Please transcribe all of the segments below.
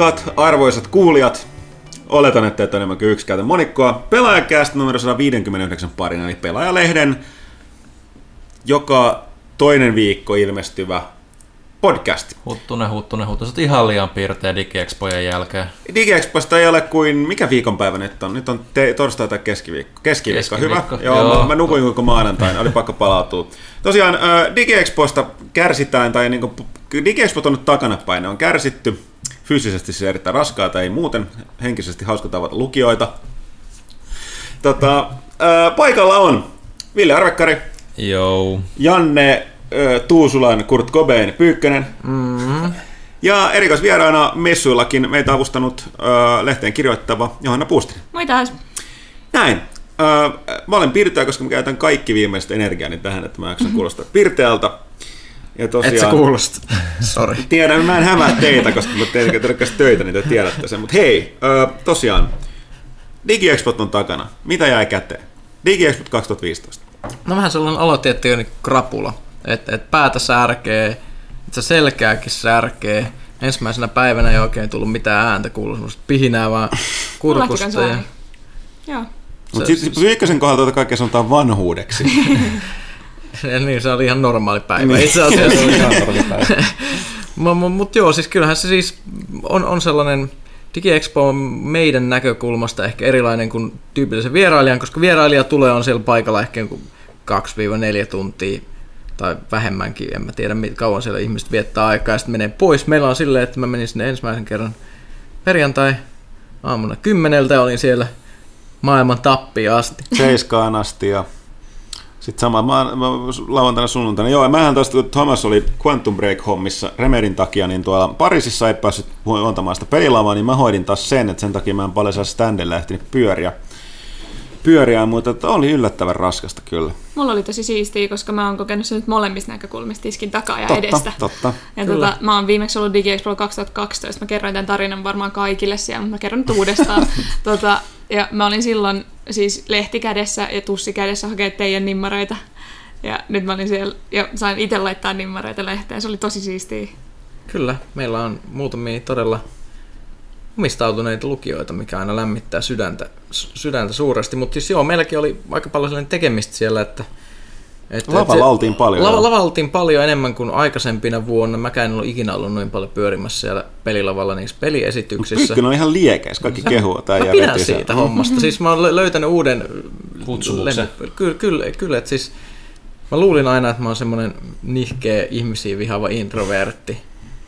Rakkaat, arvoisat kuulijat, oletan, että et enemmän kuin yksi käytä monikkoa. Pelaajakästä numero 159 parina, eli Pelaajalehden joka toinen viikko ilmestyvä podcast. Huttunen, huttunen, huttunen. ihan liian piirteä DigiExpojen jälkeen. DigiExposta ei ole kuin, mikä viikonpäivä nyt on? Nyt on te, torstai tai keskiviikko. Keskiviikko, keskiviikko. hyvä. Joo, Joo. Mä, mä nukuin koko maanantaina, oli pakko palautua. Tosiaan DigiExposta kärsitään, tai niin kuin, DigiExpo on nyt takanapäin, ne on kärsitty. Fyysisesti se erittäin raskaata, ei muuten. Henkisesti hauska tavata lukijoita. Tota, äh, paikalla on Ville Arvekkari. Joo. Janne Tuusulan Kurt Cobain Pyykkönen. Mm-hmm. Ja erikoisvieraana messuillakin meitä avustanut äh, lehteen kirjoittava Johanna Puustinen. Moi taas. Näin. Äh, mä olen pirteä, koska mä käytän kaikki viimeiset energiani tähän, että mä jaksan kuulostaa pirteältä. Ja tosiaan, Et sä kuulosta. Sorry. Tiedän, mä en hämää teitä, koska mä teen töitä, niin te tiedätte sen. Mutta hei, tosiaan, DigiExpot on takana. Mitä jäi käteen? DigiExpot 2015. No vähän sellainen aloitettiin krapula että et päätä särkee, että selkääkin särkee. Ensimmäisenä päivänä ei oikein tullut mitään ääntä, kuuluu semmoista pihinää vaan kurkusta. Ja... Joo. Mutta sitten Pyykkösen kohdalta tätä kaikkea sanotaan vanhuudeksi. niin, se oli ihan normaali päivä. Niin. Itse asiassa oli ihan normaali päivä. Mutta joo, siis kyllähän se siis on, on sellainen, DigiExpo on meidän näkökulmasta ehkä erilainen kuin tyypillisen vierailijan, koska vierailija tulee on siellä paikalla ehkä 2-4 tuntia tai vähemmänkin, en mä tiedä kauan siellä ihmiset viettää aikaa ja sitten menee pois. Meillä on silleen, että mä menin sinne ensimmäisen kerran perjantai aamuna kymmeneltä ja olin siellä maailman tappiin asti. Seiskaan asti ja sitten sama mä, mä, lauantaina sunnuntaina. Joo, mähän taas, kun Thomas oli Quantum Break-hommissa Remedin takia, niin tuolla Pariisissa ei päässyt huontamaan sitä pelilavaa, niin mä hoidin taas sen, että sen takia mä en paljon saa standille ehtinyt pyöriä pyöriä, mutta oli yllättävän raskasta kyllä. Mulla oli tosi siistiä, koska mä oon kokenut sen nyt molemmista näkökulmista tiskin takaa ja totta, edestä. Totta, ja tota, mä oon viimeksi ollut DigiExpo 2012, mä kerroin tämän tarinan varmaan kaikille siellä, mutta mä kerron nyt uudestaan. tota, ja mä olin silloin siis lehti kädessä ja tussi kädessä hakea teidän nimmareita. Ja nyt mä olin siellä ja sain itse laittaa nimmareita lehteen, se oli tosi siistiä. Kyllä, meillä on muutamia todella omistautuneita lukijoita, mikä aina lämmittää sydäntä, sydäntä suuresti. Mutta siis joo, meilläkin oli aika paljon tekemistä siellä, että että, lavalla oltiin paljon. Lava, lavalla oltiin paljon enemmän kuin aikaisempina vuonna. Mäkään en ollut ikinä ollut noin paljon pyörimässä siellä pelilavalla niissä peliesityksissä. Pykkönen on ihan liekeis, kaikki kehua. Mä pidän siitä hommasta. Siis mä oon löytänyt uuden... Kutsumuksen. Kyllä, kyllä, kyllä että siis mä luulin aina, että mä oon semmonen nihkeä ihmisiä vihaava introvertti.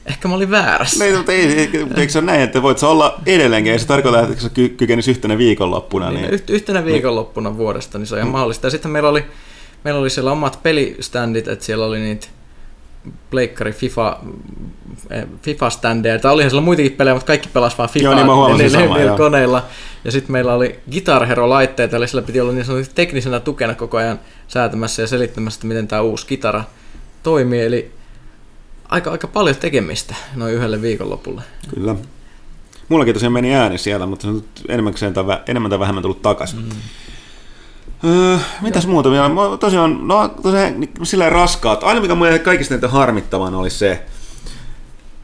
Ehkä mä olin väärässä. Niin, mutta ei, eikö se ole näin, että voit sä olla edelleenkin, ei se tarkoita, että sä ky- kykenisi yhtenä viikonloppuna. Niin, niin. yhtenä viikonloppuna niin. vuodesta, niin se on ihan mahdollista. Ja sitten meillä oli, meillä oli siellä omat pelistandit, että siellä oli niitä pleikkari FIFA, eh, FIFA-standeja. Tai olihan siellä muitakin pelejä, mutta kaikki pelasivat vain FIFA joo, niin sama, niillä koneilla. Ja sitten meillä oli Guitar Hero-laitteita, eli sillä piti olla niin sanotusti teknisenä tukena koko ajan säätämässä ja selittämässä, että miten tämä uusi kitara toimii. Eli aika, aika paljon tekemistä noin yhdelle viikonlopulle. Kyllä. Mullakin tosiaan meni ääni siellä, mutta se on enemmän, enemmän tai vähemmän tullut takaisin. Mm. Öö, mitäs muuta vielä? Tosiaan, no tosiaan niin silleen raskaat. Aina mikä mulle kaikista niitä harmittavan oli se,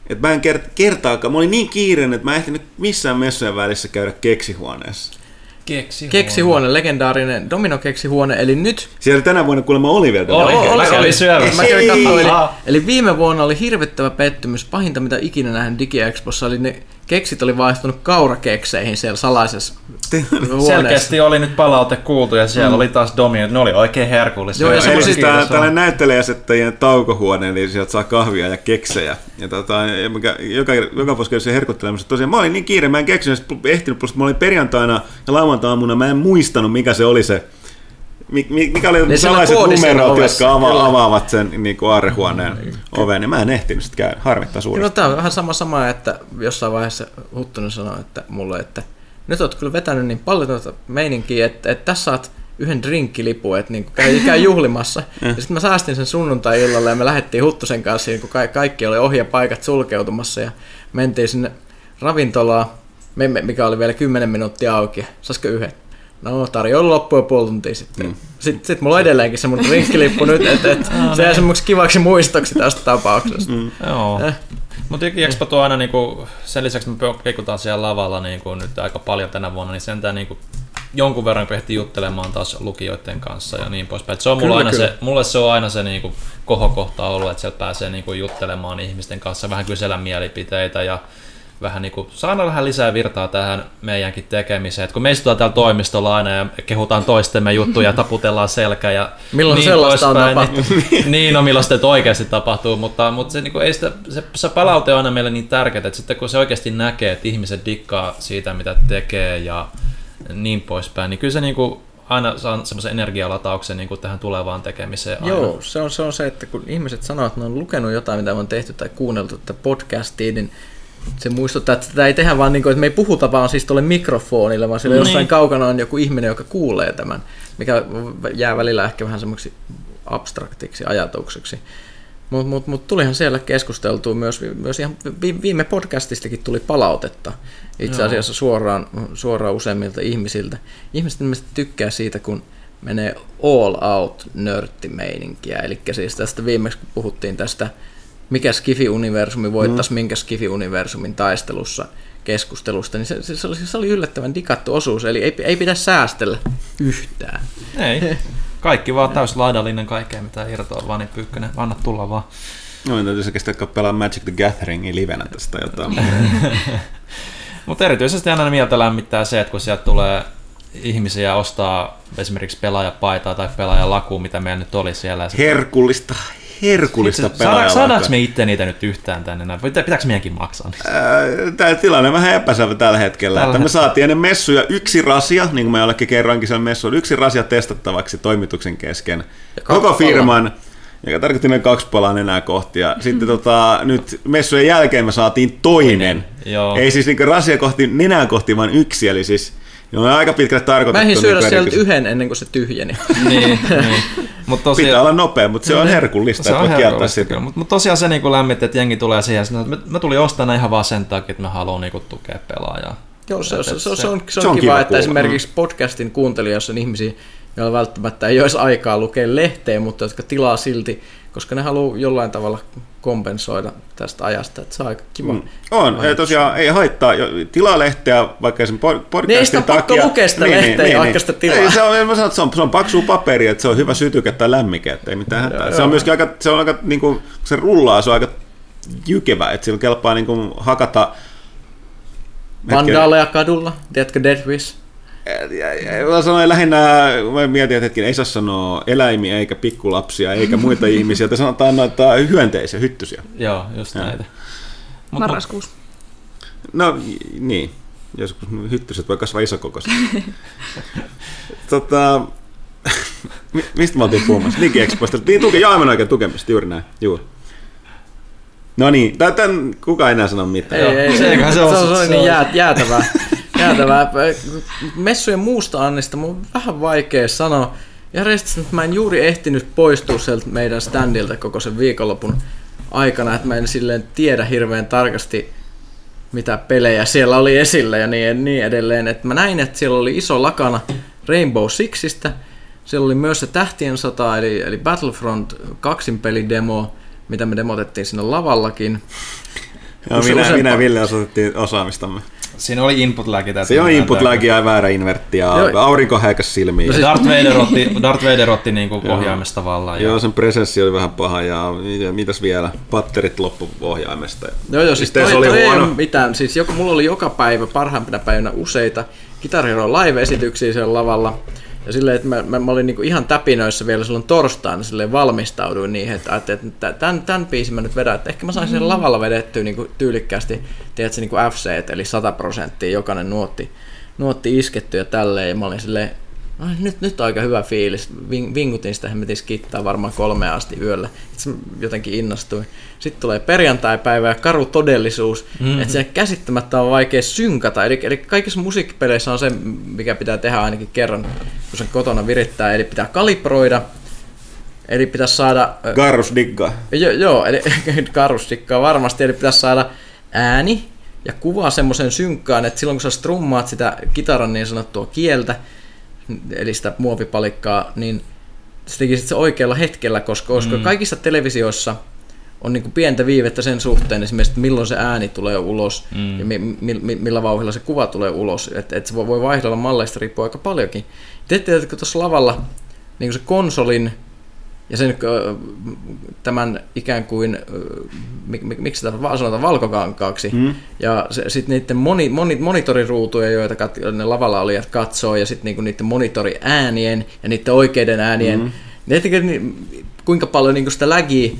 että mä en kert- kertaakaan, mä olin niin kiireinen, että mä en ehtinyt missään messujen välissä käydä keksihuoneessa. Keksihuone. Keksihuone, legendaarinen domino-keksihuone, eli nyt... Siellä tänä vuonna kuulemma oli vielä. Oli, oli, oli, oli syömässä. Mä kävin eli, eli, viime vuonna oli hirvittävä pettymys. Pahinta, mitä ikinä nähnyt DigiExpossa, oli ne keksit oli vaihtunut kaurakekseihin siellä salaisessa Selkeästi oli nyt palaute kuultu ja siellä mm. oli taas domino, ne oli oikein herkullisia. Joo, ja se siis tää, tällainen näyttelijäsettajien taukohuone, eli sieltä saa kahvia ja keksejä. Ja tota, joka, joka, joka vuosi se herkuttelemassa. Tosiaan mä olin niin kiire, mä en keksinyt, ehtinyt, plus mä olin perjantaina ja lauantaina mä en muistanut mikä se oli se mikä oli ne sellaiset numerot, jotka ava- avaavat sen niin kuin aarrehuoneen mm, oven, niin mä en ehtinyt sitä käydä. Harmittaa suuresti. No, tämä on vähän sama, sama, että jossain vaiheessa Huttunen sanoi että mulle, että nyt oot kyllä vetänyt niin paljon tuota meininkiä, että, että tässä saat yhden drinkkilipun, että niin käy, käy juhlimassa. ja sitten mä säästin sen sunnuntai-illalla ja me lähdettiin Huttusen kanssa, kun kaikki oli ohi ja paikat sulkeutumassa ja mentiin sinne ravintolaan, mikä oli vielä 10 minuuttia auki. Saisiko yhden? No, tarjoilu loppu jo puoli tuntia sitten. Mm. Sitten sit mulla on edelleenkin semmoinen drinkkilippu nyt, että et, se jää semmoiksi kivaksi muistoksi tästä tapauksesta. Mm. Joo. Eh. Mutta Expo tuo aina niinku, sen lisäksi me keikutaan siellä lavalla niinku, nyt aika paljon tänä vuonna, niin sentään niinku, jonkun verran ehti juttelemaan taas lukijoiden kanssa ja niin poispäin. Et se on mulle, kyllä, aina kyllä. se, mulle se on aina se niinku, kohokohta ollut, että sieltä pääsee niinku, juttelemaan ihmisten kanssa, vähän kysellä mielipiteitä ja vähän niin kuin, saada vähän lisää virtaa tähän meidänkin tekemiseen. Et kun me istutaan täällä toimistolla aina ja kehutaan toistemme juttuja ja taputellaan selkä ja Milloin niin sellaista on tapahtunut? Niin, niin no milloin sitä oikeasti tapahtuu, mutta, mutta se, niin kuin, ei sitä, se, se palaute on aina meille niin tärkeää, että sitten kun se oikeasti näkee, että ihmiset dikkaa siitä, mitä tekee ja niin poispäin, niin kyllä se niin kuin, aina saa semmoisen energialatauksen niin kuin tähän tulevaan tekemiseen. Aina. Joo, se on, se on se, että kun ihmiset sanoo, että ne on lukenut jotain, mitä on tehty tai kuunneltu tätä podcastia, niin se muistuttaa, että tätä ei tehdä vaan niin kuin, että me ei puhuta vaan siis tuolle mikrofonille, vaan siellä niin. jossain kaukana on joku ihminen, joka kuulee tämän, mikä jää välillä ehkä vähän semmoiksi abstraktiksi ajatukseksi. Mutta mut, mut tulihan siellä keskusteltua myös, myös ihan viime podcastistakin tuli palautetta itse asiassa suoraan, suoraan useimmilta ihmisiltä. Ihmiset ilmeisesti tykkää siitä, kun menee all out nörttimeininkiä, eli siis tästä viimeksi kun puhuttiin tästä mikä Skifi-universumi voittaisi mm. minkä Skifi-universumin taistelussa keskustelusta, niin se, se, oli, se oli yllättävän dikattu osuus, eli ei, ei pidä säästellä yhtään. Ei, kaikki vaan täys laidallinen kaikkea, mitä irtoaa Vani Pyykkönen, anna tulla vaan. No, niin täytyy se pelaa Magic the Gatheringin livenä tästä jotain. Mutta erityisesti aina mieltä lämmittää se, että kun sieltä tulee ihmisiä ostaa esimerkiksi pelaajapaitaa tai pelaajalakua, mitä meillä nyt oli siellä. Herkullista, herkullista pelaajaa. Saadaanko me itse niitä nyt yhtään tänne? Pitääkö meidänkin maksaa niistä? Tämä tilanne on vähän epäselvä tällä hetkellä. Tällä että me saatiin ennen messuja yksi rasia, niin kuin me jollekin kerroinkin siellä messuilla, yksi rasia testattavaksi toimituksen kesken. Koko firman, joka tarkoitti noin kaksi palaa enää kohti. Ja sitten tota, nyt messujen jälkeen me saatiin toinen. Joo. Ei siis niin rasia kohti, nenää kohti, vaan yksi. Eli siis Joo, on aika pitkälle tarkoitettu. Mä syödä niin sieltä yhden ennen kuin se tyhjeni. niin, niin. Mut tosiaan, Pitää olla nopea, mutta se on niin, herkullista, se on herkullista Mutta mut tosiaan se niinku lämmitti, että jengi tulee siihen, että mä, mä tulin ostamaan ihan vaan sen takia, että mä haluan niinku tukea pelaajaa. Joo, se, se, se, se, on, se, on, se on kiva, kiva että esimerkiksi podcastin kuuntelijoissa on ihmisiä, joilla välttämättä ei olisi aikaa lukea lehteä, mutta jotka tilaa silti koska ne haluaa jollain tavalla kompensoida tästä ajasta, että se on aika kiva. Mm. On, ei tosiaan ei haittaa, tilaa lehteä vaikka sen podcastin niin sitä takia. pakko lukea sitä niin, lehteä, niin, vaikka niin. sitä tilaa. Ei, se on, mä sanon, että se on, se on paksu paperi, että se on hyvä sytyke tai lämmike, että ei mitään hätää. Se on myöskin aika, se on aika, niin kuin, se rullaa, se on aika jykevä, että sillä kelpaa niin kuin, hakata Vandaaleja kadulla, tiedätkö Dead Wish? Mä sanoin lähinnä, mä mietin, että hetken, ei saa sanoa eläimiä eikä pikkulapsia eikä muita ihmisiä, että sanotaan noita hyönteisiä, hyttysiä. Joo, just ja. näitä. Mut, Marraskuussa. No niin, joskus hyttyset voi kasvaa isokokoiset. tota, mistä mä oltiin puhumassa? Digiexpoista. Niin, tuke, joo, aivan oikein tukemista, juuri näin. Juuri. No niin, tämän kukaan ei enää sano mitään. Ei, ei, se, se, on, se, on, se on niin jäätävää. Jäätävää. Messujen muusta annista mun on vähän vaikea sanoa. Ja restistä, mä en juuri ehtinyt poistua sieltä meidän standilta koko sen viikonlopun aikana, että mä en silleen tiedä hirveän tarkasti, mitä pelejä siellä oli esillä ja niin, niin edelleen. Et mä näin, että siellä oli iso lakana Rainbow Sixistä. Siellä oli myös se Tähtien sota, eli, eli Battlefront kaksin pelidemo, mitä me demotettiin sinne lavallakin. Joo, minä, minä ja Ville osoitettiin osaamistamme. Siinä oli input lagi. Siinä on input lagi ja väärä invertti ja Joo. aurinko häikäs silmiin. No siis Darth Vader otti, Darth Vader otti niinku ohjaimesta vallaan. Joo, sen presenssi oli vähän paha ja mitäs vielä, patterit loppu ohjaimesta. Joo, joo, siis, siis toi, oli toi huono. ei mitään. Siis joku, mulla oli joka päivä, parhaimpina päivinä useita Guitar Hero live-esityksiä siellä lavalla. Ja silleen, että mä, mä, mä olin niinku ihan täpinöissä vielä silloin torstaina, silleen valmistauduin niihin, että ajattelin, että tämän, tämän biisin mä nyt vedän, että ehkä mä saisin sen lavalla vedettyä niinku tyylikkäästi, tiedätkö, niinku FC, eli 100 prosenttia jokainen nuotti, nuotti isketty ja tälleen, ja mä olin silleen, nyt, nyt on aika hyvä fiilis. Vingutin sitä hemmetin skittaa varmaan kolme asti yöllä. Itse jotenkin innostuin. Sitten tulee perjantai-päivä ja karu todellisuus, mm-hmm. että se käsittämättä on vaikea synkata. Eli, eli kaikissa musiikkipeleissä on se, mikä pitää tehdä ainakin kerran, kun sen kotona virittää. Eli pitää kalibroida, eli pitää saada... Garrus diggaa. Jo, joo, eli garrus diggaa varmasti, eli pitää saada ääni ja kuva semmoisen synkkaan, että silloin kun sä strummaat sitä kitaran niin sanottua kieltä, eli sitä muovipalikkaa, niin se tekisit se oikealla hetkellä, koska, koska mm. kaikissa televisioissa on niin kuin pientä viivettä sen suhteen esimerkiksi, että milloin se ääni tulee ulos mm. ja mi, mi, mi, millä vauhdilla se kuva tulee ulos. Että et se voi vaihdella malleista riippuu aika paljonkin. Te että tuossa lavalla niin se konsolin ja sen tämän ikään kuin, miksi tämä sanotaan, valkokankaaksi. Mm. Ja sitten niiden moni, moni, monitoriruutuja, joita kat, ne lavalla olijat katsoo, ja sitten niinku niiden monitoriäänien ja niiden oikeiden äänien. Mm. Niin, kuinka paljon niinku sitä lägiä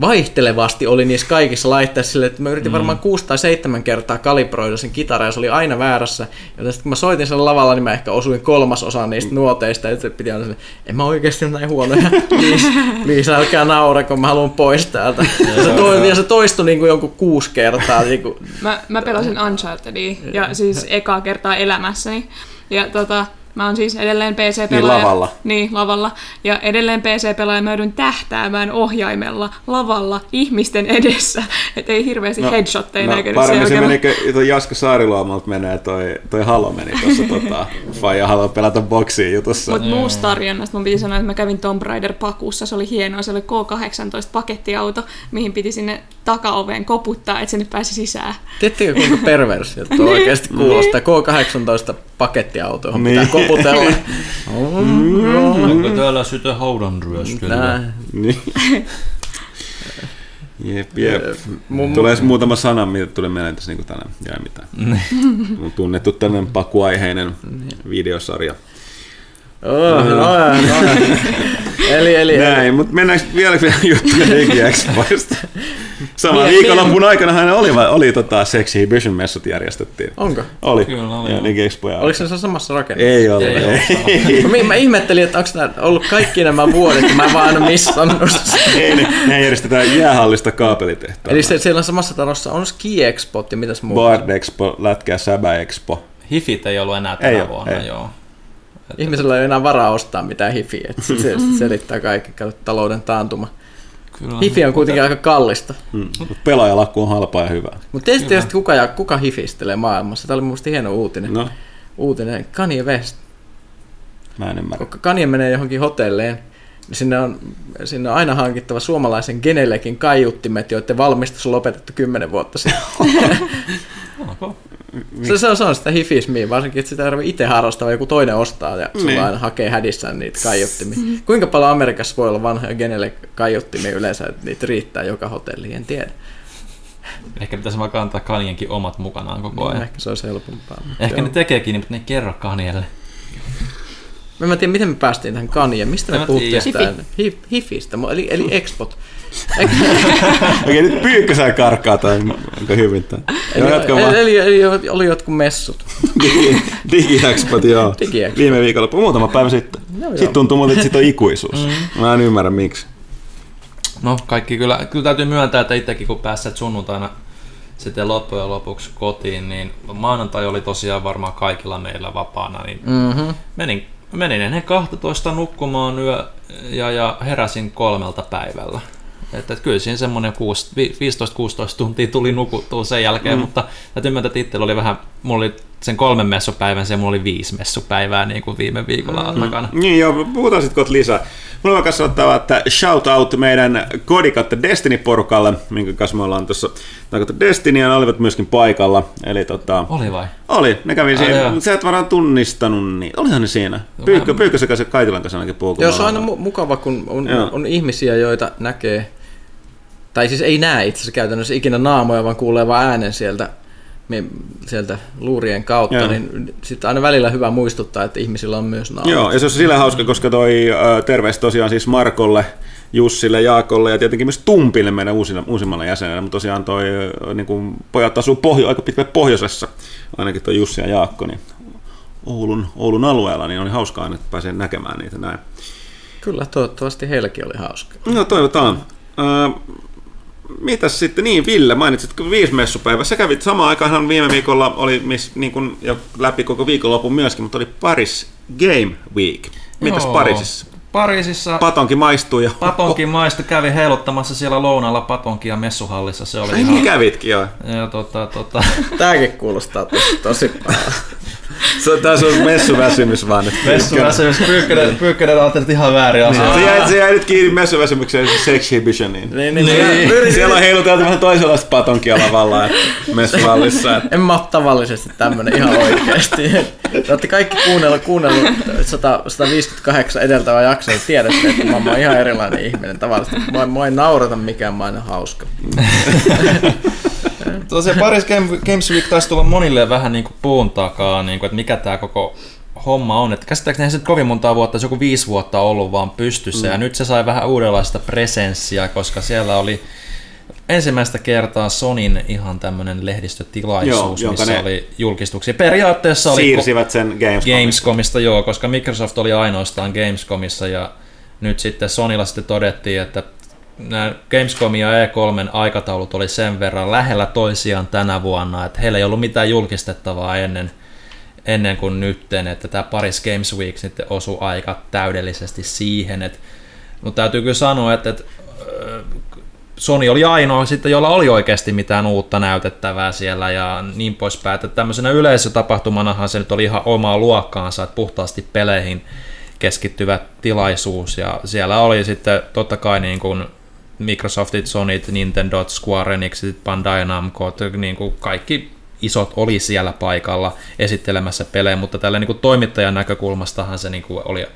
vaihtelevasti oli niissä kaikissa laitteissa sille, että mä yritin mm. varmaan kuusi tai seitsemän kertaa kalibroida sen kitara ja se oli aina väärässä. Ja sitten kun mä soitin sen lavalla, niin mä ehkä osuin kolmas osa niistä nuoteista. Ja se piti aina sille, en mä oikeasti ole näin huonoja. please, please älkää naura, kun mä haluan pois täältä. ja, se toi, ja se toistui niin kuin jonkun kuusi kertaa. Niin kuin. Mä, mä pelasin Unchartedia ja siis ekaa kertaa elämässäni. Ja tota, Mä oon siis edelleen PC-pelaaja. Niin lavalla. Niin, lavalla. Ja edelleen PC-pelaaja mä joudun tähtäämään ohjaimella lavalla ihmisten edessä. Että ei hirveästi no, headshotteja no, näkynyt Paremmin se meni, toi Jaska Saariluomalta menee, toi, toi Halo meni tuossa tota, Faija haluaa pelata boksiin jutussa. Mutta muusta tarjonnasta mun piti sanoa, että mä kävin Tomb Raider pakussa, se oli hienoa, se oli K18 pakettiauto, mihin piti sinne takaoveen koputtaa, että sinne pääsi sisään. Tiedättekö kuinka perversi, että oikeasti kuulostaa K18 pakettiauto, johon niin. pitää koputella. Onko täällä sitä haudan ryöskelyä? Niin. Jep, jep. Mun, tulee mun... muutama sana, mitä tulee mieleen tässä niin tänään. Jää mitään. Niin. Tunnettu tämmöinen pakuaiheinen niin. videosarja. Oh, no, no, no. eli, eli, Näin, eli. mutta mennäänkö vielä vielä juttuja DigiExpoista? Sama niin, viikonloppun aikana hän oli, oli tota Sexy Hibition messut järjestettiin. Onko? Oli. Kyllä oli. Ja DigiExpoja Oliko se samassa rakennuksessa? Ei ole. Ei, ei. Mä, mä, ihmettelin, että onko tämä ollut kaikki nämä vuodet, kun mä en vaan missannut. ei, ne, ne järjestetään jäähallista kaapelitehtaan. Eli se, siellä on samassa talossa on Ski Expo ja mitäs muuta? Bard Expo, Lätkä Säbä Expo. Hifit ei ollut enää tänä ei vuonna, ei. joo. Ihmisellä ei enää varaa ostaa mitään hifiä, että se selittää kaikki, kato talouden taantuma. Kyllä. Hifi on kuitenkin aika kallista. Mm. Pelaajalakku on halpaa ja hyvää. Mutta tiedätkö, kuka, kuka hifistelee maailmassa? Tämä oli mun hieno uutinen. No. Uutinen. Kanye West. Mä en ymmärrä. Kun Kanye menee johonkin hotelleen, niin sinne on, sinne on aina hankittava suomalaisen Genelekin kaiuttimet, joiden valmistus on lopetettu kymmenen vuotta sitten. Se, se, on, se on sitä hifismiä, varsinkin, että sitä tarvitsee itse harrastaa, joku toinen ostaa ja sulla niin. aina hakee hädissään niitä kaiuttimia. Kuinka paljon Amerikassa voi olla vanhoja genelle kaiuttimia yleensä, että niitä riittää joka hotelliin, en tiedä. Ehkä pitäisi vaikka antaa Kanienkin omat mukanaan koko ajan. No, ehkä se olisi helpompaa. Ehkä joo. ne tekeekin, mutta ne ei kerro Kanielle. Mä en tiedä, miten me päästiin tähän Kanien. Mistä me puhuttiin sitä? Hifistä, eli, eli Expot. Okei, nyt pyykkösää karkkaa tai onko hyvin? Tai... Eli, eli, eli, eli, oli jotkut messut. Digi-expot, joo. Digi Viime viikolla, muutama päivä sitten. No, sitten tuntuu muuten, että siitä on ikuisuus. Mm. Mä en ymmärrä miksi. No kaikki kyllä, kyllä täytyy myöntää, että itsekin kun pääset sunnuntaina sitten loppujen lopuksi kotiin, niin maanantai oli tosiaan varmaan kaikilla meillä vapaana, niin mm-hmm. menin, menin ennen 12 nukkumaan yö ja, ja heräsin kolmelta päivällä. Että, että kyllä siinä semmoinen 15-16 tuntia tuli nukuttua sen jälkeen, mm. mutta täytyy myöntää, että itsellä oli vähän, mulla oli sen kolmen messupäivän, se mulla oli viisi messupäivää niin kuin viime viikolla mm. takana. Niin joo, puhutaan sitten kohta lisää. Mulla on kanssa ottaa, että shout out meidän Kodikatta Destiny-porukalle, minkä kanssa me ollaan tuossa Destiny ja olivat myöskin paikalla. Eli tota, oli vai? Oli, ne kävi siinä, mutta sä et varmaan tunnistanut niin. Olihan ne siinä. Pyykkö, Pyykkö se kanssa Kaitilan kanssa ainakin puhuu. Joo, se on aina mukava, kun on, on ihmisiä, joita näkee tai siis ei näe itse asiassa käytännössä ikinä naamoja, vaan kuulee vaan äänen sieltä, sieltä luurien kautta, Joo. niin sitten aina välillä hyvä muistuttaa, että ihmisillä on myös naamoja. Joo, ja se on sillä hauska, koska toi terveys tosiaan siis Markolle, Jussille, Jaakolle ja tietenkin myös Tumpille meidän uusina, uusimmalle jäsenelle, mutta tosiaan toi niin kuin pojat asuu pohjo, aika pitkälle pohjoisessa, ainakin toi Jussi ja Jaakko, niin Oulun, Oulun alueella, niin oli hauskaa aina, että pääsee näkemään niitä näin. Kyllä, toivottavasti heilläkin oli hauskaa. No toivotaan. Äh, mitäs sitten, niin Ville, mainitsit viisi messupäivää. Sä kävit samaan aikaan viime viikolla, oli miss, niin kuin jo läpi koko viikonlopun myöskin, mutta oli Paris Game Week. Mitäs Joo. Parisissa? Pariisissa patonki maistuu. Ja... Patonki maistui, kävi heiluttamassa siellä lounalla patonkia messuhallissa. Se oli Ai ihan... niin kävitkin, joo. Ja, tota, tota... Tääkin kuulostaa tosi, tosi se on taas on messuväsymys vaan. Messuväsymys, pyykkönen, pyykkönen ajattelit ihan väärin asia. Niin. Se jäi, se jäi nyt kiinni messuväsymykseen sexhibitioniin. Niin, niin, niin. niin. Siellä on heiluteltu vähän toisenlaista patonkia lavalla messuhallissa. Että... En mä ole tavallisesti tämmönen ihan oikeesti. Te olette kaikki kuunnellut, kuunnellut 100, 158 edeltävää jaksoa ja tiedätte, että mä oon ihan erilainen ihminen tavallisesti. Mä, mä en naurata mikään, mä oon hauska. Tosiaan Paris Games Week taisi tulla monille vähän niin kuin puun takaa, niin kuin, että mikä tämä koko homma on. Että käsittääkseni se kovin monta vuotta, se joku viisi vuotta ollut vaan pystyssä, mm. ja nyt se sai vähän uudenlaista presenssiä, koska siellä oli ensimmäistä kertaa Sonin ihan tämmöinen lehdistötilaisuus, joo, missä oli julkistuksia. Periaatteessa oli Siirsivät sen Gamescomista. Gamescomista, joo, koska Microsoft oli ainoastaan Gamescomissa, ja nyt sitten Sonilla sitten todettiin, että nämä Gamescom ja E3 aikataulut oli sen verran lähellä toisiaan tänä vuonna, että heillä ei ollut mitään julkistettavaa ennen, ennen kuin nytten, että tämä Paris Games Week sitten osui aika täydellisesti siihen, että, mutta täytyy kyllä sanoa, että, että Sony oli ainoa sitten, jolla oli oikeasti mitään uutta näytettävää siellä ja niin poispäin, että tämmöisenä yleisötapahtumanahan se nyt oli ihan omaa luokkaansa, että puhtaasti peleihin keskittyvä tilaisuus. Ja siellä oli sitten totta kai niin kuin Microsoftit, Sonyt, Nintendo, Square Enixit, Bandai Namco, niin kuin kaikki isot oli siellä paikalla esittelemässä pelejä, mutta tällä niin kuin toimittajan näkökulmastahan se niin kuin oli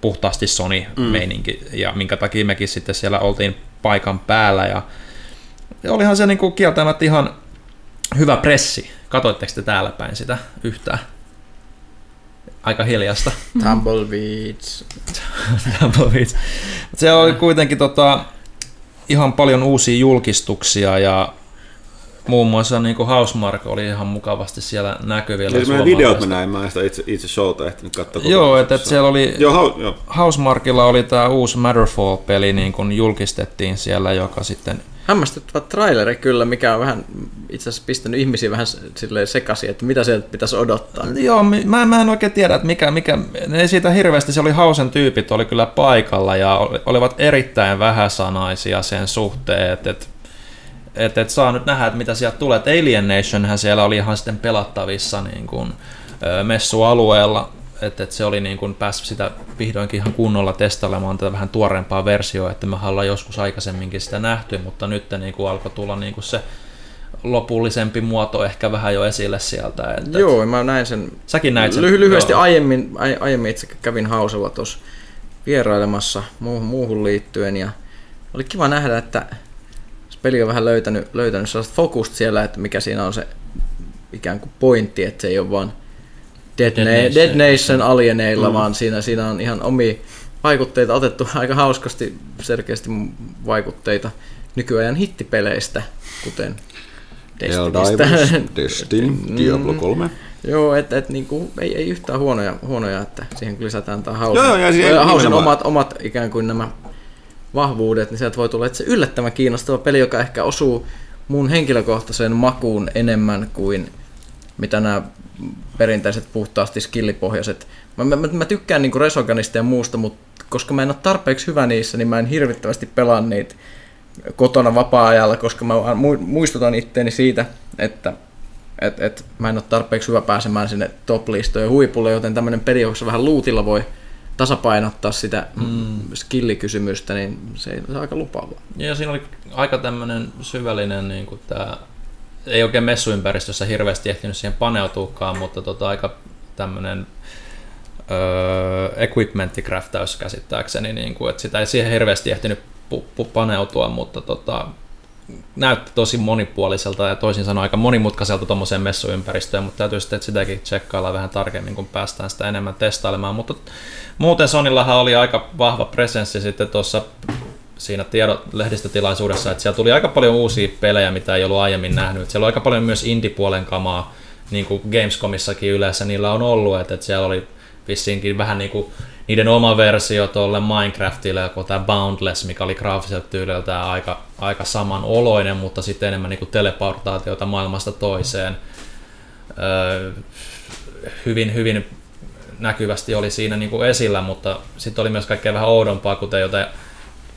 puhtaasti Sony-meininki, mm. ja minkä takia mekin sitten siellä oltiin paikan päällä, ja olihan se niin kuin kieltämättä ihan hyvä pressi. Katoitteko te täällä päin sitä yhtään? Aika hiljasta. Tumbleweeds. Tumbleweeds. Se oli kuitenkin tota, ihan paljon uusia julkistuksia ja muun muassa niin kuin Housemark oli ihan mukavasti siellä näkyvillä. Eli meidän videot mä näin, mä en sitä itse, itse showta ehtinyt katsoa. Joo, että, että siellä oli, joo, jo. Housemarkilla oli tämä uusi Matterfall-peli niin kuin julkistettiin siellä, joka sitten hämmästyttävä traileri kyllä, mikä on vähän itse asiassa pistänyt ihmisiä vähän sekaisin, että mitä sieltä pitäisi odottaa. Joo, mä, mä en oikein tiedä, että mikä, mikä, ei siitä hirveästi, se oli hausen tyypit, oli kyllä paikalla ja olivat erittäin vähäsanaisia sen suhteen, että, että että et saa nyt nähdä, että mitä sieltä tulee. Et Alien Nationhän siellä oli ihan sitten pelattavissa niin kuin, messualueella, että, että se oli niin kuin päässyt sitä vihdoinkin ihan kunnolla testailemaan tätä vähän tuoreempaa versioa, että me ollaan joskus aikaisemminkin sitä nähty, mutta nyt niin kuin alkoi tulla niin kuin se lopullisempi muoto ehkä vähän jo esille sieltä. Että, Joo, mä näin sen. Säkin näit sen. Ly- lyhyesti joo. aiemmin, aiemmin itse kävin hausella tuossa vierailemassa muuhun, muuhun liittyen ja oli kiva nähdä, että peli on vähän löytänyt, löytänyt sellaista fokusta siellä, että mikä siinä on se ikään kuin pointti, että se ei ole vaan Dead, Dead, Na- Nation. Dead Nation alieneilla, mm. vaan siinä, siinä on ihan omia vaikutteita otettu aika hauskasti, selkeästi vaikutteita nykyajan hittipeleistä, kuten Destinystä. Destiny, mm. Diablo 3. Joo, että et, niinku, ei, ei yhtään huonoja, huonoja, että siihen lisätään tämä hausen, joo, ja hausen omat, omat ikään kuin nämä vahvuudet, niin sieltä voi tulla että se yllättävän kiinnostava peli, joka ehkä osuu mun henkilökohtaiseen makuun enemmän kuin mitä nämä perinteiset puhtaasti skillipohjaiset. Mä, mä, mä tykkään niinku Resoganista ja muusta, mutta koska mä en ole tarpeeksi hyvä niissä, niin mä en hirvittävästi pelaa niitä kotona vapaa-ajalla, koska mä muistutan itteeni siitä, että et, et, mä en ole tarpeeksi hyvä pääsemään sinne top-listojen huipulle, joten tämmöinen peli, jossa vähän luutilla voi tasapainottaa sitä mm. skillikysymystä, niin se, on aika lupaavaa. Ja siinä oli aika tämmöinen syvällinen, niin kuin tämä, ei oikein messuympäristössä hirveästi ehtinyt siihen paneutuukaan, mutta tota, aika tämmöinen öö, equipmenttikraftaus käsittääkseni, niin kuin, että sitä ei siihen hirveästi ehtinyt pu- pu- paneutua, mutta tota, näytti tosi monipuoliselta ja toisin sanoen aika monimutkaiselta tuommoiseen messuympäristöön, mutta täytyy sitten sitäkin tsekkailla vähän tarkemmin, kun päästään sitä enemmän testailemaan. Mutta muuten Sonillahan oli aika vahva presenssi sitten tuossa siinä tiedot lehdistötilaisuudessa, että siellä tuli aika paljon uusia pelejä, mitä ei ollut aiemmin nähnyt. Siellä oli aika paljon myös indie-puolen kamaa, niin kuin Gamescomissakin yleensä niillä on ollut, että, että siellä oli vissiinkin vähän niin kuin niiden oma versio tuolle Minecraftille, joku tämä Boundless, mikä oli graafiselta tyyliltä aika, aika samanoloinen, mutta sitten enemmän niin kuin teleportaatiota maailmasta toiseen. Öö, hyvin, hyvin näkyvästi oli siinä niin kuin esillä, mutta sitten oli myös kaikkea vähän oudompaa, kuten joten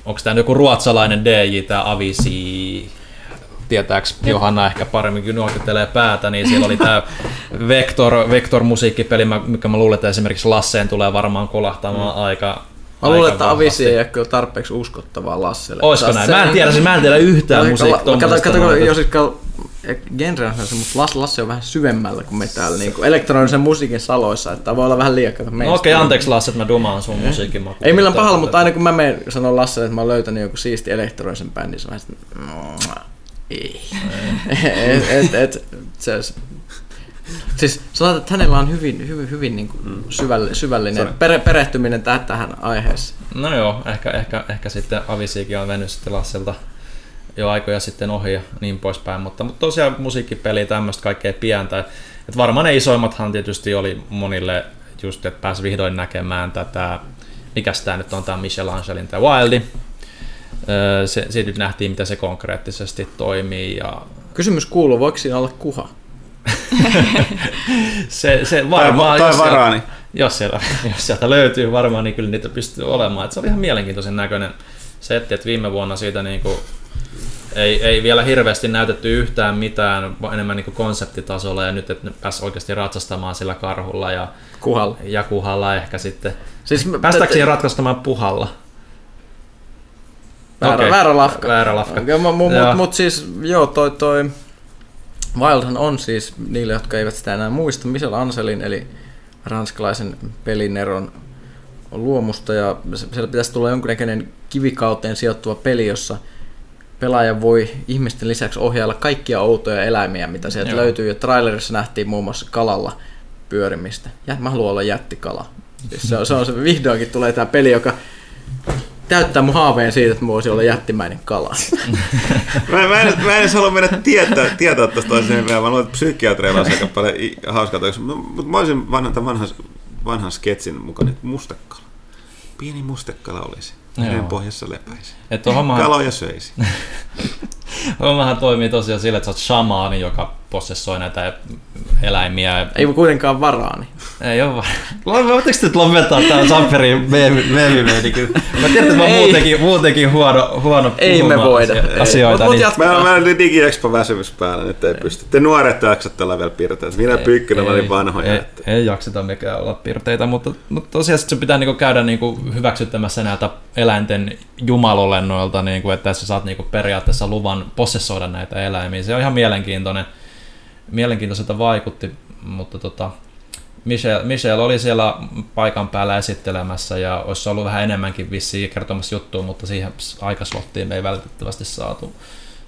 onko tämä joku ruotsalainen DJ, tämä Avisi, tietääks Johanna ehkä paremmin, kun nuokittelee päätä, niin siellä oli tämä Vector, Vector musiikkipeli, mikä mä luulen, että esimerkiksi Lasseen tulee varmaan kolahtamaan mm. aika Mä luulen, että Avisi ei ole kyllä tarpeeksi uskottavaa Lasselle. Olisiko näin? Mä en tiedä, siis mä en tiedä yhtään musiikkia. Kato, kato, jos genre on se, mutta Lasse, Lasse on vähän syvemmällä kuin me täällä niin kuin elektronisen musiikin saloissa, että voi olla vähän liian kato No okei, okay, anteeksi Lasse, että mä dumaan sun musiikin makuun. Ei millään pahalla, mutta aina kun mä menen sanoa Lasse, että mä oon löytänyt joku siisti elektronisen bändin, se on vähän ei. et, et, et, se, Siis sanotaan, että hänellä on hyvin, hyvin, hyvin niin kuin mm. syvällinen, pere, perehtyminen tähän, tähän aiheeseen. No joo, ehkä, ehkä, ehkä sitten Avisiikin on mennyt sitten Lasselta jo aikoja sitten ohi ja niin poispäin, mutta, mutta tosiaan musiikkipeli tämmöistä kaikkea pientä. Et varmaan ne isoimmathan tietysti oli monille just, että pääsi vihdoin näkemään tätä, mikä tämä nyt on tämä Michelangelo tämä Wildi. Se, siitä nyt nähtiin, miten se konkreettisesti toimii. Ja... Kysymys kuuluu, voiko siinä olla kuha? se, se varmaan, tai, tai varaani. Jos sieltä, jos sieltä löytyy varmaan, niin kyllä niitä pystyy olemaan. Et se oli ihan mielenkiintoisen näköinen setti, että viime vuonna siitä niin kuin ei, ei vielä hirveästi näytetty yhtään mitään, enemmän niin konseptitasolla ja nyt että pääsi oikeasti ratsastamaan sillä karhulla ja kuhalla, ja kuhalla ehkä sitten. Siis Päästäänkö siihen ratsastamaan puhalla? Väärä, okay. väärä lafka. Väärä lafka. Okay, Mutta mut, mut siis joo, toi, toi Wildhan on siis, niille jotka eivät sitä enää muista, Michel Anselin, eli ranskalaisen pelineron luomusta, ja siellä pitäisi tulla jonkinnäköinen kivikauteen sijoittuva peli, jossa pelaaja voi ihmisten lisäksi ohjailla kaikkia outoja eläimiä, mitä sieltä Joo. löytyy, ja trailerissa nähtiin muun muassa kalalla pyörimistä. Ja mä haluan olla jättikala. Siis se, on, se on se, vihdoinkin tulee tämä peli, joka täyttää mun haaveen siitä, että mä voisin olla jättimäinen kala. mä, mä, en, mä en edes halua mennä tietää, tietää tästä vielä. Mä luulen, että psykiatreilla olisi aika paljon hauskaa. Mutta mä olisin vanhan, vanhan, vanhan sketsin mukaan, että mustekala. Pieni mustekala olisi. Meren pohjassa lepäisi. Että homma... Kaloja söisi. Hommahan toimii tosiaan sillä, että sä oot shamaani, joka possessoi näitä eläimiä. Ei kuitenkaan varaani. Ei ole varaa. Voitteko nyt lopettaa tämän Samperin meemimeeni? Mä tiedän, että mä oon muutenkin, muutenkin huono, huono Ei me voida. asioita. Mut, mut niin... Mä, mä DigiExpo väsymys päällä, nyt ei pysty. Te nuoret jaksatte olla vielä piirteitä. Minä Pyykkönen olin vanhoja. Ei, että... ei jakseta mikään olla piirteitä, mutta, mutta tosiaan se pitää niinku käydä niinku hyväksyttämässä näitä eläinten jumalolennoilta, niinku, että sä saat niinku periaatteessa luvan possessoida näitä eläimiä. Se on ihan mielenkiintoinen mielenkiintoiselta vaikutti, mutta tota, Michelle, Michelle oli siellä paikan päällä esittelemässä ja olisi ollut vähän enemmänkin vissiin kertomassa juttua, mutta siihen aikaslottiin me ei välitettävästi saatu,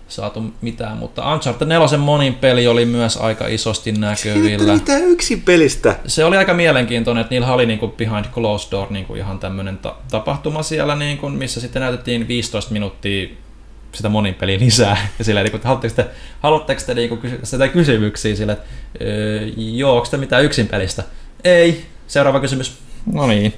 saatu mitään, mutta Uncharted 4 monin peli oli myös aika isosti näkyvillä. Mitä yksin pelistä? Se oli aika mielenkiintoinen, että niillä oli niinku behind closed door niinku ihan tämmöinen ta- tapahtuma siellä, niinku, missä sitten näytettiin 15 minuuttia sitä monin peliä lisää. Ja sillä, niin kuin, haluatteko te, haluatteko te niin kuin, sitä kysymyksiä sille, että öö, joo, onko te mitään yksin pelistä? Ei. Seuraava kysymys. No niin.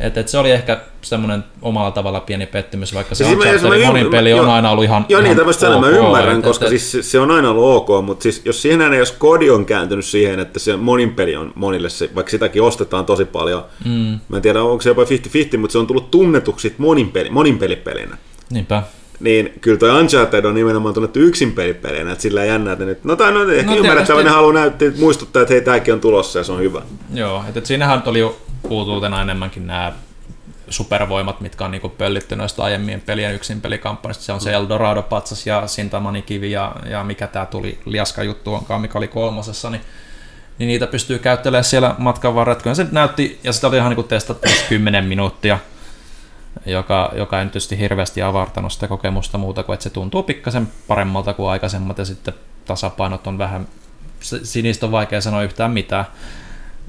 Et, et se oli ehkä semmoinen omalla tavalla pieni pettymys, vaikka se siis Uncharted monin peli on aina ollut ihan Joo, ihan niin tämmöistä ok, mä ymmärrän, et, koska et, siis se on aina ollut ok, mutta siis jos siihen jos kodi on kääntynyt siihen, että se monin peli on monille, se, vaikka sitäkin ostetaan tosi paljon, mm. mä en tiedä onko se jopa 50-50, mutta se on tullut tunnetuksi monin, peli, monin pelipelinä. Niinpä niin kyllä toi Uncharted on nimenomaan tunnettu yksin pelipelinä, että sillä jännä, että nyt, no tai no ehkä no, ymmärrettävä, ne haluaa näyttää, muistuttaa, että hei, tämäkin on tulossa ja se on hyvä. Joo, että, että siinähän oli jo uutuutena enemmänkin nämä supervoimat, mitkä on niinku pöllitty noista aiemmien pelien yksin pelikampanjasta. Se on se mm. Eldorado-patsas ja Sintamani-kivi ja, ja mikä tämä tuli, liaska juttu onkaan, mikä oli kolmosessa, niin, niin niitä pystyy käyttelemään siellä matkan varrella. Kyllä se näytti, ja sitä oli ihan niinku testattu 10 minuuttia, joka, joka ei nyt tietysti hirveästi avartanut sitä kokemusta muuta kuin, että se tuntuu pikkasen paremmalta kuin aikaisemmat ja sitten tasapainot on vähän, sinistä on vaikea sanoa yhtään mitään.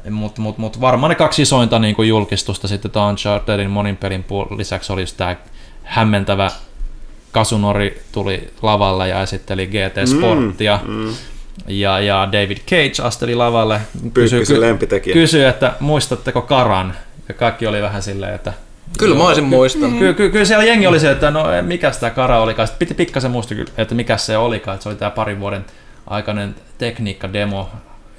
Mutta mut, mut varmaan ne kaksi isointa niin kuin julkistusta sitten tämä Unchartedin monin pelin lisäksi olisi tämä hämmentävä Kasunori tuli lavalle ja esitteli GT Sportia. Mm, mm. Ja, ja David Cage asteli lavalle, kysyi, kysyi, että muistatteko Karan? Ja kaikki oli vähän silleen, että Kyllä mä olisin muistanut. Kyllä, kyllä, kyllä siellä jengi oli se, että no mikä sitä kara olikaan. Sitten piti pikkasen muistaa, että mikä se olikaan. Että se oli tämä parin vuoden aikainen tekniikka-demo,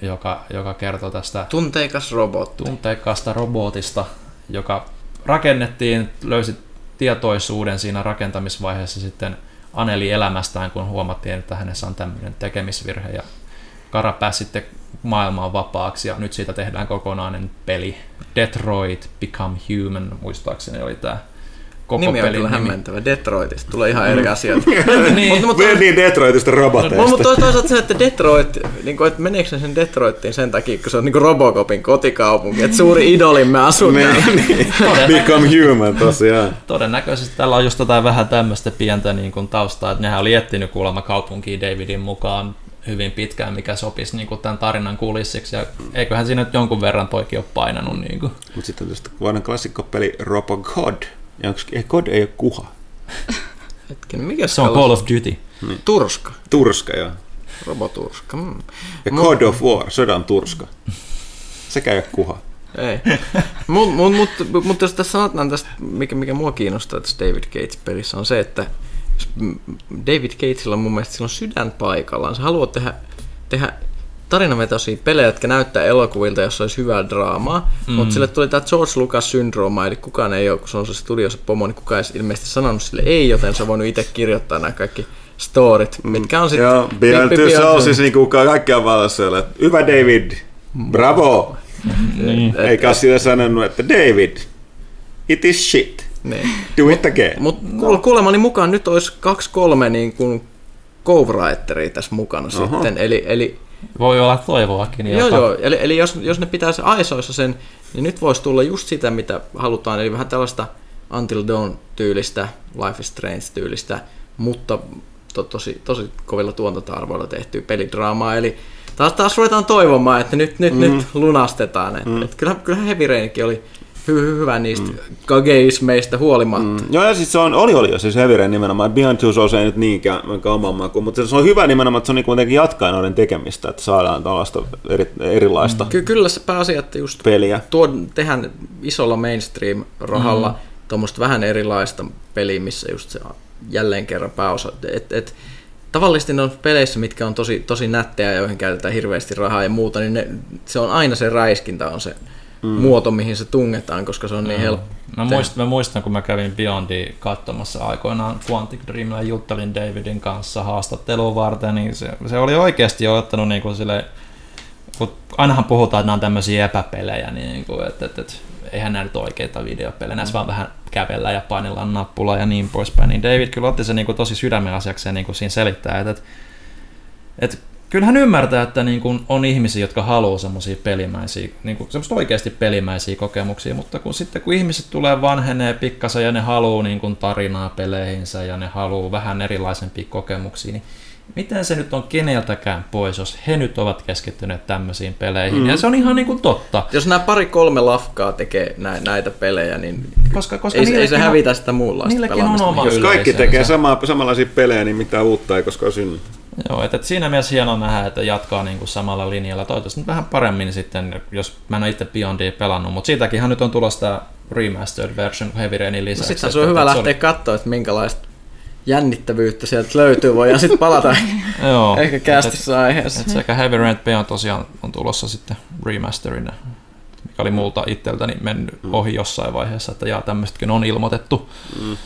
joka, joka kertoo tästä tunteikas robotti. tunteikkaasta robotista, joka rakennettiin, löysi tietoisuuden siinä rakentamisvaiheessa sitten Aneli elämästään, kun huomattiin, että hänessä on tämmöinen tekemisvirhe ja Kara pääsi sitten maailmaan vapaaksi ja nyt siitä tehdään kokonainen peli. Detroit Become Human, muistaakseni oli tämä koko nimi on kyllä hämmentävä. Detroitista tulee ihan eri asiat. niin. Mutta mut, niin Detroitista roboteista. Mutta mut toisaalta se, että Detroit, niin kuin, että meneekö sen Detroittiin sen takia, kun se on niin Robocopin kotikaupunki, että suuri idolimme asuu niin, niin. Become human tosiaan. Todennäköisesti tällä on just jotain vähän tämmöistä pientä niin kuin taustaa, että nehän oli etsinyt kuulemma kaupunkiin Davidin mukaan hyvin pitkään, mikä sopisi niin kuin tämän tarinan kulissiksi, ja eiköhän siinä nyt jonkun verran toikin ole painanut. Niin kuin. Mutta sitten on tietysti vanha klassikkopeli Robo God, ja onko, ei, God ei ole kuha. Hetken, mikä se on Call of Duty. Niin. Turska. Turska, joo. Roboturska. Mm. Ja God of War, sodan turska. Sekä ei ole kuha. Ei. Mutta mut, mut, mut, jos tässä sanotaan tästä, mikä, mikä mua kiinnostaa tässä David Gates-pelissä, on se, että David Gatesilla on mun mielestä sillä on sydän paikallaan. Se haluaa tehdä, tehdä tarinavetoisia pelejä, jotka näyttää elokuvilta, jos olisi hyvää draamaa, mm. mutta sille tuli tämä George Lucas-syndrooma, eli kukaan ei ole, kun se on se studiossa pomo, niin kukaan ei ilmeisesti sanonut sille ei, joten se on voinut itse kirjoittaa nämä kaikki storit, mm. mitkä on sitten... Joo, Beyond Two Souls, siis niinku kaikkia valossa, hyvä David, bravo! niin. Eikä sille sanonut, että David, it is shit. Niin. Do it again. Mutta no. kuulemani mukaan nyt olisi kaksi kolme niin kuin Cove tässä mukana Oho. sitten, eli, eli voi olla toivoakin. Joo, joo. Eli, eli jos, jos ne pitäisi aisoissa sen, niin nyt voisi tulla just sitä, mitä halutaan, eli vähän tällaista Until Dawn-tyylistä, Life is Strange-tyylistä, mutta to, tosi, tosi kovilla tuotantoarvoilla tehtyä pelidraamaa, eli taas, taas ruvetaan toivomaan, että nyt, nyt, mm. nyt lunastetaan. Et, mm. et kyllähän, kyllähän Heavy Rainkin oli hy- hyvä niistä mm. kageismeistä huolimatta. Mm. Joo, ja siis se on, oli oli jo siis Heavy Rain nimenomaan. Beyond Two Souls ei nyt niinkään oman makuun, mutta se on hyvä nimenomaan, että se on niin kuitenkin jatkaa noiden tekemistä, että saadaan tällaista eri, erilaista. Ky- Kyllä se pääasia, että just peliä. Tuo, tehdään isolla mainstream-rahalla mm. tuommoista vähän erilaista peliä, missä just se jälleen kerran pääosa. Et, et, tavallisesti on peleissä, mitkä on tosi, tosi nättejä, joihin käytetään hirveästi rahaa ja muuta, niin ne, se on aina se räiskintä on se mm. muoto, mihin se tungetaan, koska se on niin mm. helppo. Mä muistan, mä muistan, kun mä kävin Beyondia katsomassa aikoinaan Quantic Dreamilla juttelin Davidin kanssa haastattelua varten, niin se, se oli oikeasti jo ottanut niin kuin sille, kun ainahan puhutaan, että nämä on tämmöisiä epäpelejä, niin kuin, että, että, että eihän nämä nyt oikeita videopelejä, näissä mm. vaan vähän kävellä ja painellaan nappulaa ja niin poispäin, niin David kyllä otti se niin kuin tosi sydämen asiakseen niin kuin siinä selittää, että, että, että kyllähän ymmärtää, että niin kun on ihmisiä, jotka haluaa semmoisia pelimäisiä, niin kuin semmoista oikeasti pelimäisiä kokemuksia, mutta kun sitten kun ihmiset tulee vanhenee pikkasen ja ne haluaa niin kuin tarinaa peleihinsä ja ne haluaa vähän erilaisempia kokemuksia, niin miten se nyt on keneltäkään pois, jos he nyt ovat keskittyneet tämmöisiin peleihin. Mm. Ja se on ihan niin kuin totta. Jos nämä pari-kolme lafkaa tekee näitä pelejä, niin koska, koska ei, ei se hävitä sitä muunlaista pelaamista. On oma jos kaikki tekee sama, samanlaisia pelejä, niin mitään uutta ei koskaan synny. Joo, että, että siinä mielessä hienoa nähdä, että jatkaa niin kuin samalla linjalla. Toivottavasti nyt vähän paremmin sitten, jos mä en ole itse Beyondia pelannut, mutta siitäkin nyt on tulossa tämä remastered version Heavy Rainin lisäksi. No sitten se on hyvä lähteä oli... katsoa, että minkälaista jännittävyyttä sieltä löytyy, voidaan sitten palata Joo, ehkä kästissä aiheessa. Et sekä Heavy Rain Beyond tosiaan on tulossa sitten remasterina, mikä oli multa itseltäni mennyt ohi jossain vaiheessa, että jaa, tämmöistäkin on ilmoitettu. Mm.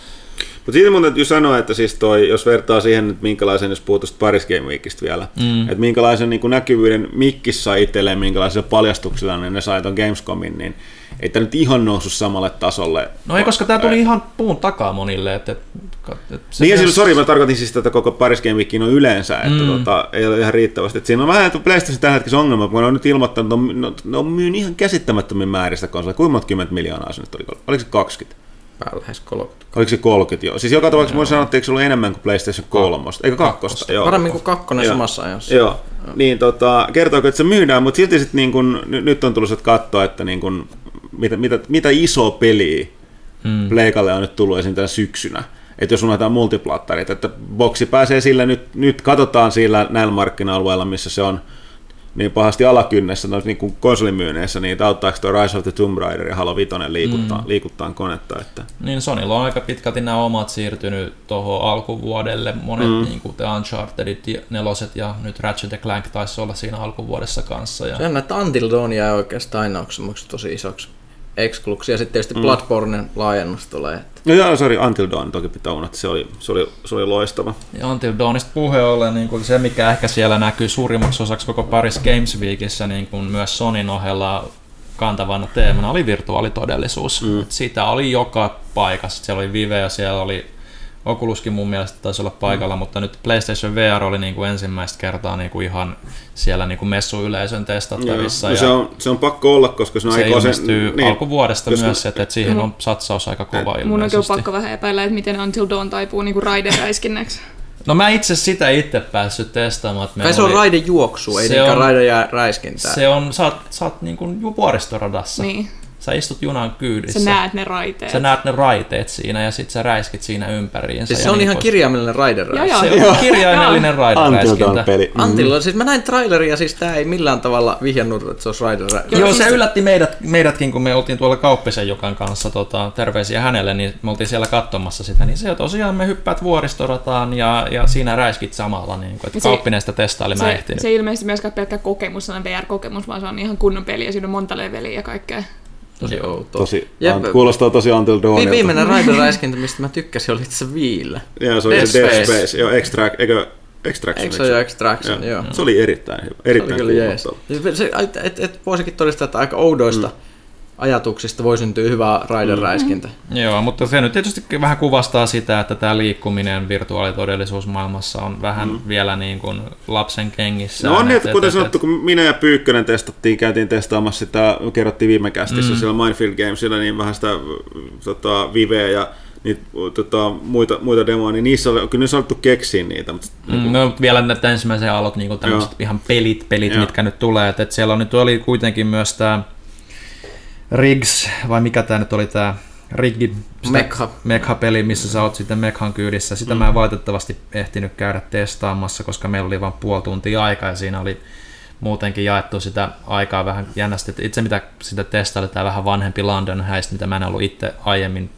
Mutta siitä mun täytyy sanoa, että siis toi, jos vertaa siihen, että minkälaisen, jos puhutaan Paris Game Weekistä vielä, mm. että minkälaisen niin kuin näkyvyyden Mikkis sai itselleen, minkälaisilla paljastuksilla niin ne sai ton Gamescomin, niin ei tämä nyt ihan noussut samalle tasolle. No ei, koska tämä tuli ihan puun takaa monille. Että, että se niin, myös... sori, mä tarkoitin siis tätä koko Paris Game Weekin on yleensä, että mm. tota, ei ole ihan riittävästi. Että siinä on vähän PlayStation tällä hetkellä ongelma, kun ne on nyt ilmoittanut, että ne on, ne on myynyt ihan käsittämättömin määristä konsoleja. Kuinka monta kymmentä miljoonaa se nyt oli? Oliko se 20? Päällä lähes 30. Oliko se 30, joo. Siis joka tapauksessa voi sanoa, että eikö se ollut enemmän kuin PlayStation 3, eikö kakkosta? Joo. Paremmin kuin kakkonen joo. samassa ajassa. Joo. joo. Niin tota, kertooko, että se myydään, mutta silti sitten niin kun, nyt on tullut katsoa, että niin kun, mitä, mitä, mitä iso peliä hmm. Pleikalle on nyt tullut esiin tänä syksynä. Että jos unohdetaan multiplattarit, että boksi pääsee sillä nyt, nyt katsotaan sillä näillä markkina-alueilla, missä se on niin pahasti alakynnessä noissa niin kuin konsolimyynneissä, niin auttaako tuo Rise of the Tomb Raider ja Halo 5 liikuttaa, mm. liikuttaa konetta? Että... Niin Sonylla on aika pitkälti nämä omat siirtynyt tuohon alkuvuodelle. Monet mm. niin kuin The Unchartedit, neloset ja nyt Ratchet Clank taisi olla siinä alkuvuodessa kanssa. Ja... Se on, että Until Dawn jää oikeastaan aina tosi isoksi Exclux ja sitten tietysti mm. Bloodbornen laajennus tulee. No joo, sorry, Until Dawn toki pitää unohtaa, se oli, se oli, se oli loistava. Ja Until Dawnista puhe ollen, niin kuin se mikä ehkä siellä näkyy suurimmaksi osaksi koko Paris Games Weekissä, niin kuin myös Sonin ohella kantavana teemana oli virtuaalitodellisuus. Mm. Sitä oli joka paikassa. Siellä oli Vive ja siellä oli Oculuskin mun mielestä taisi olla paikalla, mm. mutta nyt PlayStation VR oli niin kuin ensimmäistä kertaa niin kuin ihan siellä niin kuin messuyleisön testattavissa. No, ja se, on, se on pakko olla, koska se on se ilmestyy niin, alkuvuodesta koska, myös, että, että siihen mm. on satsaus aika kova ilmeisesti. Mun on kyllä pakko vähän epäillä, että miten Until Dawn taipuu niin kuin raideräiskinnäksi. No mä itse sitä itse päässyt testaamaan. Että Kai se on oli... juoksu, ei niinkään raide ja räiskintää. Se on, sä oot, sä oot niin kuin vuoristoradassa. Niin. Sä istut junan kyydissä. Sä näet ne raiteet. Sä näet ne raiteet siinä ja sit sä räiskit siinä ympäriinsä. Siis se on ihan pois. kirjaimellinen raideräiskintä. Se on kirjaimellinen raideräiskintä. peli. Mm. Antilla, siis mä näin traileria, siis tää ei millään tavalla vihjannut, että se olisi raideräiskintä. Joo, se yllätti meidät, meidätkin, kun me oltiin tuolla Kauppisen Jokan kanssa, tota, terveisiä hänelle, niin me oltiin siellä katsomassa sitä, niin se tosiaan me hyppäät vuoristorataan ja, ja siinä räiskit samalla, niin kuin, että Kauppinen sitä testaili, mä ehtinyt. Se ilmeisesti myöskään pelkkä kokemus, sellainen VR-kokemus, vaan se on ihan kunnon peli ja siinä on monta leveliä ja kaikkea. Tosi outo. Tosi, ja, an, kuulostaa tosi Until Dawnilta. Viimeinen raideräiskintä, mistä mä tykkäsin, oli itse Viillä. Joo, se oli Dead se Dead Space. Space. Joo, Extract, eikö Extraction. Eikö se ole Extraction, joo. joo. Se oli erittäin hyvä. Erittäin se oli kyllä jees. Se, et, et, et, voisikin todistaa, että aika oudoista mm ajatuksista voi syntyä hyvä raideräiskintä. Mm. Joo, mutta se nyt tietysti vähän kuvastaa sitä, että tämä liikkuminen virtuaalitodellisuusmaailmassa on vähän mm. vielä niin kuin lapsen kengissä. No on niin, että kuten et, sanottu, kun minä ja Pyykkönen testattiin, käytiin testaamassa sitä, kerrottiin viime kästissä mm. siellä Mindfield Gamesilla, niin vähän sitä tota, Viveä ja niitä tota, muita, muita demoja, niin niissä oli, kyllä niissä on keksiä niitä. Mutta, mm, niin kuin... no, vielä näitä ensimmäisiä alot, niin tämmöiset ihan pelit, pelit Joo. mitkä nyt tulee. että et siellä on, nyt oli kuitenkin myös tämä Riggs, vai mikä tämä nyt oli tämä Riggi Mekha. Mekha-peli, missä sä oot sitten Mekhan kyydissä. Sitä mm. mä en valitettavasti ehtinyt käydä testaamassa, koska meillä oli vain puoli tuntia aikaa ja siinä oli muutenkin jaettu sitä aikaa vähän jännästi. Itse mitä sitä testaili, tämä vähän vanhempi London Heist, mitä mä en ollut itse aiemmin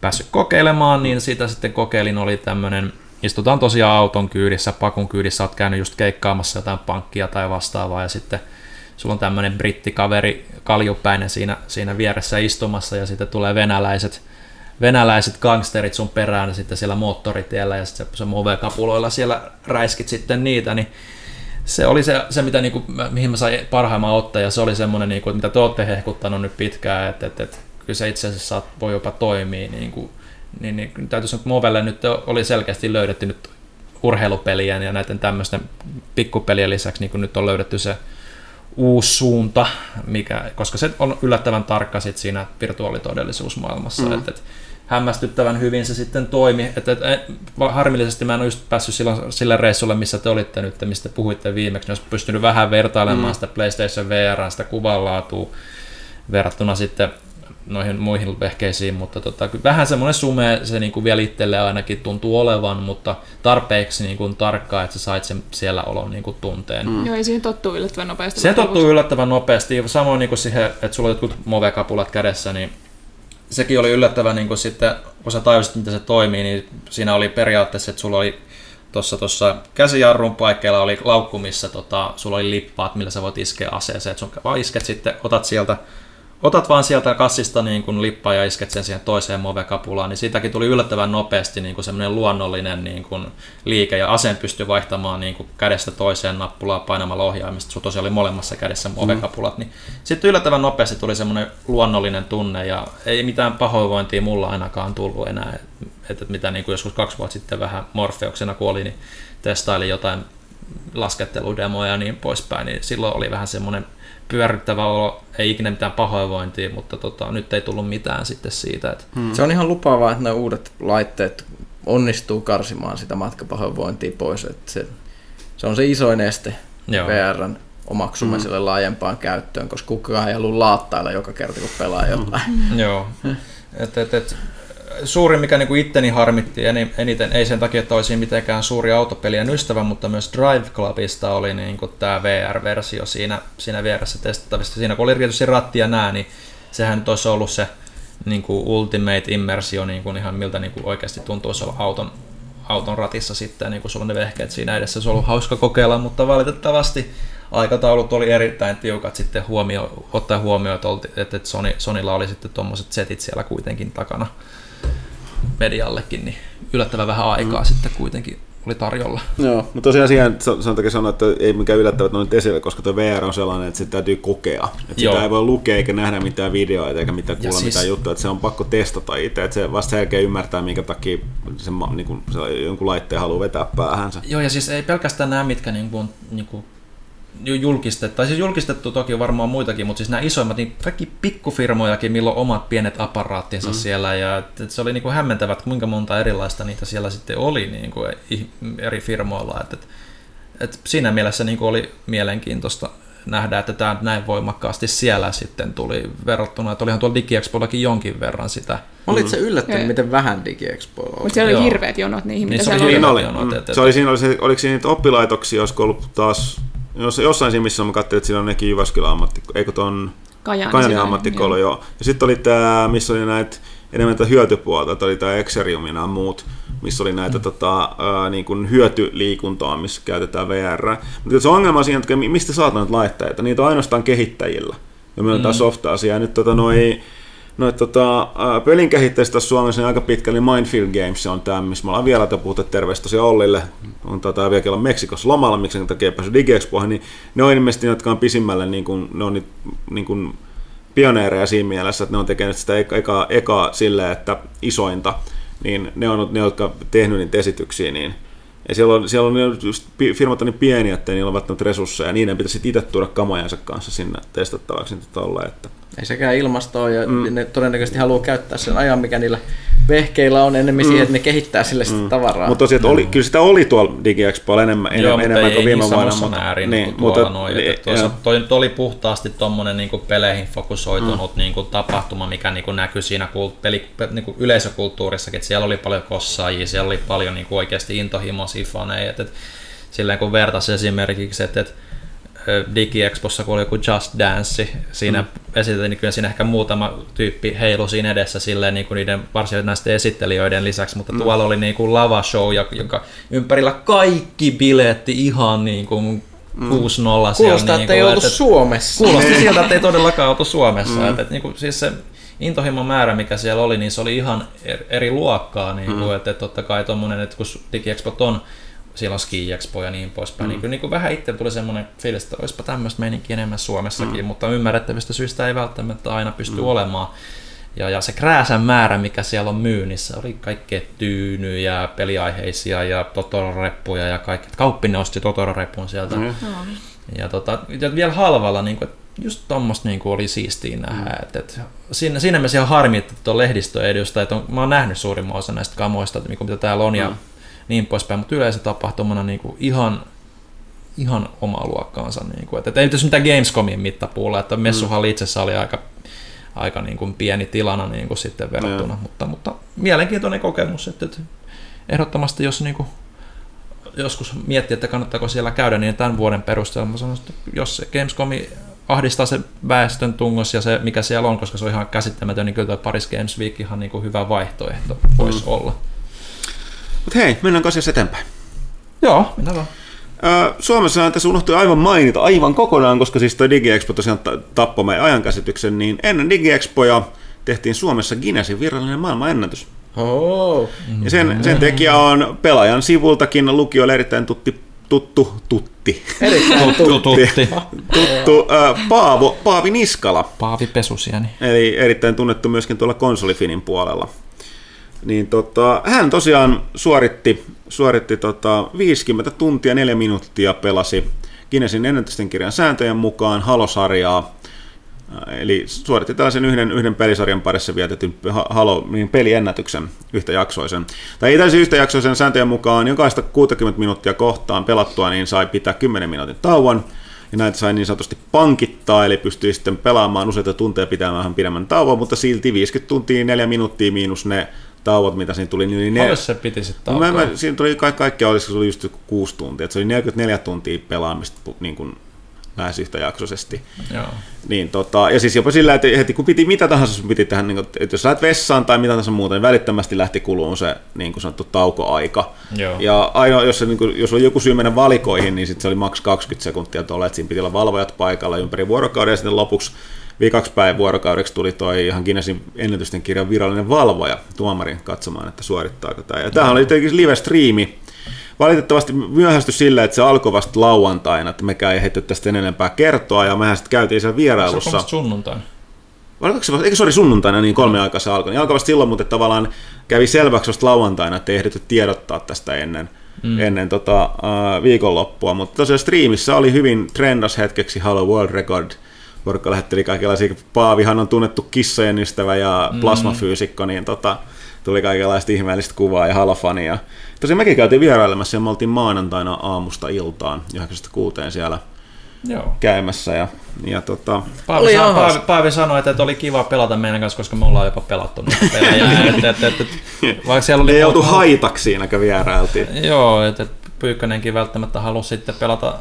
päässyt kokeilemaan, niin sitä sitten kokeilin, oli tämmöinen, istutaan tosiaan auton kyydissä, pakun kyydissä, oot käynyt just keikkaamassa jotain pankkia tai vastaavaa ja sitten sulla on tämmöinen brittikaveri kaljupäinen siinä, siinä vieressä istumassa ja sitten tulee venäläiset, venäläiset gangsterit sun perään sitten siellä moottoritiellä ja sitten se move-kapuloilla siellä räiskit sitten niitä, niin se oli se, se mitä, niinku, mihin mä sain parhaimman ottaa ja se oli semmoinen, niinku, mitä te olette hehkuttanut nyt pitkään, että, että, että kyllä se itse asiassa voi jopa toimia, niin, kuin, niin, niin täytyy sanoa, että Movelle nyt oli selkeästi löydetty nyt urheilupelien ja näiden tämmöisten pikkupelien lisäksi niin nyt on löydetty se uusi suunta, mikä, koska se on yllättävän tarkka sit siinä virtuaalitodellisuusmaailmassa. Mm. Et, et, hämmästyttävän hyvin se sitten toimi. Et, et, et, harmillisesti mä en ole just päässyt silloin, sille reissulle, missä te olitte nyt, mistä puhuitte viimeksi. Ne olisi pystynyt vähän vertailemaan mm. sitä PlayStation VR, sitä kuvanlaatua verrattuna sitten noihin muihin vehkeisiin, mutta tota, vähän semmoinen sume se niin kuin vielä itselle ainakin tuntuu olevan, mutta tarpeeksi niin kuin tarkkaa, että sä sait sen siellä olon niin kuin tunteen. Mm. Joo, ei siihen tottuu yllättävän nopeasti. Se tottuu yllättävän nopeasti, samoin niin kuin siihen, että sulla on jotkut movekapulat kädessä, niin sekin oli yllättävän, niin kuin sitten, kun sä tajusit, miten se toimii, niin siinä oli periaatteessa, että sulla oli tuossa tuossa käsijarrun paikkeilla oli laukku, missä tota, sulla oli lippaat, millä sä voit iskeä aseeseen, että sun vaan isket sitten, otat sieltä otat vaan sieltä kassista niin kun lippaa ja isket sen siihen toiseen movekapulaan, niin siitäkin tuli yllättävän nopeasti niin semmoinen luonnollinen niin kun liike, ja aseen pystyi vaihtamaan niin kun kädestä toiseen nappulaa painamalla ohjaimista, sun tosiaan oli molemmassa kädessä movekapulat, mm. niin sitten yllättävän nopeasti tuli semmoinen luonnollinen tunne, ja ei mitään pahoinvointia mulla ainakaan tullut enää, että mitä niin kuin joskus kaksi vuotta sitten vähän morfeuksena kun oli, niin testailin jotain lasketteludemoja ja niin poispäin, niin silloin oli vähän semmoinen pyörryttävä olo, ei ikinä mitään pahoinvointia, mutta tota, nyt ei tullut mitään sitten siitä. Että... Hmm. Se on ihan lupaavaa, että nämä uudet laitteet onnistuu karsimaan sitä matkapahoinvointia pois. Että se, se on se isoin este Joo. VRn omaksumiselle hmm. laajempaan käyttöön, koska kukaan ei halua laattailla joka kerta, kun pelaa jotain. Hmm. Joo. Et, et, et, Suurin, mikä niin kuin itteni harmitti eniten, ei sen takia, että olisin mitenkään suuri autopelien ystävä, mutta myös Drive Clubista oli niin tämä VR-versio siinä, siinä vieressä testattavista. Siinä kun oli tietysti ratti ja nää, niin sehän nyt olisi ollut se niin kuin ultimate immersio, niin kuin ihan miltä niin kuin oikeasti tuntuisi olla auton, auton ratissa sitten, niin kuin sulla on ne vehkeet siinä edessä. Se on ollut hauska kokeilla, mutta valitettavasti aikataulut oli erittäin tiukat sitten huomio, ottaa huomioon, että Sony, Sonylla oli sitten tuommoiset setit siellä kuitenkin takana mediallekin, niin yllättävän vähän aikaa mm. sitten kuitenkin oli tarjolla. Joo, mutta tosiaan siihen sen takia sanoa, että ei mikään yllättävää, että on nyt esille, koska tuo VR on sellainen, että sitä täytyy kokea. Että sitä ei voi lukea eikä nähdä mitään videoita eikä mitään kuulla siis... mitään juttuja, että se on pakko testata itse, että se vasta selkeä ymmärtää, minkä takia se, niin kuin, se jonkun laitteen haluaa vetää päähänsä. Joo, ja siis ei pelkästään nämä, mitkä niin kuin, niin kuin julkistettu, tai siis julkistettu toki varmaan muitakin, mutta siis nämä isoimmat, niin kaikki pikkufirmojakin, milloin omat pienet aparaattinsa mm. siellä, ja et, et se oli niin kuin hämmentävä, että kuinka monta erilaista niitä siellä sitten oli niin kuin eri firmoilla, että et, et siinä mielessä niin kuin oli mielenkiintoista nähdä, että tämä näin voimakkaasti siellä sitten tuli verrattuna, että olihan tuolla DigiExpollakin jonkin verran sitä. Olit se yllättynyt, miten vähän DigiExpo oli? Mutta siellä oli hirveät jonot niihin, niin mitä se siellä oli. Jonot, mm. se oli siinä, oli se, oliko siinä niitä oppilaitoksia, olisiko ollut taas jos, jossain siinä, missä mä katselin, että siinä on nekin Jyväskylän ammatti, eikö ton Kajani, Kajani ammattikolo, joo. joo. Ja sitten oli tämä, missä oli näitä enemmän tätä hyötypuolta, että oli tämä Exerium ja muut, missä oli näitä mm. tota, ää, niin kuin hyötyliikuntaa, missä käytetään VR. Mutta se ongelma on siinä, että mistä saat noita laitteita, niitä on ainoastaan kehittäjillä. Ja meillä on mm. tämä softa-asia. Ja nyt tota, noi, No, tota, pelin kehittäjistä Suomessa niin aika pitkälle niin Mindfield Games on tämä, missä me ollaan vielä puhuttu terveistä tosiaan Ollille. On tota, vielä Meksikossa lomalla, miksi sen takia päässyt DigiExpoihin, niin ne on ilmeisesti ne, jotka on pisimmälle, niin kuin, ne on niin kuin pioneereja siinä mielessä, että ne on tekemään sitä eka, eka silleen, että isointa, niin ne on ne, jotka tehnyt niitä esityksiä, niin ja siellä on, siellä on just firmat on niin pieniä, että niillä on välttämättä resursseja, ja niiden pitäisi itse tuoda kamojansa kanssa sinne testattavaksi. Niin tolle, että ei sekään ilmastoa ja mm. ne todennäköisesti haluaa käyttää sen ajan, mikä niillä vehkeillä on enemmän mm. siihen, että ne kehittää sille sitä mm. tavaraa. Mutta tosiaan, oli, kyllä sitä oli tuolla DigiExpoilla enemmän, Joo, enemmän, enemmän kuin viime vuonna. Mutta määrin niin, kuin mutta, noin, niin, tuossa, toi, toi, oli puhtaasti tuommoinen niin peleihin fokusoitunut mm. niin kuin tapahtuma, mikä niin kuin näkyi siinä kult, peli, niin kuin yleisökulttuurissakin, että siellä oli paljon kossaajia, siellä oli paljon niin kuin oikeasti intohimoisia faneja, että, että silleen kun vertaisi esimerkiksi, että, että DigiExpossa, kun oli joku Just Dance, siinä mm. esitettiin, niin kyllä siinä ehkä muutama tyyppi heilu siinä edessä silleen niin kuin niiden varsinaisten esittelijöiden lisäksi, mutta mm. tuolla oli niin kuin lava show, jonka ympärillä kaikki biletti ihan niin kuin 6-0 mm. Kuulostaa, siellä, että niin ei oltu Suomessa. Kuulosti niin. sieltä, että ei todellakaan oltu Suomessa. Mm. Että, että, niin kuin, siis se intohimon määrä, mikä siellä oli, niin se oli ihan eri luokkaa. Niin kuin, mm. että, että totta kai tuommoinen, että kun DigiExpot on siellä on Ski Expo ja niin poispäin. Mm. Niin, niin kuin vähän itse tuli semmoinen fiilis, että olisipa tämmöistä meininkiä enemmän Suomessakin, mm. mutta ymmärrettävistä syistä ei välttämättä aina pysty mm. olemaan. Ja, ja se krääsän määrä, mikä siellä on myynnissä, oli kaikkea tyynyjä, peliaiheisia ja Totoro-reppuja ja kaikki. Kauppinen osti Totoro-repun sieltä. Mm. Ja, tota, ja vielä halvalla, niin kuin, just tuommoista niin oli siistiä nähdä. Mm. Et, et, siinä, siinä mielessä ihan harmi, että tuon lehdistöedustajat on, mä oon nähnyt suurimman osan näistä kamoista, että, mitä täällä on, mm. ja niin poispäin, mutta yleensä tapahtumana niin kuin ihan, ihan omaa luokkaansa. Niin kuin, että, ei tässä mitään Gamescomin mittapuulla, että messuhalli itsessä oli aika, aika niin kuin pieni tilana niin kuin sitten verrattuna, no. mutta, mutta mielenkiintoinen kokemus, että, että ehdottomasti jos niin kuin, joskus miettii, että kannattaako siellä käydä, niin tämän vuoden perusteella mä sanoisin, että jos se Gamescomi ahdistaa se väestön tungos ja se, mikä siellä on, koska se on ihan käsittämätön, niin kyllä tuo Paris Games Week ihan niin kuin hyvä vaihtoehto voisi mm. olla. Mutta hei, mennään asiassa eteenpäin. Joo, mennään vaan. Suomessa tässä unohtui aivan mainita, aivan kokonaan, koska siis tuo DigiExpo tosiaan tappoi meidän ajankäsityksen, niin ennen DigiExpoja tehtiin Suomessa Guinnessin virallinen maailmanennätys. Oh. Ja sen, sen tekijä on pelaajan sivultakin lukioille erittäin tutti, tuttu, tutti. Erittäin tuttu, tutti. tuttu äh, Paavo, Paavi Niskala. Paavi Pesusiani. Eli erittäin tunnettu myöskin tuolla konsolifinin puolella niin tota, hän tosiaan suoritti, suoritti tota 50 tuntia 4 minuuttia pelasi Guinnessin ennätysten kirjan sääntöjen mukaan Halo-sarjaa, eli suoritti tällaisen yhden, yhden pelisarjan parissa vietetyn Halo niin peliennätyksen yhtäjaksoisen. Tai ei täysin yhtäjaksoisen sääntöjen mukaan jokaista 60 minuuttia kohtaan pelattua, niin sai pitää 10 minuutin tauon, ja näitä sai niin sanotusti pankittaa, eli pystyi sitten pelaamaan useita tunteja pitämään vähän pidemmän tauon, mutta silti 50 tuntia 4 minuuttia miinus ne tauot, mitä siinä tuli. Niin ne, se piti sitten no, mä, mä, Siinä tuli kaikki, kaikki olisi, se oli just kuusi tuntia. Et se oli 44 tuntia pelaamista niin kuin lähes yhtäjaksoisesti. Joo. Niin, tota, ja siis jopa sillä, että heti kun piti mitä tahansa sun piti tehdä, niin että jos lähdet vessaan tai mitä tahansa muuta, niin välittömästi lähti kuluun se niin kuin sanottu taukoaika. Joo. Ja aina, jos, se, niin kuin, jos oli joku syy mennä valikoihin, niin sit se oli maks 20 sekuntia tuolla, että siinä piti olla valvojat paikalla ympäri vuorokauden, ja sitten lopuksi viikaksi päivän vuorokaudeksi tuli toi ihan Guinnessin ennätysten kirjan virallinen valvoja tuomarin katsomaan, että suorittaako tämä. Ja tämähän oli tietenkin live-striimi, valitettavasti myöhästy sillä, että se alkoi vasta lauantaina, että mekään ei heitty tästä enempää kertoa, ja mehän sitten käytiin siellä vierailussa. Se sunnuntaina? Oliko se, eikö se oli sunnuntaina, niin kolme aikaa se alkoi. Niin alkoi vasta silloin, mutta tavallaan kävi selväksi vasta lauantaina, että ei ehditty tiedottaa tästä ennen, mm. ennen tota, uh, viikonloppua. Mutta tosiaan striimissä oli hyvin trendas hetkeksi Hello World Record. Porukka lähetteli kaikenlaisia. Paavihan on tunnettu kissojen ystävä ja mm. plasmafyysikko, niin tota, tuli kaikenlaista ihmeellistä kuvaa ja halafania. Tosiaan mekin käytiin vierailemassa ja me oltiin maanantaina aamusta iltaan 9.6 siellä Joo. käymässä. Ja, ja tota... Paavi, san, Paavi, Paavi, sanoi, että, että oli kiva pelata meidän kanssa, koska me ollaan jopa pelattu pelejä. et, et, et, et, vaikka siellä oli... Ne joutui haitaksi siinä, kun vierailtiin. Joo, että et Pyykkönenkin välttämättä halusi sitten pelata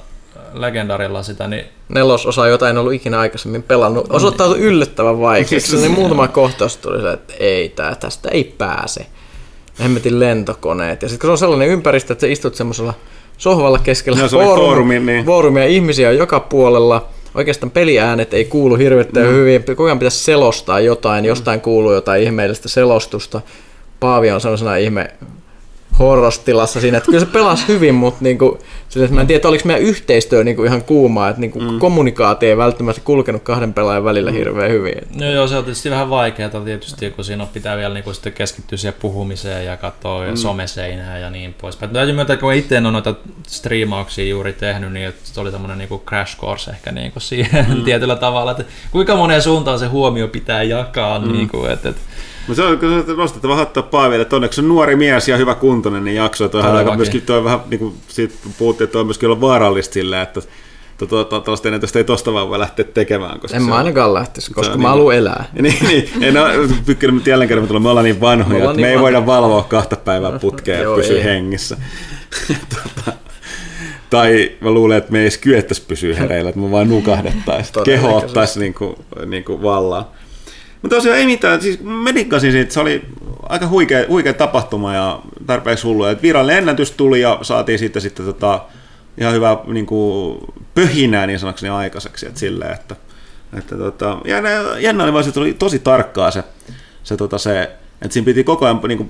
legendarilla sitä, niin... Nelososa, jota en ollut ikinä aikaisemmin pelannut, osoittautui yllättävän vaikeaksi. niin muutama kohtaus tuli se, että ei, tää, tästä ei pääse. Hemmetin lentokoneet. Ja sitten kun se on sellainen ympäristö, että sä istut semmoisella sohvalla keskellä no, foorumi, niin. foorumia, ihmisiä on joka puolella, oikeastaan peliäänet ei kuulu hirveän mm. hyvin, koko ajan pitäisi selostaa jotain, jostain kuuluu jotain ihmeellistä selostusta. Paavi on sellaisena ihme horrostilassa siinä, että kyllä se pelasi hyvin, mutta niinku, sille, että mä en tiedä, oliko meidän yhteistyö niinku ihan kuumaa, että niinku mm. kommunikaatio ei välttämättä kulkenut kahden pelaajan välillä mm. hirveän hyvin. No joo, se on tietysti vähän vaikeaa tietysti, kun siinä pitää vielä niinku sitten keskittyä siihen puhumiseen ja katsoa mm. someseinää ja niin poispäin. Täytyy myöntää, kun itse en ole noita striimauksia juuri tehnyt, niin se oli tämmöinen niinku crash course ehkä niinku siihen mm. tietyllä tavalla, että kuinka monen suuntaan se huomio pitää jakaa, mm. niinku, että, että mutta se on kun nostettava hattua Paaville, että onneksi on nuori mies ja hyvä kuntoinen, niin jakso. Toi aika myöskin toi vähän, niin kuin siitä puhuttiin, että on myöskin ollut vaarallista sillä, että tuollaista ennätystä ei tosta vaan voi lähteä tekemään. Koska en mä ainakaan lähtisi, koska mä niin, haluan elää. Niin, niin. En ole, jälleen kerran me ollaan niin vanhoja, että niin me ei voida valvoa kahta päivää putkea ja pysyä hengissä. tota, tai mä luulen, että me ei edes kyettäisi pysyä hereillä, että me vaan nukahdettaisiin, keho ottaisi niin kuin, niin kuin vallaan. Mutta tosiaan ei mitään, siis medikasin siitä, se oli aika huikea, huikea tapahtuma ja tarpeeksi hullu. Et virallinen ennätys tuli ja saatiin sitten, sitten tota, ihan hyvä niin kuin, pöhinää niin sanokseni aikaiseksi. Et silleen, että, että tota, ja jännä oli vaan, se tuli tosi tarkkaa se, se, tota, se että siinä piti koko ajan niin kuin,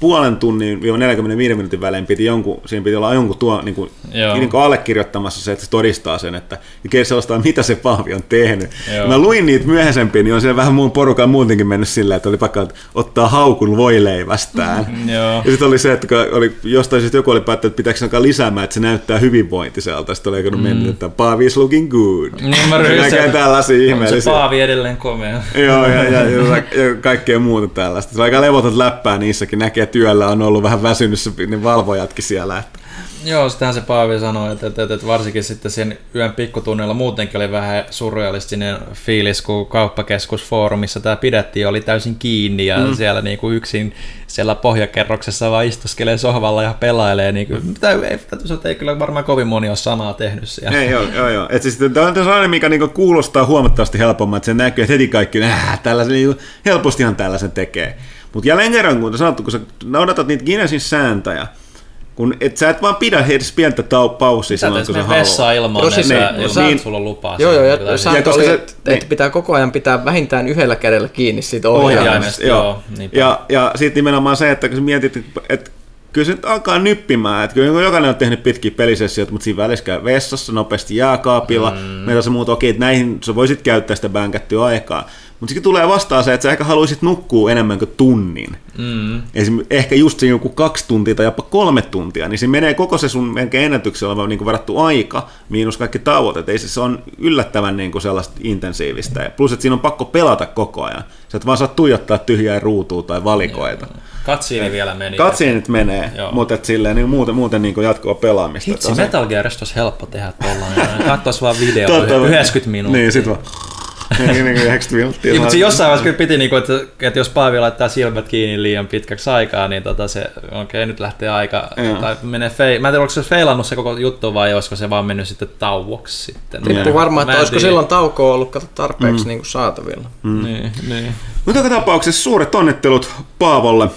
puolen tunnin 45 minuutin välein piti jonkun, siinä piti olla jonkun tuo, niin kuin, niin kuin allekirjoittamassa se, että se todistaa sen, että ja sellaista, mitä se pahvi on tehnyt. Joo. Mä luin niitä myöhäisempiä, niin on siellä vähän muun porukan muutenkin mennyt sillä, että oli pakko ottaa haukun voileivästään. Mm, ja sitten oli se, että oli, jostain sitten joku oli päättänyt, että pitääkö alkaa lisäämään, että se näyttää hyvinvointiselta. Sitten oli mm. mennyt, että Paavi is looking good. Niin mä ryhdyin. tällaisia ihmeellisiä. Se Paavi edelleen komea. Joo, ja, ja, ja, ja, kaikkea muuta tällaista. Se on aika levotot läppää niissäkin, näkee työllä on ollut vähän väsynyt niin valvojatkin siellä. Että. Joo, sitähän se Paavi sanoi, että, että, että varsinkin sitten sen yön pikkutunnilla muutenkin oli vähän surrealistinen fiilis, kun kauppakeskusfoorumissa tämä pidettiin oli täysin kiinni ja mm. siellä niin kuin yksin siellä pohjakerroksessa vaan istuskelee sohvalla ja pelailee. Niin kuin, mitä, ei, ei kyllä varmaan kovin moni ole samaa tehnyt siellä. Ei, joo, joo, joo. Et siis, tämä on sellainen, mikä niin kuulostaa huomattavasti helpommin, että se näkyy, että heti kaikki, äh, tällaisen, niin helpostihan tällaisen tekee. Mutta jälleen kerran, kun sanottu, kun sä noudatat niitä Guinnessin sääntöjä, kun et sä et vaan pidä edes pientä tau- paussia silloin, kun sä haluat. Sä ilman, siis, niin, ilman niin, sulla on lupaa. Joo, joo, ja, ja sääntö oli, että niin. pitää koko ajan pitää vähintään yhdellä kädellä kiinni siitä ohjaimesta. Joo, joo. ja, ja sitten nimenomaan se, että kun sä mietit, että kyllä se nyt alkaa nyppimään. Että kyllä jokainen on tehnyt pitkiä pelisessioita, mutta siinä välissä käy vessassa nopeasti jääkaapilla. Mm. Meillä on se muuta, okei, että näihin sä voisit käyttää sitä bänkättyä aikaa. Mutta sitten tulee vastaan se, että sä ehkä haluaisit nukkua enemmän kuin tunnin. Mm. Esimerkiksi ehkä just se joku kaksi tuntia tai jopa kolme tuntia, niin se menee koko se sun melkein ennätyksellä oleva niin varattu aika, miinus kaikki tauot. Et ei se, se on yllättävän niin kuin sellaista intensiivistä. Ja plus, että siinä on pakko pelata koko ajan. Sä et vaan saa tuijottaa tyhjää ruutua tai valikoita. Joo. Katsiini vielä meni. nyt menee, Joo. mutta et silleen, niin muuten, muuten niin jatkoa pelaamista. Hitsi, Metal Gearista olisi helppo tehdä tollainen. Katsoisi vaan video 90 minuuttia. Niin, sit vaan 90 minuuttia. Niin, mutta jossain vaiheessa kyllä piti, niin kuin, että, että, jos Paavi laittaa silmät kiinni liian pitkäksi aikaa, niin tota se, okei, okay, nyt lähtee aika, Joo. tai menee fei, mä en tiedä, onko se feilannut se koko juttu vai olisiko se vaan mennyt sitten tauoksi sitten. Riippuu varmaan, että olisiko silloin taukoa ollut tarpeeksi mm. niin kuin saatavilla. Mm. Niin, niin. Mutta joka tapauksessa suuret onnittelut Paavolle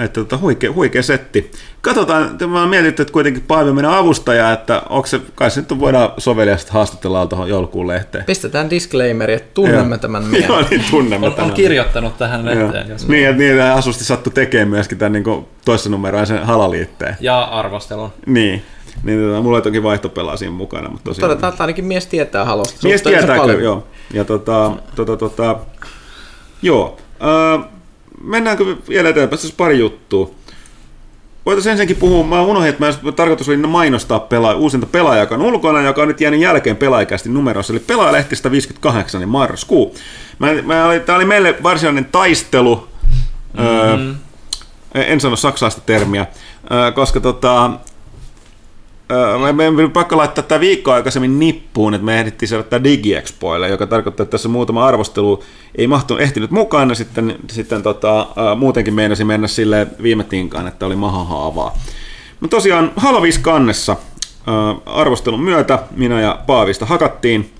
että tota, huikea, huikea setti. Katsotaan, mä mietitty, että kuitenkin Paavi meidän avustaja, että onko se, kai se nyt voidaan soveliasta haastatella tuohon joulukuun lehteen. Pistetään disclaimeri, että tunnemme tämän miehen. Joo, niin tunnemme on, on kirjoittanut tähän lehteen. Jos niin, että niin, asusti sattu tekemään myöskin tämän niin toisen numeroisen halaliitteen. Ja arvostelun. Niin. Niin, tota, mulla ei toki vaihtopelaa siinä mukana, mutta tosiaan... Todetaan, että ainakin mies tietää halosta. Mies tietää kyllä, joo. Ja tota, tota, tota, joo. Äh, mennäänkö vielä eteenpäin? Tässä pari juttua. Voitaisiin ensinnäkin puhua, mä unohdin, että mä tarkoitus oli mainostaa pelaa, uusinta pelaaja, joka on ulkona, joka on nyt jäänyt jälkeen pelaajakästi numerossa, eli pelaajalehti 158, niin marraskuu. Mä, mä oli, tää oli meille varsinainen taistelu, mm-hmm. öö, en sano saksalaista termiä, öö, koska tota, meidän pakko laittaa tämä viikko aikaisemmin nippuun, että me ehdittiin saada tämä DigiExpoille, joka tarkoittaa, että tässä muutama arvostelu ei mahtunut, ehtinyt mukaan, ja sitten, sitten tota, muutenkin meinasi mennä sille viime tinkaan, että oli mahahaavaa. Mutta tosiaan 5 kannessa arvostelun myötä minä ja Paavista hakattiin,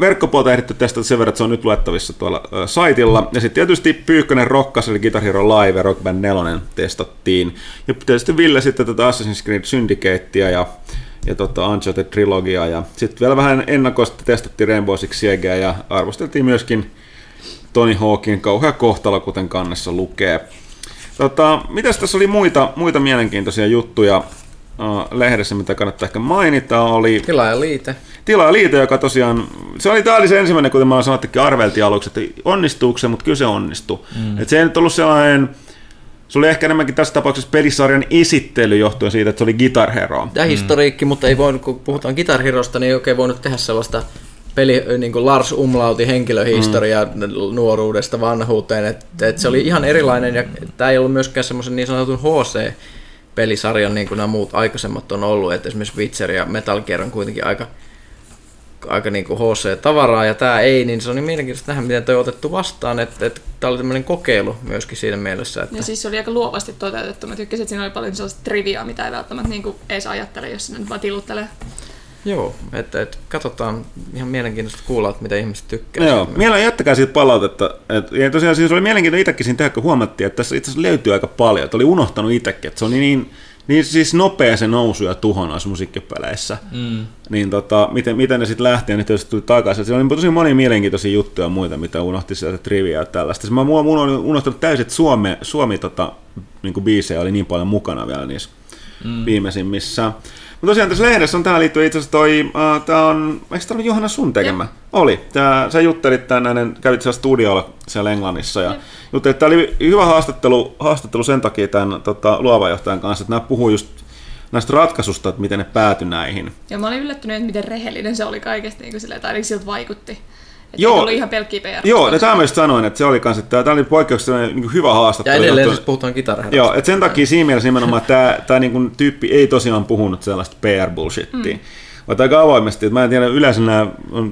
verkkopuolta ehditty testata sen verran, että se on nyt luettavissa tuolla saitilla. Ja sitten tietysti Pyykkönen Rokkas, eli Guitar Hero Live ja Rock Band 4 testattiin. Ja tietysti Ville sitten tätä Assassin's Creed Syndicatea ja, ja tota Uncharted Trilogia. Ja sitten vielä vähän ennakoista testattiin Rainbow Six Siegeä ja arvosteltiin myöskin Tony Hawkin kauhea kohtalo, kuten kannessa lukee. Tota, mitäs tässä oli muita, muita mielenkiintoisia juttuja? Lehdessä, mitä kannattaa ehkä mainita, oli... Tilaajaliite. Tilaajaliite, joka tosiaan... Se oli, tämä oli se ensimmäinen, kuten mä sanottikin arveltiin aluksi, että onnistuuko se, mutta kyllä se onnistui. Mm. Et se ei nyt ollut sellainen... Se oli ehkä enemmänkin tässä tapauksessa pelisarjan esittely johtuen siitä, että se oli Guitar Hero. Ja historiikki, mm. mutta ei voinut, kun puhutaan Guitar Herosta, niin ei oikein voinut tehdä sellaista peli, niin kuin Lars Umlautin henkilöhistoria mm. nuoruudesta vanhuuteen. Et, et se oli ihan erilainen ja tämä ei ollut myöskään semmoisen niin sanotun HC pelisarjan niin kuin nämä muut aikaisemmat on ollut, että esimerkiksi Witcher ja Metal Gear on kuitenkin aika, aika niin kuin HC-tavaraa, ja tämä ei, niin se on niin mielenkiintoista nähdä, miten toi on otettu vastaan, että, että tämä oli tämmöinen kokeilu myöskin siinä mielessä. Että... Ja siis se oli aika luovasti toteutettu, mä tykkäsin, että siinä oli paljon sellaista triviaa, mitä ei välttämättä niin kuin edes ajattele, jos sinne vaan tiluttelee. Joo, että, että katsotaan ihan mielenkiintoista kuulla, että mitä ihmiset tykkää. Joo, mielellä jättäkää siitä palautetta. Et, ja tosiaan siis oli mielenkiintoista itsekin siinä tehdä, kun huomattiin, että tässä itse asiassa löytyy aika paljon. Että oli unohtanut itsekin, että se on niin, niin siis nopea se nousu ja tuho noissa musiikkipeleissä. Mm. Niin tota, miten, miten ne sitten lähti ja ne tietysti tuli takaisin. Siellä oli tosi monia mielenkiintoisia juttuja ja muita, mitä unohti sieltä triviaa ja tällaista. Siis mä, mun, mun on unohtanut täysin, että Suomi, Suomi tota, niin biisejä oli niin paljon mukana vielä niissä mm. viimeisimmissä. Mutta tosiaan tässä lehdessä on tähän liittyen itse asiassa toi, uh, tää on, eikö tämä ollut Johanna sun tekemä? Ja. Oli. Tää, sä juttelit tänne, kävit siellä studiolla siellä Englannissa ja, ja. juttelit, tämä oli hyvä haastattelu, haastattelu sen takia tämän tota, luovajohtajan kanssa, että nämä puhuu just näistä ratkaisusta, että miten ne pääty näihin. Ja mä olin yllättynyt, että miten rehellinen se oli kaikesta, niin kuin silleen, tai siltä vaikutti. Että Joo, ollut ihan pelkkiä PR. Joo, ja tämä myös sanoin, että se oli kans, että tämä oli poikkeuksellinen niin hyvä haastattelu. Ja edelleen siis puhutaan kitarasta. Joo, että sen takia siinä mielessä nimenomaan tämä, tämä niin kuin, tyyppi ei tosiaan puhunut sellaista PR-bullshittia. Mm. Vaikka aika avoimesti, että mä en tiedä yleensä nämä,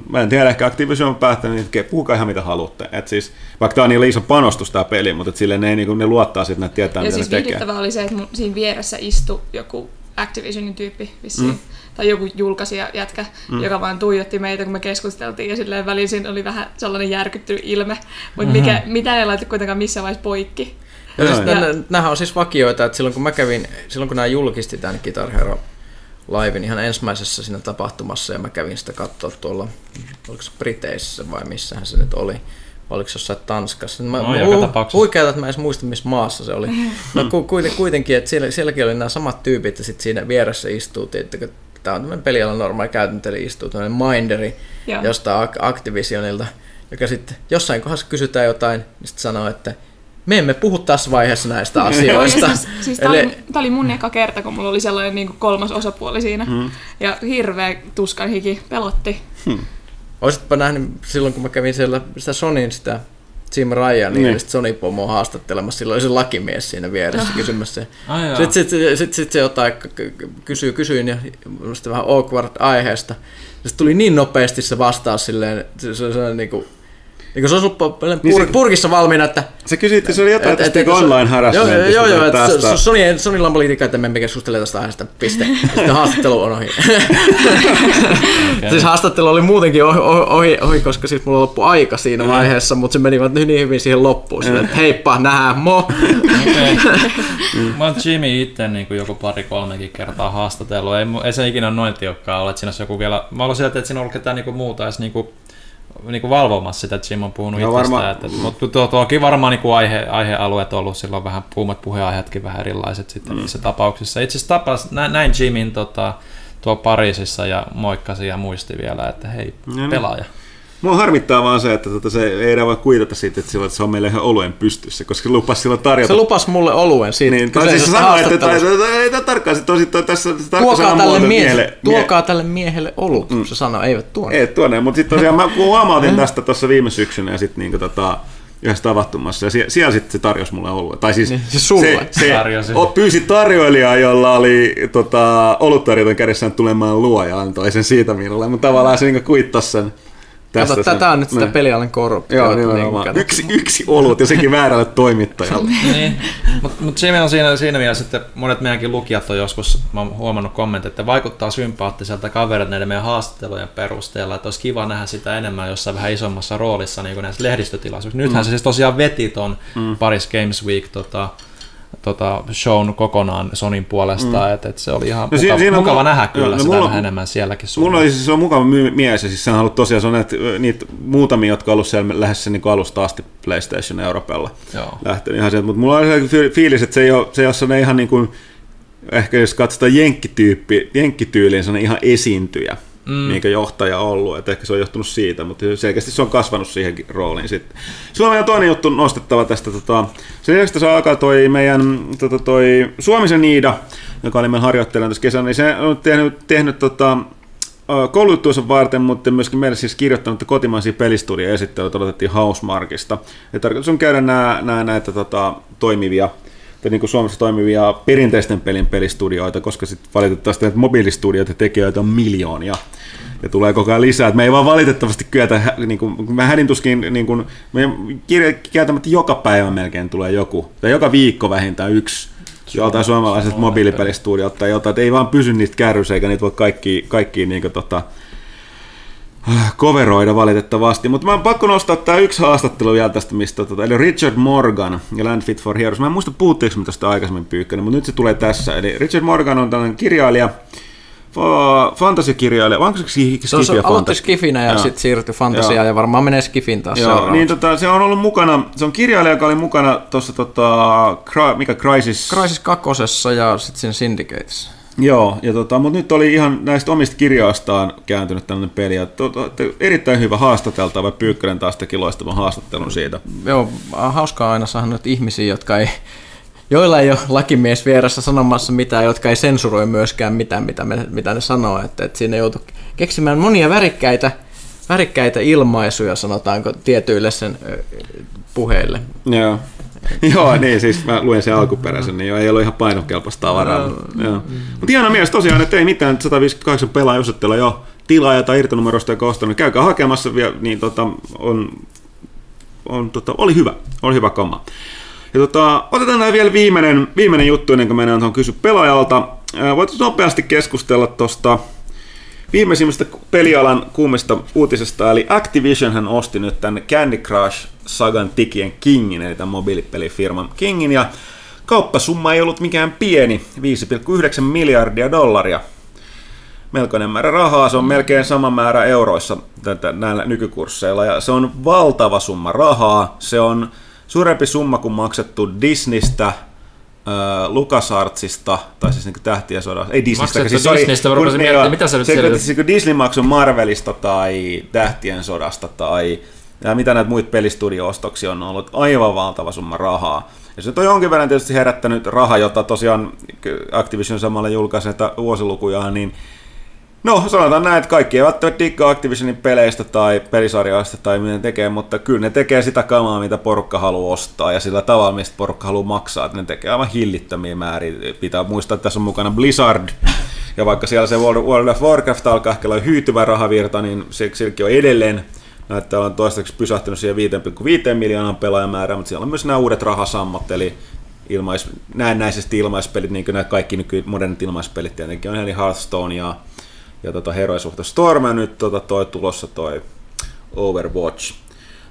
mä en tiedä ehkä Activision on päättänyt, että puhukaa ihan mitä haluatte. Et siis, vaikka tämä on niin iso panostus tämä peli, mutta et sille ne, niin kuin, ne luottaa sitten, että ne tietää ja mitä siis ne tekee. oli se, että mun, siinä vieressä istui joku Activisionin tyyppi vissiin. Mm tai joku julkaisija jätkä, mm. joka vaan tuijotti meitä, kun me keskusteltiin, ja silleen välisin oli vähän sellainen järkyttynyt ilme, mutta mm-hmm. mikä, mitä ei laita kuitenkaan missään vaiheessa poikki. Ja siis ja, nämä on siis vakioita, että silloin kun mä kävin, silloin kun nämä julkisti tämän Guitar Hero live ihan ensimmäisessä siinä tapahtumassa, ja mä kävin sitä katsoa tuolla, oliko se Briteissä vai missähän se nyt oli, oliko se jossain Tanskassa. Mä, no, hu- huikeata, että mä en muista, missä maassa se oli. No kuitenkin, että siellä, sielläkin oli nämä samat tyypit, ja sitten siinä vieressä istuu, tiettäkö, tämä on tämmöinen pelialan normaali käytäntö, eli istuu tämmöinen minderi Joo. jostain Activisionilta, joka sitten jossain kohdassa kysytään jotain, niin sitten sanoo, että me emme puhu tässä vaiheessa näistä asioista. siis, siis tämä, oli, oli mun eka kerta, kun mulla oli sellainen niin kuin kolmas osapuoli siinä. Hmm. Ja hirveä tuskan hiki pelotti. Hmm. Olisitpa nähnyt silloin, kun mä kävin siellä sitä Sonyin sitä Jim Ryan, niin, niin. Sony Pomo haastattelemassa, silloin oli se lakimies siinä vieressä kysymässä. Sitten sit, sit, sit, sit se jotain kysyy, kysyin ja vähän awkward aiheesta. Sitten tuli niin nopeasti se vastaus silleen, se, se, se, niin kuin, niin se olisi ollut pur- niin purkissa valmiina, että... Se kysyit, että se oli jotain et, tästä et, online harassmentista. Joo, joo, joo että Sony, Sonylla on politiikka, että me emme keskustele tästä aiheesta, piste. Sitten haastattelu on ohi. okay. siis haastattelu oli muutenkin ohi, ohi, ohi, koska siis mulla loppui aika siinä vaiheessa, mutta se meni niin hyvin siihen loppuun. Sille, että heippa, nähdään, mo! Mä oon Jimmy itse niin kuin joku pari-kolmekin kertaa haastatellut. Ei, ei se ikinä noin tiukkaa ole, että siinä olisi joku vielä... Mä olen sieltä, että siinä on ollut ketään niin kuin muuta edes niin kuin niin kuin valvomassa sitä, että Jim on puhunut no, itsestään. Varma... Että, mutta tuo, tuokin varmaan niin kuin aihe, aihealueet on ollut silloin vähän, puhumat puheenaiheetkin vähän erilaiset sitten mm. niissä tapauksissa. Itse asiassa tapas, näin, näin Jimin tota, tuo Pariisissa ja moikkasi ja muisti vielä, että hei, no, niin. pelaaja. Niin. Mua harmittaa vaan se, että tota, se ei enää voi kuitata siitä, että, että se on meille ihan oluen pystyssä, koska se lupasi silloin tarjota. Se lupasi mulle oluen siitä. Niin, tai siis sanoi, että ei tämä tarkkaan, se tosi tässä tuokaa tälle, miehelle, tuokaa tälle miehelle olut, mm. se sanoi, eivät tuonne. Ei tuonne, mutta sitten tosiaan mä huomautin tästä tuossa viime syksynä ja sitten niin tota, yhdessä tavattumassa ja siellä, siellä sitten se tarjosi mulle oluen. Tai siis, niin, siis sulle. se, se pyysi tarjoilijaa, jolla oli tota, oluttarjoton kädessään tulemaan luo ja antoi sen siitä minulle, mutta tavallaan se niin kuittasi sen Tästä Kato, tätä on nyt sitä niin. pelialan korruptiota. Joo, niin yksi, yksi olut ja sekin väärälle toimittajalle. niin. Mutta mut siinä on siinä, siinä mielessä, että monet meidänkin lukijat on joskus, mä oon huomannut kommentit, että vaikuttaa sympaattiselta kaverit näiden meidän haastattelujen perusteella, että olisi kiva nähdä sitä enemmän jossain vähän isommassa roolissa niin kuin näissä lehdistötilaisuuksissa. Nythän mm. se siis tosiaan veti ton mm. Paris Games Week tota, tota, shown kokonaan Sonin puolesta, mm. että et se oli ihan no, mukava, siinä mukava mu- nähdä kyllä no, sitä mulla, vähän enemmän sielläkin suunnalla. Mulla oli siis, se on mukava mies ja siis sehän on ollut tosiaan se on näitä, niitä muutamia, jotka on ollut siellä lähes niin alusta asti PlayStation Euroopalla lähtenyt ihan sieltä, mutta mulla oli se fiilis, että se ei ole, se ei ole ihan niin kuin, ehkä jos katsotaan jenkkityyppi, jenkkityyliin, se on ihan esiintyjä mm. niin johtaja ollut, että ehkä se on johtunut siitä, mutta selkeästi se on kasvanut siihen rooliin sitten. Suomen toinen juttu nostettava tästä, tota, sen lisäksi se alkaa toi meidän tota, toi Suomisen Niida, joka oli meidän harjoittelijana tässä kesänä, niin se on tehnyt, tehnyt tota, koulujuttuunsa varten, mutta myöskin meille siis kirjoittanut kotimaisia pelistudia esittelyitä odotettiin Housemarkista. Ja tarkoitus on käydä nämä, nämä näitä tota, toimivia tai niin kuin Suomessa toimivia perinteisten pelin pelistudioita, koska sitten valitettavasti näitä mobiilistudioita tekijöitä on miljoonia ja tulee koko ajan lisää. Et me ei vaan valitettavasti kyetä, niin kuin, mä hädin tuskin, niin kuin, me kieltämättä joka päivä melkein tulee joku, tai joka viikko vähintään yksi joltain suomalaiset mobiilipelistudiot tai jotain, että ei vaan pysy niistä kärryssä, eikä niitä voi kaikki, kaikki niin kuin, tota, koveroida valitettavasti. Mutta mä oon pakko nostaa tää yksi haastattelu vielä tästä, mistä, tota, eli Richard Morgan ja Land Fit for Heroes. Mä en muista puhuttiinko me tästä aikaisemmin pyykkäinen, mutta nyt se tulee tässä. Eli Richard Morgan on tällainen kirjailija, fantasiakirjailija, onko se skifi Se, se aloitti skifinä ja sitten siirtyi fantasiaan ja varmaan menee skifin taas Joo, niin tota, se on ollut mukana, se on kirjailija, joka oli mukana tuossa, tota, mikä Crisis? Crisis kakkosessa ja sitten siinä Syndicates. Joo, ja tota, mutta nyt oli ihan näistä omista kirjoistaan kääntynyt tällainen peli. Ja to, to, to, erittäin hyvä haastateltava, Pyykkönen taas teki loistavan haastattelun siitä. Joo, hauskaa aina saada nyt ihmisiä, jotka ei, joilla ei ole lakimies vieressä sanomassa mitään, jotka ei sensuroi myöskään mitään, mitä, me, mitä ne sanoo. Että, että siinä joutuu keksimään monia värikkäitä, värikkäitä ilmaisuja, sanotaanko, tietyille sen puheille. Joo. Joo, niin, siis mä luen sen alkuperäisen, niin jo, ei ollut ihan painokelpoista tavaraa. No, Mutta hieno mies tosiaan, että ei mitään, 158 pelaa osoitteella jo tilaaja tai irtonumerosta ja ostanut. Käykää hakemassa, vielä, niin tota, on, on, tota, oli hyvä, oli hyvä komma. Ja tota, otetaan näin vielä viimeinen, viimeinen juttu ennen kuin mennään tuohon kysy pelaajalta. Voit nopeasti keskustella tuosta viimeisimmästä pelialan kuumista uutisesta, eli Activision hän osti nyt tänne Candy Crush Sagan Tikien Kingin, eli tämän mobiilipelifirman Kingin, ja kauppasumma ei ollut mikään pieni, 5,9 miljardia dollaria. Melkoinen määrä rahaa, se on melkein sama määrä euroissa näillä nykykursseilla, ja se on valtava summa rahaa, se on suurempi summa kuin maksettu Disneystä, LucasArtsista, tai siis niin Tähtien sodasta, ei Disneystä, siis sorry, Disneystä, kun, niin, miettiä, mitä sä nyt se, se, kun Disney maksoi Marvelista tai Tähtien sodasta tai ja mitä näitä muita pelistudio-ostoksia on ollut, aivan valtava summa rahaa. Ja se on jonkin verran tietysti herättänyt raha, jota tosiaan Activision samalla julkaisee vuosilukujaan, niin No, sanotaan näin, että kaikki eivät välttämättä diggaa Activisionin peleistä tai pelisarjoista tai mitä ne tekee, mutta kyllä ne tekee sitä kamaa, mitä porukka haluaa ostaa ja sillä tavalla, mistä porukka haluaa maksaa, että ne tekee aivan hillittömiä määriä. Pitää muistaa, että tässä on mukana Blizzard, ja vaikka siellä se World of Warcraft alkaa ehkä olla hyytyvä rahavirta, niin silläkin on edelleen näyttää on toistaiseksi pysähtynyt siihen 5,5 miljoonan pelaajamäärään, mutta siellä on myös nämä uudet rahasammat, eli ilmais, näennäisesti ilmaispelit, niin kuin nämä kaikki nyky modernit ilmaispelit tietenkin on, eli Hearthstone ja ja tota Heroes of the Storm ja nyt tota toi tulossa toi Overwatch.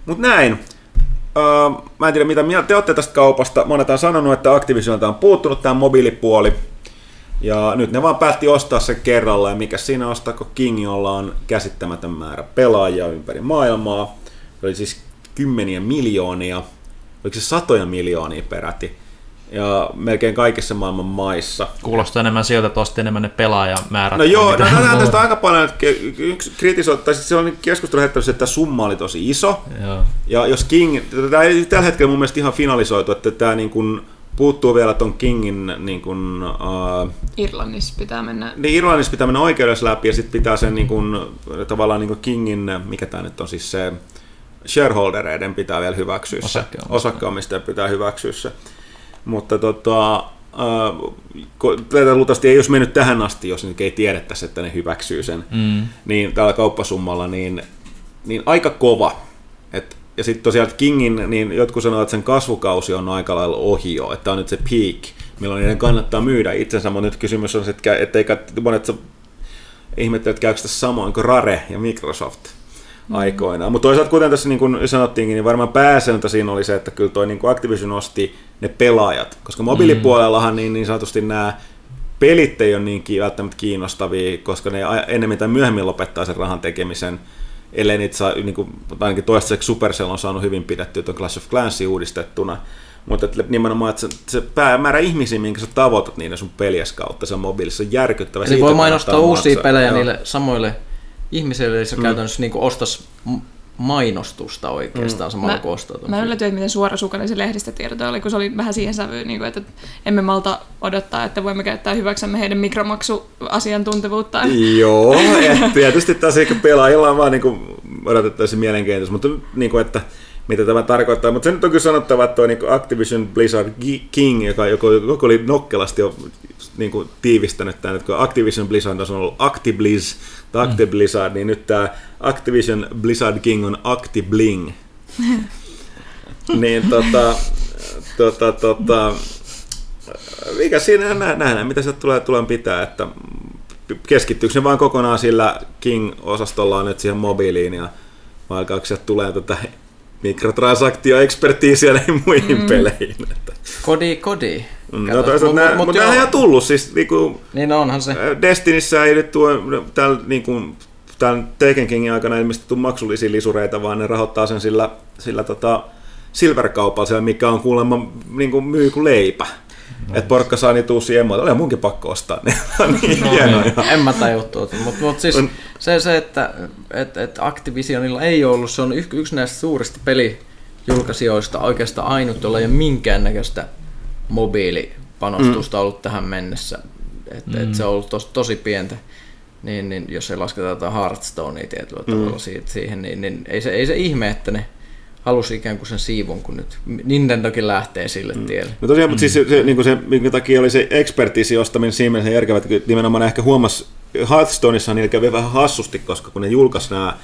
Mut näin. Uh, mä en tiedä mitä mieltä te olette tästä kaupasta. Monet on sanonut, että Activisionilta on puuttunut tämä mobiilipuoli. Ja nyt ne vaan päätti ostaa sen kerralla, ja mikä siinä ostaa, kun King, jolla on käsittämätön määrä pelaajia ympäri maailmaa. Se oli siis kymmeniä miljoonia, oliko se satoja miljoonia peräti ja melkein kaikissa maailman maissa. Kuulostaa enemmän sieltä, että osti enemmän ne pelaajamäärät. No joo, no, nähdään tästä aika paljon, että yksi kritisoi, tai siis se on keskustelu hettänyt, että summa oli tosi iso. Joo. Ja jos King, tämä ei tällä hetkellä mun mielestä ihan finalisoitu, että tämä niin kuin, puuttuu vielä ton Kingin niin kuin, uh, Irlannissa pitää mennä. Niin Irlannissa pitää mennä oikeudessa läpi ja sitten pitää sen niin kuin, tavallaan niin kuin Kingin, mikä tämä nyt on siis se shareholdereiden pitää vielä hyväksyä se. Osakkeomistajat pitää hyväksyä se. Mutta tota, äh, luultavasti ei olisi mennyt tähän asti, jos nyt ei tiedettäisi, että ne hyväksyy sen, mm. niin tällä kauppasummalla, niin, niin aika kova. Et, ja sitten tosiaan Kingin, niin jotkut sanovat, että sen kasvukausi on aika lailla ohi jo, että on nyt se peak, milloin niiden kannattaa myydä itsensä, mutta nyt kysymys on se, että ettei monet ihmettelee, että käykö tässä samoin kuin Rare ja Microsoft. Aikoinaan. Mutta toisaalta, kuten tässä niin kuin sanottiinkin, niin varmaan pääsääntö siinä oli se, että kyllä toi niin kuin Activision osti ne pelaajat, koska mobiilipuolellahan niin, niin sanotusti nämä pelit ei ole niin välttämättä kiinnostavia, koska ne enemmän tai myöhemmin lopettaa sen rahan tekemisen, ellei niitä saa, niin kuin, ainakin toistaiseksi Supercell on saanut hyvin pidettyä tuon Clash of Clans uudistettuna, mutta että nimenomaan, että se, se päämäärä ihmisiä, minkä sä tavoitat niiden sun pelies kautta, se on mobiilissa on järkyttävä. Eli voi mainostaa uusia maksaa. pelejä Joo. niille samoille ihmiselle, eli se mm. käytännössä niin ostas mainostusta oikeastaan mm. samalla mä, kuin Mä yllätyin, miten suorasukainen se lehdistötiedote oli, kun se oli vähän siihen sävyyn, niin kuin, että emme malta odottaa, että voimme käyttää hyväksemme heidän mikromaksuasiantuntevuutta. Joo, tietysti taas ehkä pelaajilla on vaan niin kuin, odotettaisiin mielenkiintoista, mutta niin kuin, että mitä tämä tarkoittaa. Mutta se nyt on kyllä sanottava, että tuo niin Activision Blizzard King, joka, joka, joka oli nokkelasti jo niin kuin, tiivistänyt tämän, että kun Activision Blizzard on ollut ActiBlizz tai ActiBlizzard, mm. niin nyt tämä Activision Blizzard King on ActiBling. niin tota, tota, tota, mikä siinä nähdään, mitä se tulee, tulee pitää, että keskittyykö se vain kokonaan sillä King-osastolla nyt siihen mobiiliin ja vai alkaako tulee tätä mikrotransaktioekspertiisiä näihin muihin mm. peleihin. Että. Kodi, kodi. Mm, no toisaalta nää, mutta mut nämähän on tullut, siis niinku, niin onhan se. Destinissä ei nyt tuo, täällä niinku, tämän Taken Kingin aikana ilmeisesti tule maksullisia lisureita, vaan ne rahoittaa sen sillä, sillä tota, silverkaupalla, mikä on kuulemma niin kuin myy kuin leipä. No. Että porkka saa niitä uusia emmoja. Oli munkin pakko ostaa ne. niin no, hienoja. Niin. En mä tajua tuota. Mutta mut siis on... se, se, että et, et Activisionilla ei ollut, se on yksi, yksi näistä suurista pelijulkaisijoista oikeastaan ainut, jolla ei ole minkäännäköistä mobiilipanostusta mm. ollut tähän mennessä. Et, mm. et se on ollut tos, tosi pientä. Niin, niin jos ei lasketa jotain Hearthstonea tietyllä mm. tavalla siitä, siihen, niin, niin ei, se, ei se ihme, että ne halusi ikään kuin sen siivun, kun nyt Nintendokin lähtee sille mm. tielle. No tosiaan, mm. mutta siis se, se, niin se, minkä takia oli se ekspertiisi ostaminen siinä mielessä järkevä, että nimenomaan ehkä huomasi, Hearthstoneissa niillä kävi vähän hassusti, koska kun ne julkaisi nämä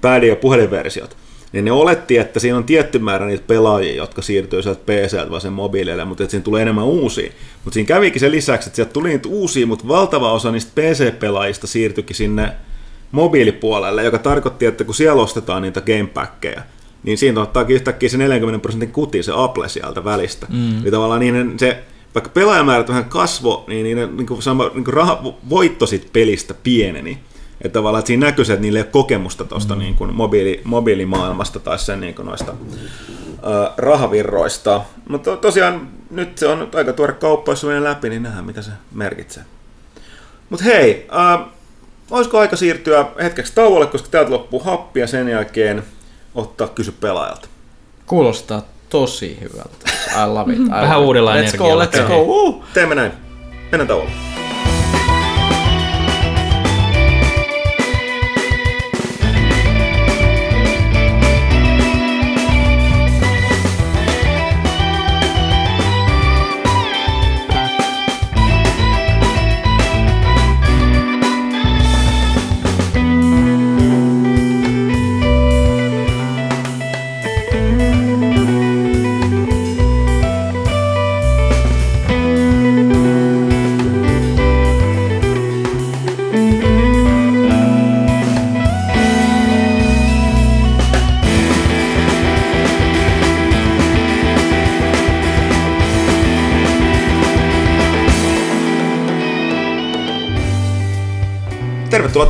päädi- ja puhelinversiot, niin ne oletti, että siinä on tietty määrä niitä pelaajia, jotka siirtyy sieltä PCltä vaan sen mobiilille, mutta että siinä tulee enemmän uusia. Mutta siinä kävikin se lisäksi, että sieltä tuli niitä uusia, mutta valtava osa niistä PC-pelaajista siirtyikin sinne mobiilipuolelle, joka tarkoitti, että kun siellä ostetaan niitä gamepackeja, niin siinä ottaakin yhtäkkiä se 40 prosentin kuti, se Apple sieltä välistä. Mm. Eli tavallaan niin se, vaikka pelaajamäärät vähän kasvo, niin, niin, niin kuin sama, niin kuin raha, voitto sit pelistä pieneni. Että tavallaan että siinä näkyy se, että niillä ei ole kokemusta tuosta mm. niin kuin mobiili, mobiilimaailmasta tai sen niin kuin noista äh, rahavirroista. Mutta to, tosiaan nyt se on aika tuore kauppa, jos läpi, niin nähdään mitä se merkitsee. Mutta hei, äh, olisiko aika siirtyä hetkeksi tauolle, koska täältä loppuu happi ja sen jälkeen ottaa kysy pelaajalta. Kuulostaa tosi hyvältä. I love it. I Vähän love uudella it. Let's go, let's go. Uh, teemme näin. Mennään tauolle.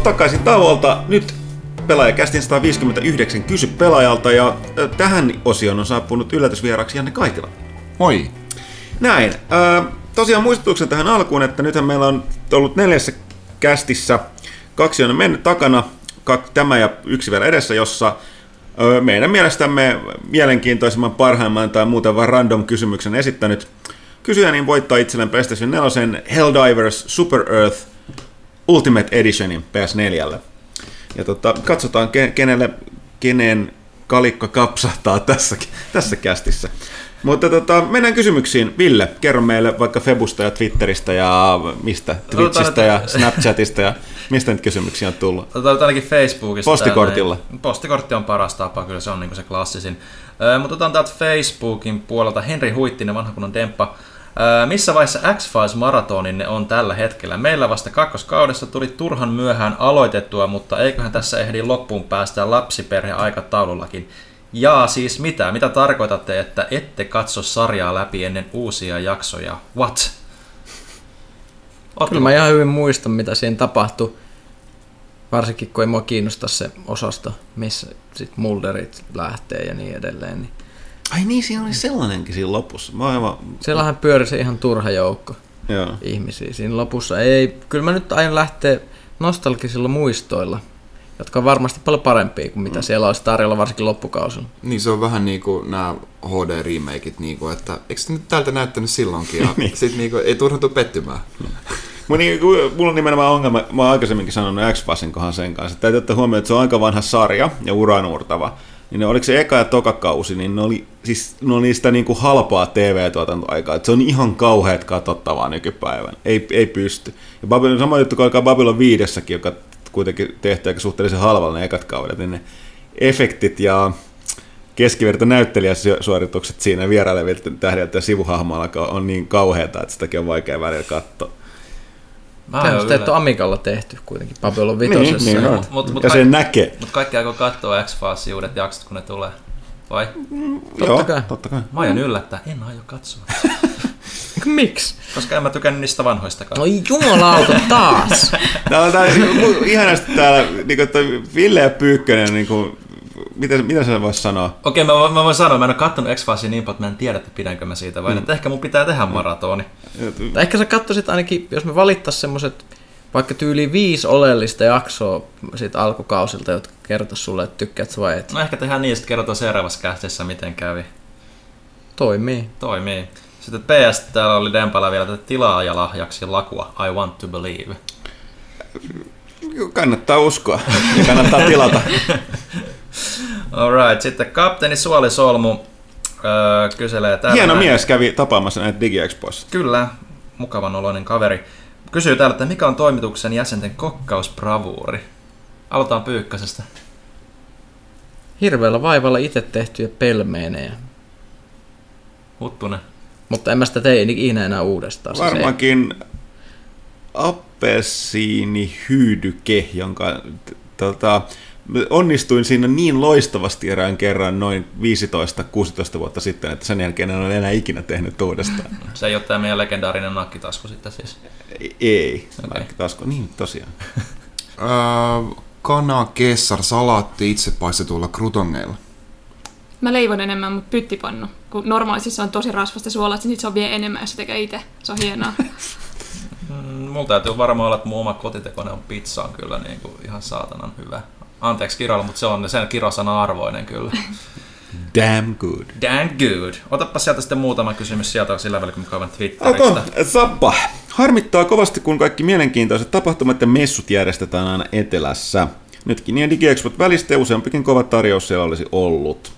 Takaisin tauolta. Nyt pelaajakästin 159 kysy pelaajalta ja tähän osioon on saapunut yllätysvieraksi Janne Kaitila. Moi. Näin. tosiaan muistutuksen tähän alkuun, että nythän meillä on ollut neljässä kästissä kaksi on mennyt takana, tämä ja yksi vielä edessä, jossa meidän mielestämme mielenkiintoisimman, parhaimman tai muuten vain random kysymyksen esittänyt kysyjä niin voittaa itselleen PlayStation 4 Helldivers Super Earth Ultimate Editionin PS4. Ja tota, katsotaan, kenelle, kenen kalikka kapsahtaa tässä, tässä kästissä. Mutta tota, mennään kysymyksiin. Ville, kerro meille vaikka Febusta ja Twitteristä ja mistä? Twitchistä ja Snapchatista ja mistä nyt kysymyksiä on tullut? Otetaan ainakin Facebookista. Postikortilla. Tänne. Postikortti on paras tapa, kyllä se on niin se klassisin. mutta otetaan täältä Facebookin puolelta Henri Huittinen, vanha kunnon demppa. Missä vaiheessa X-Files-maratoninne on tällä hetkellä? Meillä vasta kakkoskaudessa tuli turhan myöhään aloitettua, mutta eiköhän tässä ehdi loppuun päästä lapsiperhe aikataulullakin. Ja siis mitä? Mitä tarkoitatte, että ette katso sarjaa läpi ennen uusia jaksoja? What? Ootko? Kyllä mä ihan hyvin muistan, mitä siinä tapahtui. Varsinkin kun ei mua kiinnosta se osasto, missä sit Mulderit lähtee ja niin edelleen. Niin Ai niin, siinä oli sellainenkin siinä lopussa. Mä aivan... Siellähän pyöri se ihan turha joukko Joo. ihmisiä siinä lopussa. Ei, kyllä mä nyt aion lähteä nostalgisilla muistoilla, jotka on varmasti paljon parempia kuin mitä mm. siellä olisi tarjolla varsinkin loppukausilla. Niin se on vähän niin kuin nämä HD-remakeit, niin kuin, että eikö se nyt tältä näyttänyt silloinkin ja niin. sit niin kuin, ei turha tule pettymään. Mun, niin, mulla on nimenomaan ongelma, mä oon aikaisemminkin sanonut X-Fasin kohan sen kanssa, että täytyy ottaa huomioon, että se on aika vanha sarja ja uranuurtava niin ne, oliko se eka ja toka kausi, niin ne oli, siis, ne oli sitä niin kuin halpaa TV-tuotantoaikaa. Se on ihan kauheat katsottavaa nykypäivän. Ei, ei pysty. Ja Babylon, sama juttu kuin alkaa Babylon viidessäkin, joka kuitenkin tehty aika suhteellisen halvalla ne ekat kaudet, niin ne efektit ja keskiverto näyttelijäsuoritukset siinä vierailevilta tähdeltä ja sivuhahmoilla on niin kauheita, että sitäkin on vaikea välillä katsoa. Tämä on Amikalla tehty kuitenkin Babylon vitosessa. Niin, niin mut, mut, mut ja sen näkee. Mutta kaikki aikoo katsoa x files uudet jaksot, kun ne tulee. Vai? Mm, totta Joo, kai. totta kai. Mä aion yllättää, en aio katsoa. Miksi? Koska en mä tykännyt niistä vanhoistakaan. No jumalauta taas! Täällä on tää, ihanasti täällä, niin kuin, Ville ja Pyykkönen niin kuin, mitä, mitä sä voisi sanoa? Okei, okay, mä, mä voin sanoa, mä en ole katsonut x niin paljon, että mä en tiedä, että pidänkö mä siitä, vai mm. että ehkä mun pitää tehdä maratoni. Tai ehkä sä katsoisit ainakin, jos me valittaisiin semmoiset vaikka tyyli viisi oleellista jaksoa siitä alkukausilta, jotka kertoisivat sulle, että tykkäät vai et. No ehkä tehdään niin, että kerrotaan seuraavassa kästissä, miten kävi. Toimii. Toimii. Sitten PS täällä oli Dempala vielä tätä tilaajalahjaksi lakua I want to believe. Kannattaa uskoa ja kannattaa tilata. Alright, sitten kapteeni Suoli Solmu öö, kyselee täällä. Hieno mies kävi tapaamassa näitä DigiExpoissa. Kyllä, mukavan oloinen kaveri. Kysyy täällä, että mikä on toimituksen jäsenten kokkausbravuuri? Aloitetaan Pyykkäsestä. Hirveällä vaivalla itse tehtyjä pelmeenejä. Huttunen. Mutta en mä sitä tee ikinä enää uudestaan. Varmaankin appelsiinihyydyke, jonka tota, onnistuin siinä niin loistavasti erään kerran noin 15-16 vuotta sitten, että sen jälkeen en ole enää ikinä tehnyt uudestaan. Se ei ole tämä meidän legendaarinen nakkitasku sitten siis? Ei, okay. nakkitasku, niin tosiaan. kana, kessar, salaatti itse paistetuilla krutongeilla. Mä leivon enemmän, mutta pyttipannu. Kun normaalisti se on tosi rasvasta suolaa, niin se on vielä enemmän, jos se tekee itse. Se on hienoa. Mm, mulla täytyy varmaan olla, että mun oma kotitekoinen on pizza on kyllä niin kuin ihan saatanan hyvä. Anteeksi kirjoilla, mutta se on sen kirosana arvoinen kyllä. Damn good. Damn good. Otapa sieltä sitten muutama kysymys sieltä sillä välillä, kun kaivan Twitteristä. Okay. Sappa. Harmittaa kovasti, kun kaikki mielenkiintoiset tapahtumat ja messut järjestetään aina etelässä. Nytkin niin DigiExpot välistä ja useampikin kova tarjous siellä olisi ollut.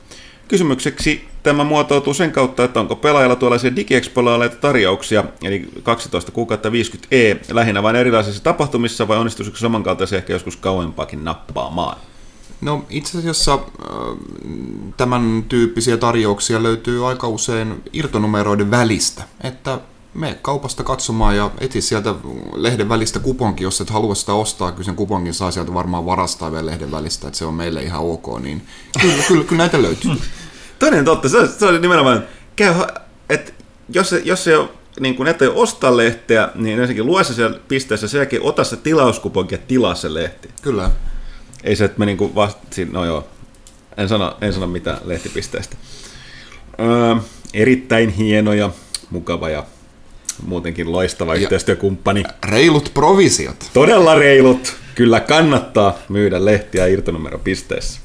Kysymykseksi tämä muotoutuu sen kautta, että onko pelaajalla tuollaisia digiexpolaaleita tarjouksia, eli 12 kuukautta 50e, lähinnä vain erilaisissa tapahtumissa, vai onnistuisiko samankaltaisia ehkä joskus kauempaakin nappaamaan? No itse asiassa tämän tyyppisiä tarjouksia löytyy aika usein irtonumeroiden välistä, että me kaupasta katsomaan ja etsi sieltä lehden välistä kuponki, jos et halua sitä ostaa, kyllä sen kuponkin saa sieltä varmaan varastaa vielä lehden välistä, että se on meille ihan ok, niin kyllä, kyllä, kyllä näitä löytyy. Toinen totta, se, se oli nimenomaan, käy, että jos, jos se niin kun et ostaa lehteä, niin ensinnäkin lue se siellä pisteessä, sen jälkeen ota se tilauskuponki ja tilaa se lehti. Kyllä. Ei se, että me niinku vasta, no joo, en sano, en sano mitään lehtipisteestä. Öö, erittäin hieno ja mukava ja muutenkin loistava ja yhteistyökumppani. Reilut provisiot. Todella reilut. Kyllä kannattaa myydä lehtiä irtonumeropisteessä.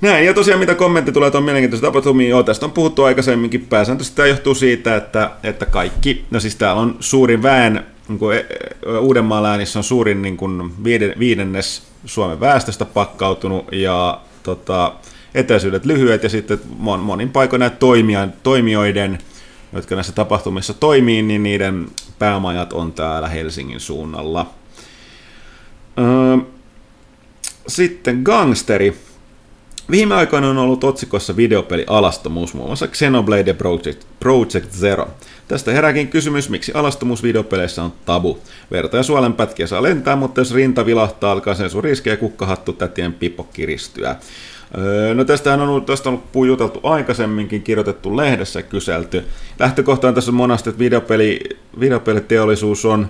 Näin, ja tosiaan mitä kommentti tulee tuon mielenkiintoisen tapahtumiin, joo, tästä on puhuttu aikaisemminkin, pääsääntöisesti tämä johtuu siitä, että, että kaikki, no siis täällä on suurin väen, niin kuin e, e, Uudenmaan läänissä on suurin niin kuin viidennes Suomen väestöstä pakkautunut, ja tota, etäisyydet lyhyet, ja sitten monin paikoin näitä toimijoiden, jotka näissä tapahtumissa toimii, niin niiden päämajat on täällä Helsingin suunnalla. Öö, sitten Gangsteri. Viime aikoina on ollut otsikossa videopeli alastomuus, muun muassa Xenoblade Project, Project Zero. Tästä herääkin kysymys, miksi alastomuus videopeleissä on tabu. Verta ja suolenpätkiä saa lentää, mutta jos rinta vilahtaa, alkaa sen sun riski ja kukkahattu tätien pipo kiristyä. Öö, no tästähän on ollut, tästä on ollut juteltu aikaisemminkin, kirjoitettu lehdessä kyselty. Lähtökohtaan tässä on monasti, että videopeli, videopeliteollisuus on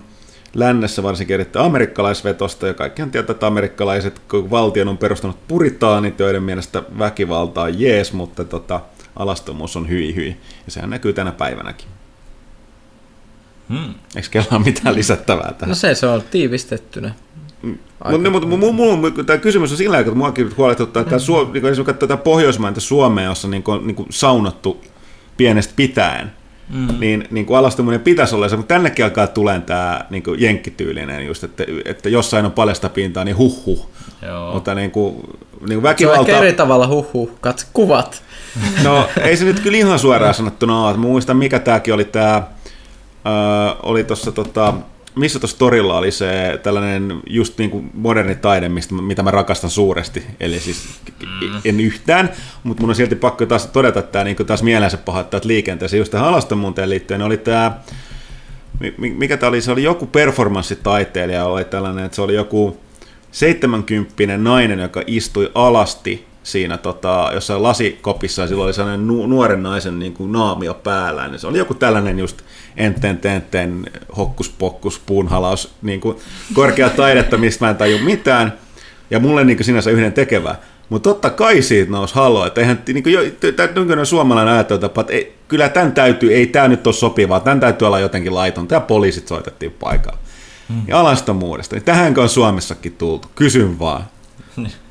lännessä varsinkin erittäin amerikkalaisvetosta, ja kaikkihan tietää, että amerikkalaiset valtion on perustanut puritaanit, joiden mielestä väkivalta on jees, mutta tota, alastomuus on hyi hyi, ja sehän näkyy tänä päivänäkin. Hmm. Eikö kellään mitään lisättävää tähän? No se, se on tiivistettynä. Mutta mut, mut, mut, tämä kysymys on sillä että muakin huolestuttaa, että mm. Suo, niin katsoo tätä Pohjoismaita Suomea, jossa niin kuin, niin kuin saunottu pienestä pitäen, mm. niin, niin kuin alastuminen pitäisi olla se, mutta tännekin alkaa tulee tämä niin kuin jenkkityylinen just, että, että jossain on paljasta pintaa, niin huh huh. Joo. Mutta niin kuin, niin kuin väkivalta... Se on eri tavalla huh huh, katso kuvat. No ei se nyt kyllä ihan suoraan sanottuna ole. Muistan mikä tämäkin oli tämä, äh, oli tuossa tota, missä tuossa torilla oli se tällainen just niin kuin moderni taide, mistä, mitä mä rakastan suuresti, eli siis mm. en yhtään, mutta mun on silti pakko taas todeta, että tämä niin taas mielensä pahoittaa liikenteeseen, just tähän alastomuuteen liittyen, oli tämä, mikä tämä oli, se oli joku performanssitaiteilija, oli tällainen, että se oli joku 70 nainen, joka istui alasti siinä tota, jossain lasikopissa ja silloin oli sellainen nu- nuoren naisen niin kuin naamio päällä. Niin se oli joku tällainen just enten tenten hokkuspokkus puunhalaus, niin kuin korkea taidetta, mistä mä en taju mitään. Ja mulle niin kuin sinänsä yhden tekevä. Mutta totta kai siitä nousi halo, että eihän niin kuin, nykyinen suomalainen ajattelutapa, että ei, kyllä tämän täytyy, ei tämä nyt ole sopivaa, tämän täytyy olla jotenkin laiton. Tämä poliisit soitettiin paikalle. Hmm. Ja alastomuudesta, niin tähänkö on Suomessakin tultu? Kysyn vaan.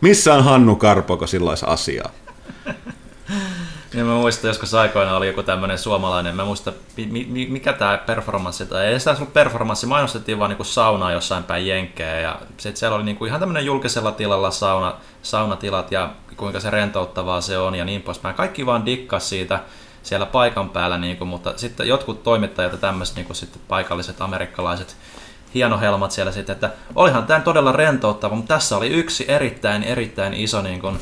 Missä on Hannu Karpoko silloin asiaa? Ja mä muistan, joskus aikoina oli joku tämmöinen suomalainen, mä muistan, mikä tämä performanssi, tai ei sitä performanssi, mainostettiin vaan niinku saunaa jossain päin jenkkejä, ja sitten siellä oli niinku ihan tämmöinen julkisella tilalla sauna, saunatilat, ja kuinka se rentouttavaa se on, ja niin poispäin. Kaikki vaan dikkas siitä siellä paikan päällä, niinku, mutta sitten jotkut toimittajat ja tämmöiset niinku sitten paikalliset amerikkalaiset hienohelmat siellä sitten, että olihan tämä todella rentouttava, mutta tässä oli yksi erittäin, erittäin iso niin kuin,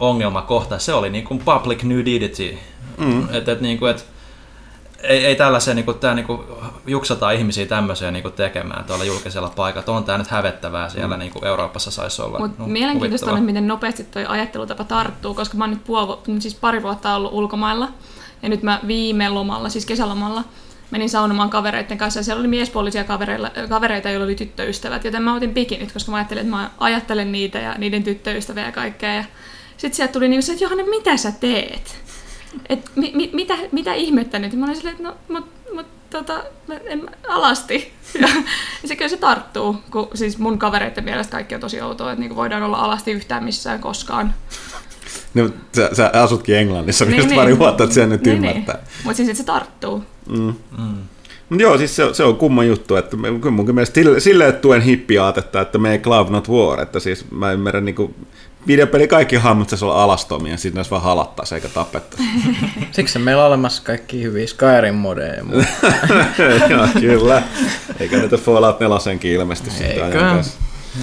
ongelmakohta, se oli niin kuin public nudity. Mm. Et, et, niin kuin, et, ei, ei tällaisia, niin kuin, tää, niin kuin, juksataan ihmisiä tämmöisiä niin kuin, tekemään tuolla julkisella paikalla. On tämä nyt hävettävää siellä mm. niin kuin Euroopassa saisi olla. Mut no, mielenkiintoista on, miten nopeasti tuo ajattelutapa tarttuu, koska mä oon nyt puol- siis pari vuotta ollut ulkomailla. Ja nyt mä viime lomalla, siis kesälomalla, menin saunomaan kavereiden kanssa ja siellä oli miespuolisia kavereita, joilla oli tyttöystävät, joten mä otin pikinit, koska mä ajattelin, että mä ajattelen niitä ja niiden tyttöystäviä ja kaikkea. Ja sitten sieltä tuli niin se, että Johanna, mitä sä teet? Et mi, mi, mitä, mitä ihmettä nyt? Mä olin silleen, että no, mut, mut tota, en, alasti. Ja, ja se kyllä se tarttuu, kun siis mun kavereiden mielestä kaikki on tosi outoa, että niin voidaan olla alasti yhtään missään koskaan. No, sä, sä asutkin Englannissa niin, niin, pari vuotta, että sen nyt niin, ymmärtää. Niin. Mutta siis, että se tarttuu. Mm. Mm. Mutta joo, siis se, se on kumma juttu, että mun mielestä sille, sille tuen hippiaatetta, että me ei Cloud Not War, että siis mä ymmärrän niinku, videopeli kaikki hahmot saisi olla alastomia, sitten olisi vaan halattaisi eikä tapetta. Siksi meillä on olemassa kaikki hyviä Skyrim-modeja. joo, kyllä. Eikä niitä Fallout 4 ilmesty. Eikö?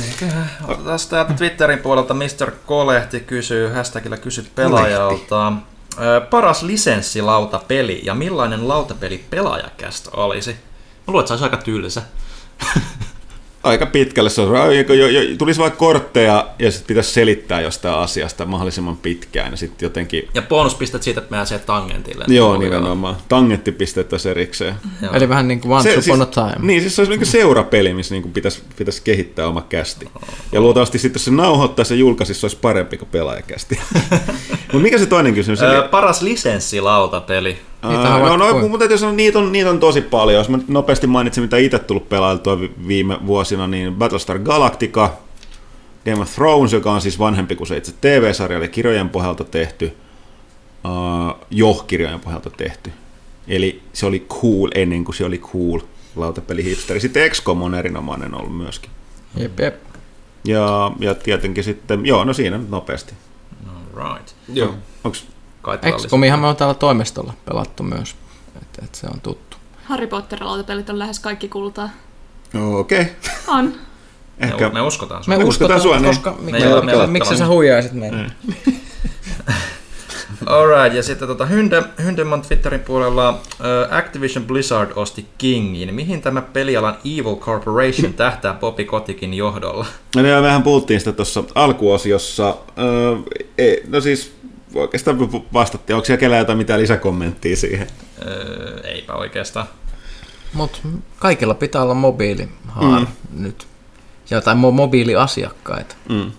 Eiköhän. Otetaan Twitterin puolelta Mr. Kolehti kysyy, hashtagillä kysy pelaajalta. Paras lisenssilautapeli ja millainen lautapeli pelaajakästä olisi? Mä luulen, että se olisi aika tylsä. aika pitkälle. Se on, jo, jo, jo, tulisi vaikka kortteja ja sitten pitäisi selittää jostain asiasta mahdollisimman pitkään. Ja, sitten jotenkin... ja bonuspistet siitä, että se tangentille. Joo, nimenomaan. Tangenttipistet tässä erikseen. Joo. Eli vähän niin kuin Once se, Upon siis, a Time. Niin, siis se olisi niin kuin seurapeli, missä niin kuin pitäisi, pitäisi kehittää oma kästi. Ja luultavasti sitten, jos se nauhoittaisi ja julkaisisi, se olisi parempi kuin pelaajakästi. Mutta mikä se toinen kysymys? Öö, paras lisenssilautapeli. Niitä no, no, mutta täytyy sanoa, niitä on, niitä on tosi paljon. Jos mä nopeasti mainitsin, mitä itse tullut pelailtua viime vuosina, niin Battlestar Galactica, Game of Thrones, joka on siis vanhempi kuin se itse TV-sarja, eli kirjojen pohjalta tehty, uh, jo kirjojen pohjalta tehty. Eli se oli cool ennen kuin se oli cool lautapeli hipsteri. Sitten XCOM on erinomainen ollut myöskin. Jep, jep. Ja, ja tietenkin sitten, joo, no siinä nopeasti. All right. Joo. Onks XCOMihan me on täällä toimistolla pelattu myös, että et se on tuttu. Harry Potter-lautapelit on lähes kaikki kultaa. Okei. Okay. On. Ehkä... Me, uskotaan sua. Me, uskotaan, sua, niin. koska me, me, me, me, miksi sä huijaisit meitä? Mm. Alright, ja sitten tota Hynde, Hyndemon Twitterin puolella uh, Activision Blizzard osti Kingin. Mihin tämä pelialan Evil Corporation tähtää Bobby Kotikin johdolla? No, niin, mehän puhuttiin sitä tuossa alkuosiossa. Uh, ei, no siis oikeastaan vastattiin. Onko siellä kellään jotain mitään lisäkommenttia siihen? Öö, eipä oikeastaan. Mutta kaikilla pitää olla mobiilihaara mm. nyt. Ja tai mo- mobiiliasiakkaita. Mm.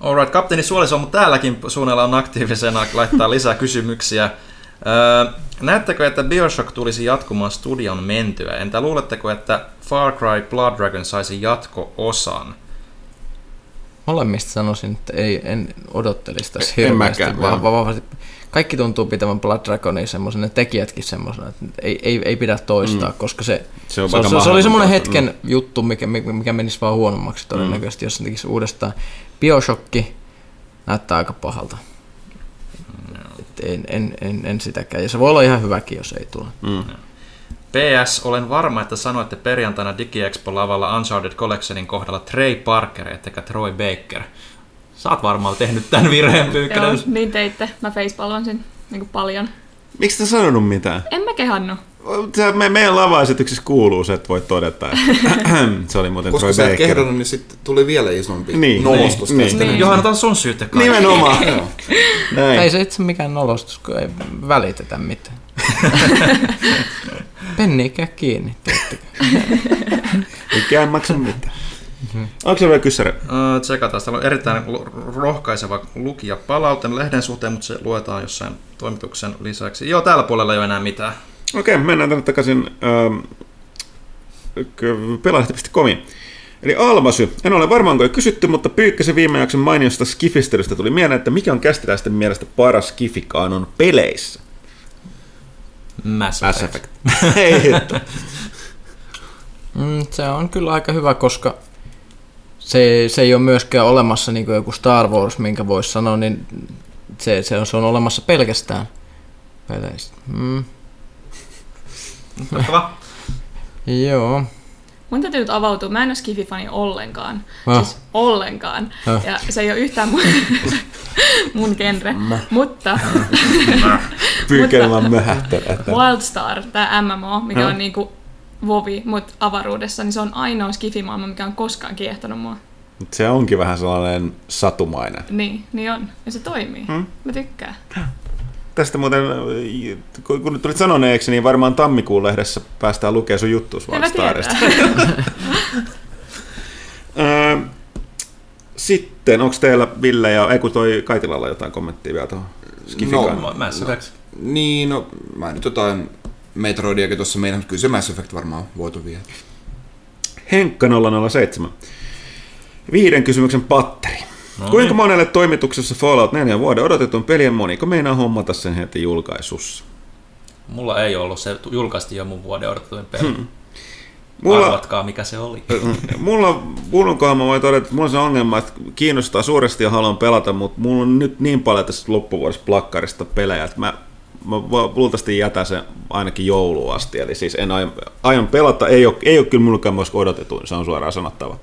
Alright, kapteeni Suoliso on täälläkin suunnilleen aktiivisena laittaa lisää kysymyksiä. Öö, näettekö, että Bioshock tulisi jatkumaan studion mentyä? Entä luuletteko, että Far Cry Blood Dragon saisi jatko-osan? Molemmista sanoisin, että ei, en odottelisi tässä hirveästi. Va- va- kaikki tuntuu pitävän Blood Dragonia semmoisen, ne tekijätkin semmoisena, että ei, ei, ei pidä toistaa, mm. koska se, se, on se, se, se oli semmoinen hetken mm. juttu, mikä, mikä menisi vaan huonommaksi todennäköisesti, mm. jos se tekisi uudestaan. Bioshokki näyttää aika pahalta. Mm. En, en, en, en sitäkään. Ja se voi olla ihan hyväkin, jos ei tule. Mm. PS, olen varma, että sanoitte perjantaina DigiExpo-lavalla Uncharted Collectionin kohdalla Trey Parker, ettekä Troy Baker. Saat varmaan tehnyt tämän virheen pyykkönen. Joo, niin teitte. Mä facepalvan sen niin paljon. Miksi te sanonut mitään? En mä kehannu. Se, me, meidän lava-esityksessä kuuluu se, että voit todeta, että se oli muuten Koska Troy sä et kehdannut, niin sitten tuli vielä isompi niin, nolostus niin. Niin. Johanna, tämä on sun syytä kai. Nimenomaan. Näin. Ei se itse mikään nolostus, kun ei välitetä mitään. Penniikää kiinni, Mikään maksa mitään. Mm-hmm. Onko se vielä kyssäri? Uh, tsekataan. Täällä on erittäin rohkaiseva lukija palauten lehden suhteen, mutta se luetaan jossain toimituksen lisäksi. Joo, täällä puolella ei ole enää mitään. Okei, okay, mennään tänne takaisin ähm, pelaajalehti.comiin. Eli Almasy. En ole varmaan jo kysytty, mutta Pyykkäsen viime jakson mainiosta skifistelystä tuli mieleen, että mikä on kästiläisten mielestä paras skifikaanon peleissä? Mass Effect. Mass Effect. Ei, että. Mm, se on kyllä aika hyvä, koska se, se ei ole myöskään olemassa niin kuin joku Star Wars, minkä voisi sanoa, niin se, se, on, se on olemassa pelkästään peleistä. Mm. Joo. Mun täytyy nyt avautua. Mä en ole Skifi-fani ollenkaan. Ah. Siis ollenkaan. Ah. Ja se ei ole yhtään mun, mun genre. Mä. Mutta... Pyykelmän möhähtö. Wildstar, tämä MMO, mikä on niinku Vovi, mutta avaruudessa, niin se on ainoa skifimaailma, mikä on koskaan kiehtonut mua. Se onkin vähän sellainen satumainen. Niin, niin on. Ja se toimii. Hmm? Mä tykkään. Tästä muuten, kun nyt tulit sanoneeksi, niin varmaan tammikuun lehdessä päästään lukemaan sun juttuus Valstarista. Sitten, onko teillä Ville ja, ei kun toi Kaitilalla jotain kommenttia vielä tuohon Skifikaan? No, Mass Effect. No, niin, no mä nyt jotain Metroidiakin tuossa meidän, mutta kyllä se Mass Effect varmaan voitu vielä. Henkka 007. Viiden kysymyksen patteri. No niin. Kuinka monelle toimituksessa Fallout 4 vuoden odotetun pelien moniko meinaa hommata sen heti julkaisussa? Mulla ei ollut, se julkaistiin jo mun vuoden odotetun peli. Hmm. Mulla, Arvatkaa, mikä se oli. mulla, mulla mä voin todeta, että mulla on se ongelma, että kiinnostaa suuresti ja haluan pelata, mutta mulla on nyt niin paljon tässä loppuvuodessa plakkarista pelejä, että mä, mä luultavasti jätän sen ainakin jouluun asti. Eli siis en aion, aion pelata, ei ole, ei ole kyllä mullakaan myös odotetuin, se on suoraan sanottava.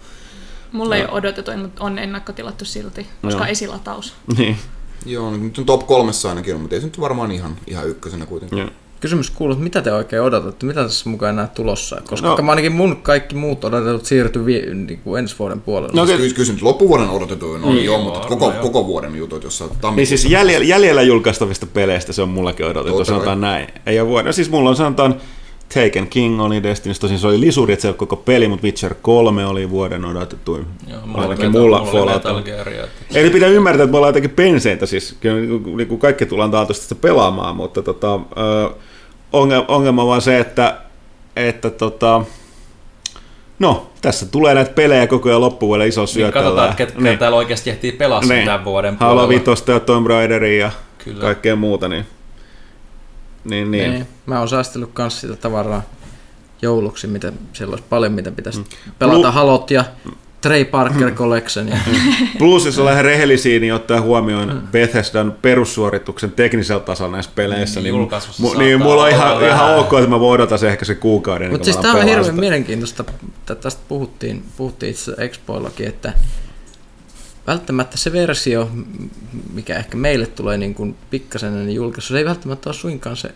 Mulla no. ei ole odotetuin, mutta on ennakkotilattu silti, koska no. esilataus. Niin. Joo, nyt on top kolmessa ainakin on, mutta ei se nyt varmaan ihan, ihan ykkösenä kuitenkin. Joo. kysymys kuuluu, että mitä te oikein odotatte, mitä tässä mukaan enää tulossa? Koska no. ainakin mun kaikki muut odotetut siirtyy vi- niin kuin ensi vuoden puolelle. No, siis kyllä, kyllä loppuvuoden odotetuin on mm, jo, mutta koko, joo. koko vuoden jutut, jossa tammikuussa... Niin siis jäljellä, jäljellä julkaistavista peleistä se on mullakin odotettu, sanotaan näin. Ei ole vuoden. No siis mulla on sanotaan Taken King oli Destiny, tosin se oli lisuri, että se koko peli, mutta Witcher 3 oli vuoden odotettu. Joo, mulla Ainakin mulla, mulla Fallout. Eli pitää ymmärtää, että me ollaan jotenkin penseitä, siis kyllä niin kuin kaikki tullaan taatusti sitä pelaamaan, mutta tota, ongelma, ongelma vaan se, että, että tota, No, tässä tulee näitä pelejä koko ajan loppuvuodelle iso syötöllä. Niin katsotaan, ketkä niin. täällä oikeasti ehtii pelaa niin. tämän vuoden puolella. Halo Vitosta ja Tomb Raideria ja Kyllä. kaikkea muuta. Niin. Niin, niin. niin. Mä oon säästellyt kans sitä tavaraa jouluksi, mitä siellä olisi paljon, mitä pitäisi mm. pelata Blue... halot ja Trey Parker Collection. Ja... Plus, jos ollaan rehellisiä, niin ottaa huomioon mm. Bethesdan perussuorituksen teknisellä tasolla näissä peleissä, niin, mu- niin mulla on ihan, ihan ok, että mä voin odottaa se ehkä se kuukauden. Mutta siis tämä on hirveän mielenkiintoista, tästä puhuttiin, puhuttiin itse Expoillakin, että välttämättä se versio, mikä ehkä meille tulee niin kuin pikkasen niin julkaisu, se ei välttämättä ole suinkaan se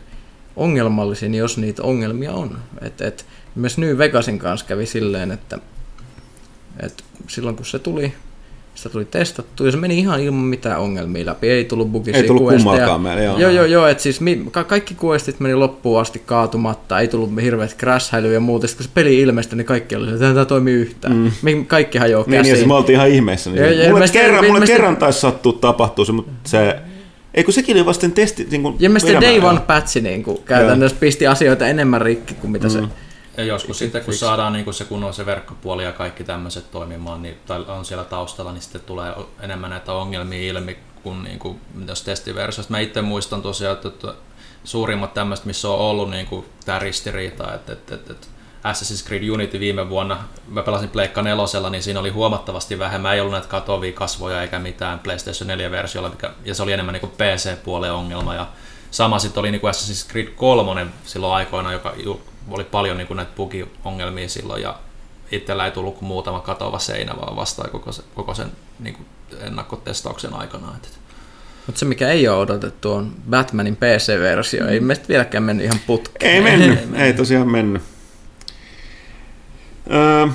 ongelmallisin, jos niitä ongelmia on. Et, et, myös New Vegasin kanssa kävi silleen, että et silloin kun se tuli, sitä tuli testattu ja se meni ihan ilman mitään ongelmia läpi. Ei tullut bugisia Ei tullut kummalkaan meille, joo. Joo, joo, joo että siis mi, ka- kaikki kuestit meni loppuun asti kaatumatta, ei tullut hirveät crash ja muuta. Sitten kun se peli ilmestyi, niin kaikki oli että tämä toimii yhtään. Mm. Kaikki hajoaa käsiin. Niin, ja me oltiin ihan ihmeessä. Niin. Ja, ja mulle kerran, mulle kerran taisi sattua tapahtua se, mutta se... Ei kun sekin oli vasta testi... Niin kuin ja mielestäni Day One patchi niin kuin, käytännössä pisti asioita enemmän rikki kuin mitä mm. se ja joskus sitten, kun saadaan niin kun se kunnon se verkkopuoli ja kaikki tämmöiset toimimaan, niin, tai on siellä taustalla, niin sitten tulee enemmän näitä ongelmia ilmi kuin, niin kuin jos testiversiosta. Mä itse muistan tosiaan, että suurimmat tämmöiset, missä on ollut niin kuin tämä ristiriita, että, että, että, että Assassin's Creed Unity viime vuonna, mä pelasin Pleikka nelosella, niin siinä oli huomattavasti vähemmän, ei ollut näitä katovia kasvoja eikä mitään PlayStation 4-versiolla, mikä, ja se oli enemmän niin PC-puolen ongelma, ja sama sitten oli niin kuin Assassin's Creed 3 silloin aikoina, joka oli paljon niin kuin näitä bugiongelmia silloin ja itsellä ei tullut kuin muutama katova seinä vaan vastaan koko, se, koko sen niin kuin ennakkotestauksen aikana. Mutta se mikä ei ole odotettu on Batmanin PC-versio. Ei meistä vieläkään mennyt ihan putkeen. Ei mennyt, ei tosiaan mennyt. Öö,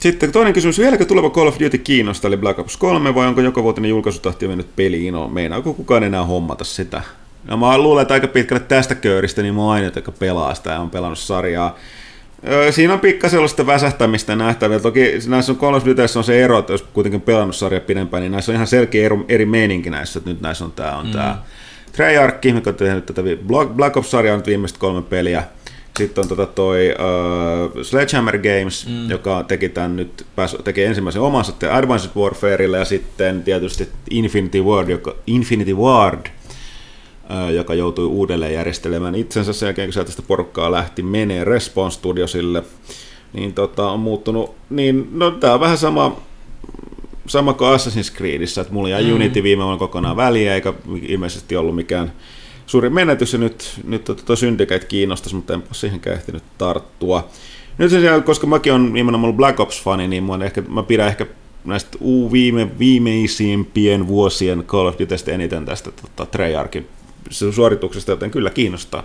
sitten toinen kysymys, vieläkö tuleva Call of Duty kiinnostaa, eli Black Ops 3, vai onko joka vuotinen julkaisutahti mennyt peliin? No, meinaako kukaan enää hommata sitä? No mä luulen, että aika pitkälle tästä köyristä, niin mä oon ainoa, joka pelaa sitä ja on pelannut sarjaa. Siinä on pikkasen sellaista väsähtämistä nähtävillä. Toki näissä on Call of on se ero, että jos kuitenkin pelannut sarja pidempään, niin näissä on ihan selkeä eri, eri meininki näissä. Että nyt näissä on tämä on mm. tämä Treyarch, mikä on tehnyt tätä Black Ops-sarjaa nyt viimeiset kolme peliä. Sitten on tota toi uh, Sledgehammer Games, mm. joka teki tämän nyt, pääs, teki ensimmäisen omansa Advanced Warfareille ja sitten tietysti Infinity Ward, joka, Infinity Ward, joka joutui uudelleen järjestelemään itsensä sen jälkeen, kun sieltä sitä porukkaa lähti menee Respawn Studiosille, niin tota, on muuttunut, niin no tää on vähän sama, sama kuin Assassin's Creedissä, että mulla jäi mm. Unity viime vuonna kokonaan väliä, eikä ilmeisesti ollut mikään suuri menetys, ja nyt, nyt tota, Syndicate kiinnostaisi, mutta en siihenkään ehtinyt tarttua. Nyt sen koska mäkin olen nimenomaan ollut Black Ops-fani, niin mä, ehkä, mä pidän ehkä näistä viime, viimeisimpien vuosien Call of Dutystä eniten tästä tota, Treyarchin suorituksesta, joten kyllä kiinnostaa.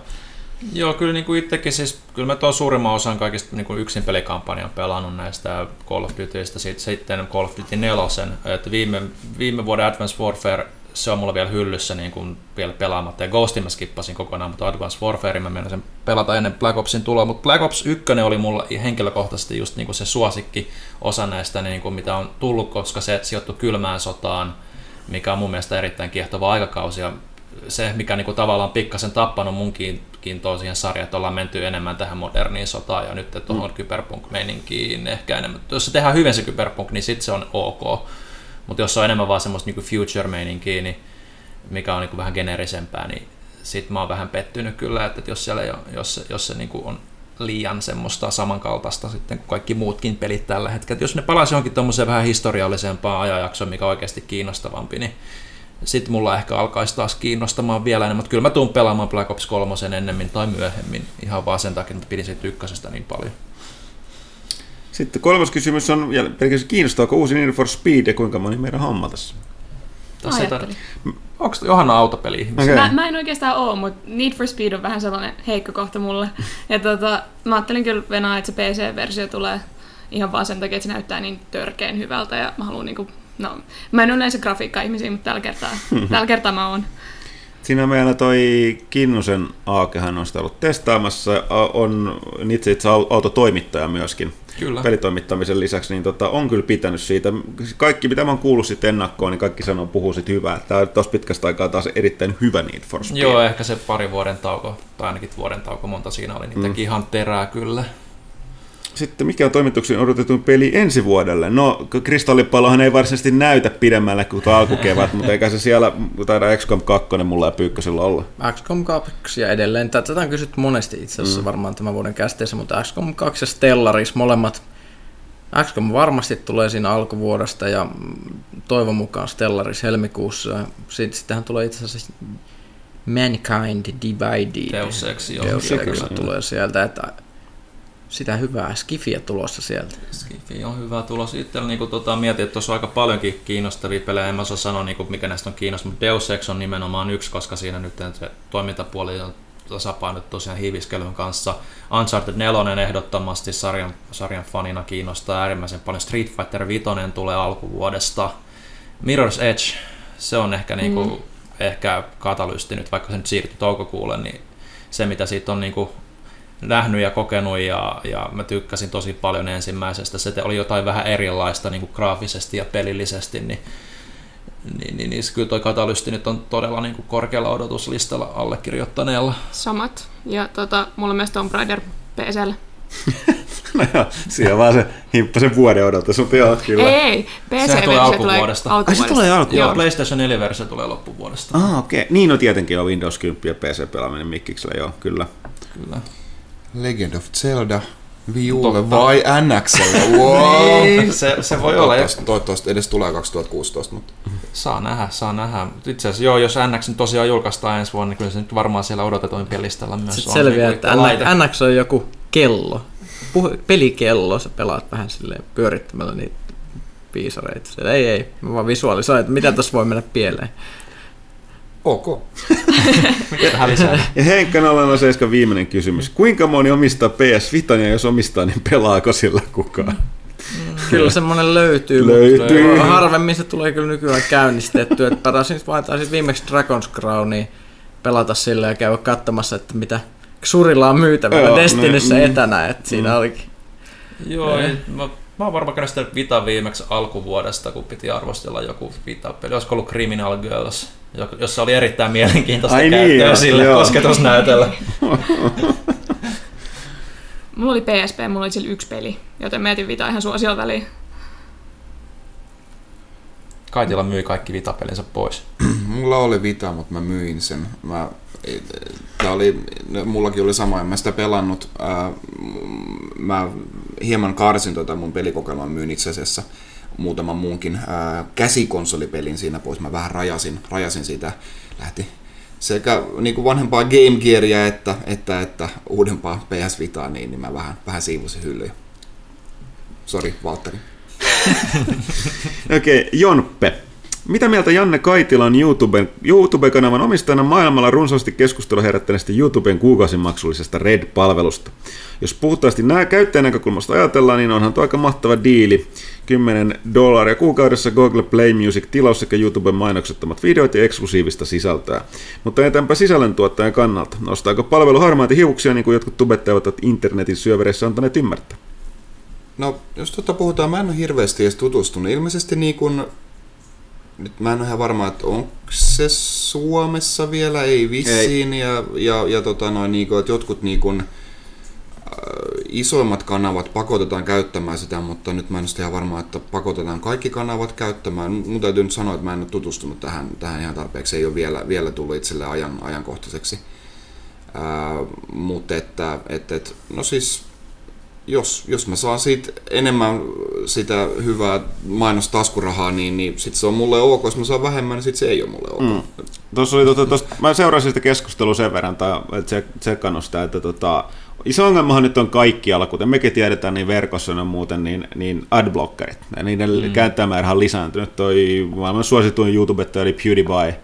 Joo, kyllä niin kuin itsekin siis, kyllä mä tuon suurimman osan kaikista niin kuin yksin pelikampanjan pelannut näistä Call of Dutyista, sitten Call of Duty 4, että viime, viime vuoden Advanced Warfare se on mulla vielä hyllyssä niin kuin vielä pelaamatta. Ja Ghostin mä skippasin kokonaan, mutta Advanced Warfare mä menen sen pelata ennen Black Opsin tuloa. Mutta Black Ops 1 oli mulla henkilökohtaisesti just niin kuin se suosikki osa näistä, niin kuin mitä on tullut, koska se sijoittui kylmään sotaan, mikä on mun mielestä erittäin kiehtova aikakausi. Ja se, mikä niinku tavallaan pikkasen tappanut munkin kiintoa siihen sarjaan, että ollaan menty enemmän tähän moderniin sotaan ja nyt tuohon mm. kyberpunk-meininkiin ehkä enemmän. Jos se tehdään hyvin se kyberpunk, niin sitten se on ok. Mutta jos se on enemmän vaan semmoista niinku future-meininkiä, niin mikä on niinku vähän generisempää, niin sit mä oon vähän pettynyt kyllä, että jos, siellä jo, jos se, jos se niinku on liian semmoista samankaltaista sitten kuin kaikki muutkin pelit tällä hetkellä. jos ne palaisi johonkin tuommoiseen vähän historiallisempaan ajanjaksoon, mikä on oikeasti kiinnostavampi, niin sitten mulla ehkä alkaisi taas kiinnostamaan vielä enemmän, mutta kyllä mä tuun pelaamaan Black Ops 3 ennemmin tai myöhemmin, ihan vaan sen takia, että pidin siitä ykkösestä niin paljon. Sitten kolmas kysymys on, pelkästään kiinnostaako uusi Need for Speed ja kuinka moni meidän homma tässä? Tässä tar- Onko Johanna autopeli okay. mä, mä, en oikeastaan oo, mutta Need for Speed on vähän sellainen heikko kohta mulle. Ja tota, mä ajattelin kyllä venää, että se PC-versio tulee ihan vaan sen takia, että se näyttää niin törkeen hyvältä ja mä haluan niinku, no, mä en ole yleensä grafiikka-ihmisiä, mutta tällä kertaa, tällä kertaa mä oon. Siinä meillä toi Kinnusen Aakehan on sitä ollut testaamassa, on itse itse autotoimittaja myöskin. Kyllä. pelitoimittamisen lisäksi, niin tota, on kyllä pitänyt siitä. Kaikki, mitä mä oon kuullut sitten ennakkoon, niin kaikki sanoo, puhuu sit hyvää. Tämä on tuossa pitkästä aikaa taas erittäin hyvä Need for Speed. Joo, ehkä se pari vuoden tauko, tai ainakin vuoden tauko monta siinä oli, niin mm. ihan terää kyllä. Sitten mikä on toimituksen odotetun peli ensi vuodelle? No, kristallipallohan ei varsinaisesti näytä pidemmälle kuin alkukevät, mutta eikä se siellä taida XCOM 2 mulla ja Pyykkösellä olla. XCOM 2 ja edelleen. Tätä on kysytty monesti itse asiassa mm. varmaan tämän vuoden kästeessä, mutta XCOM 2 ja Stellaris molemmat XCOM varmasti tulee siinä alkuvuodesta ja toivon mukaan Stellaris helmikuussa. Sitten, sittenhän tulee itse asiassa Mankind Divided. Deus Ex, joo. Deus Ex tulee sieltä, että sitä hyvää skifiä tulossa sieltä. Skifi on hyvä tulos. Itse niin tota, mietin, että tuossa on aika paljonkin kiinnostavia pelejä. En mä osaa sanoa, niin kuin, mikä näistä on kiinnostava, mutta Deus Ex on nimenomaan yksi, koska siinä nyt se toimintapuoli on tasapainot tosiaan hiiviskelyn kanssa. Uncharted 4 ehdottomasti sarjan, sarjan fanina kiinnostaa äärimmäisen paljon. Street Fighter 5 tulee alkuvuodesta. Mirror's Edge, se on ehkä, niin kuin, mm. ehkä katalysti nyt, vaikka se nyt siirtyi toukokuulle, niin se mitä siitä on niin kuin nähnyt ja kokenut ja, ja mä tykkäsin tosi paljon ensimmäisestä. Se oli jotain vähän erilaista niin kuin graafisesti ja pelillisesti, niin, niin, niin, niin kyllä toi katalysti nyt on todella niin kuin korkealla odotuslistalla allekirjoittaneella. Samat. Ja tota, mulla myös Tomb Raider PCllä. no joo, siinä vaan se himppasen vuoden odotus, mutta joo, kyllä. Ei, ei. PC tulee alkuvuodesta. Tulee Ai se tulee alkuvuodesta? Joo, PlayStation 4-versio tulee loppuvuodesta. Ah, okei. Okay. Niin, no tietenkin on Windows 10 ja PC-pelaaminen mikkiksellä, joo, kyllä. Kyllä. Legend of Zelda Viulle vai NXL? Wow. niin, se, se voi olla. Toivottavasti, toivottavasti edes tulee 2016. Mutta. Saa nähdä, saa nähdä. Itse asiassa joo, jos NX nyt tosiaan julkaistaan ensi vuonna, niin kyllä se nyt varmaan siellä odotetuimpien listalla myös Sitten on. selviää, niin, että NX on joku kello. Puh- pelikello, sä pelaat vähän silleen pyörittämällä niitä piisareita. Ei, ei, mä vaan visualisoin, että mitä tässä voi mennä pieleen. Ok. ja Henkka 007 viimeinen kysymys. Kuinka moni omistaa PS Vita ja jos omistaa, niin pelaako sillä kukaan? Kyllä semmoinen löytyy, löytyy. mutta harvemmin se tulee kyllä nykyään käynnistetty. Että parasin vain viimeksi Dragon's Crownia pelata sillä ja käydä katsomassa, että mitä Xurilla on myytävänä Destinissä niin, etänä, että siinä mm. olikin. Joo, mä, mä oon varmaan käynyt sitä Vita viimeksi alkuvuodesta, kun piti arvostella joku Vita-peli. Olisiko ollut Criminal Girls? jossa oli erittäin mielenkiintoista Ai niin, käyttöä niin, sille joo. kosketusnäytöllä. mulla oli PSP, mulla oli sillä yksi peli, joten mietin Vita ihan suosiolla väliin. Kaitila myi kaikki Vita-pelinsä pois. mulla oli Vita, mutta mä myin sen. Mä, tää oli, mullakin oli sama, en mä sitä pelannut. mä hieman karsin tuota mun pelikokeilua, myyn itse asiassa muutaman muunkin käsikonsolipelin siinä pois. Mä vähän rajasin, rajasin sitä. Lähti sekä niin kuin vanhempaa Game Gearia että, että, että uudempaa PS Vitaa, niin, niin mä vähän, vähän siivusin hyllyjä. Sori, Valtteri. Okei, okay, Jonppe. Mitä mieltä Janne Kaitila on YouTuben, YouTube-kanavan omistajana maailmalla runsaasti keskustelua herättäneestä YouTuben kuukausimaksullisesta Red-palvelusta? Jos puhtaasti nää käyttäjän näkökulmasta ajatellaan, niin onhan tuo aika mahtava diili. 10 dollaria kuukaudessa Google Play Music tilaus sekä YouTuben mainoksettomat videot ja eksklusiivista sisältöä. Mutta entäpä sisällöntuottajan kannalta? Nostaako palvelu harmaita hiuksia, niin kuin jotkut tubettajat ovat internetin syövereissä antaneet ymmärtää? No, jos tuota puhutaan, mä en ole hirveästi edes tutustunut. Ilmeisesti niin kuin nyt mä en ole ihan varma, että onko se Suomessa vielä, ei vissiin, ei. ja, ja, ja tota noin, niin kuin, että jotkut niin kuin, äh, isoimmat kanavat pakotetaan käyttämään sitä, mutta nyt mä en ole ihan varma, että pakotetaan kaikki kanavat käyttämään. Mun täytyy nyt sanoa, että mä en ole tutustunut tähän, tähän ihan tarpeeksi, ei ole vielä, vielä tullut itselle ajan, ajankohtaiseksi. Äh, mutta että, että, että, no siis jos, jos mä saan siitä enemmän sitä hyvää mainostaskurahaa, niin, niin sit se on mulle ok. Jos mä saan vähemmän, niin sit se ei ole mulle ok. Mm. Tuossa oli, tuota, tosta, mä seurasin sitä keskustelua sen verran, tai tsekannut sitä, että tota, iso ongelmahan nyt on kaikkialla, kuten mekin tiedetään, niin verkossa on muuten, niin, niin adblockerit. Ja niiden mm. käyttäjämäärähän on lisääntynyt. Toi maailman suosituin YouTubettaja oli PewDiePie,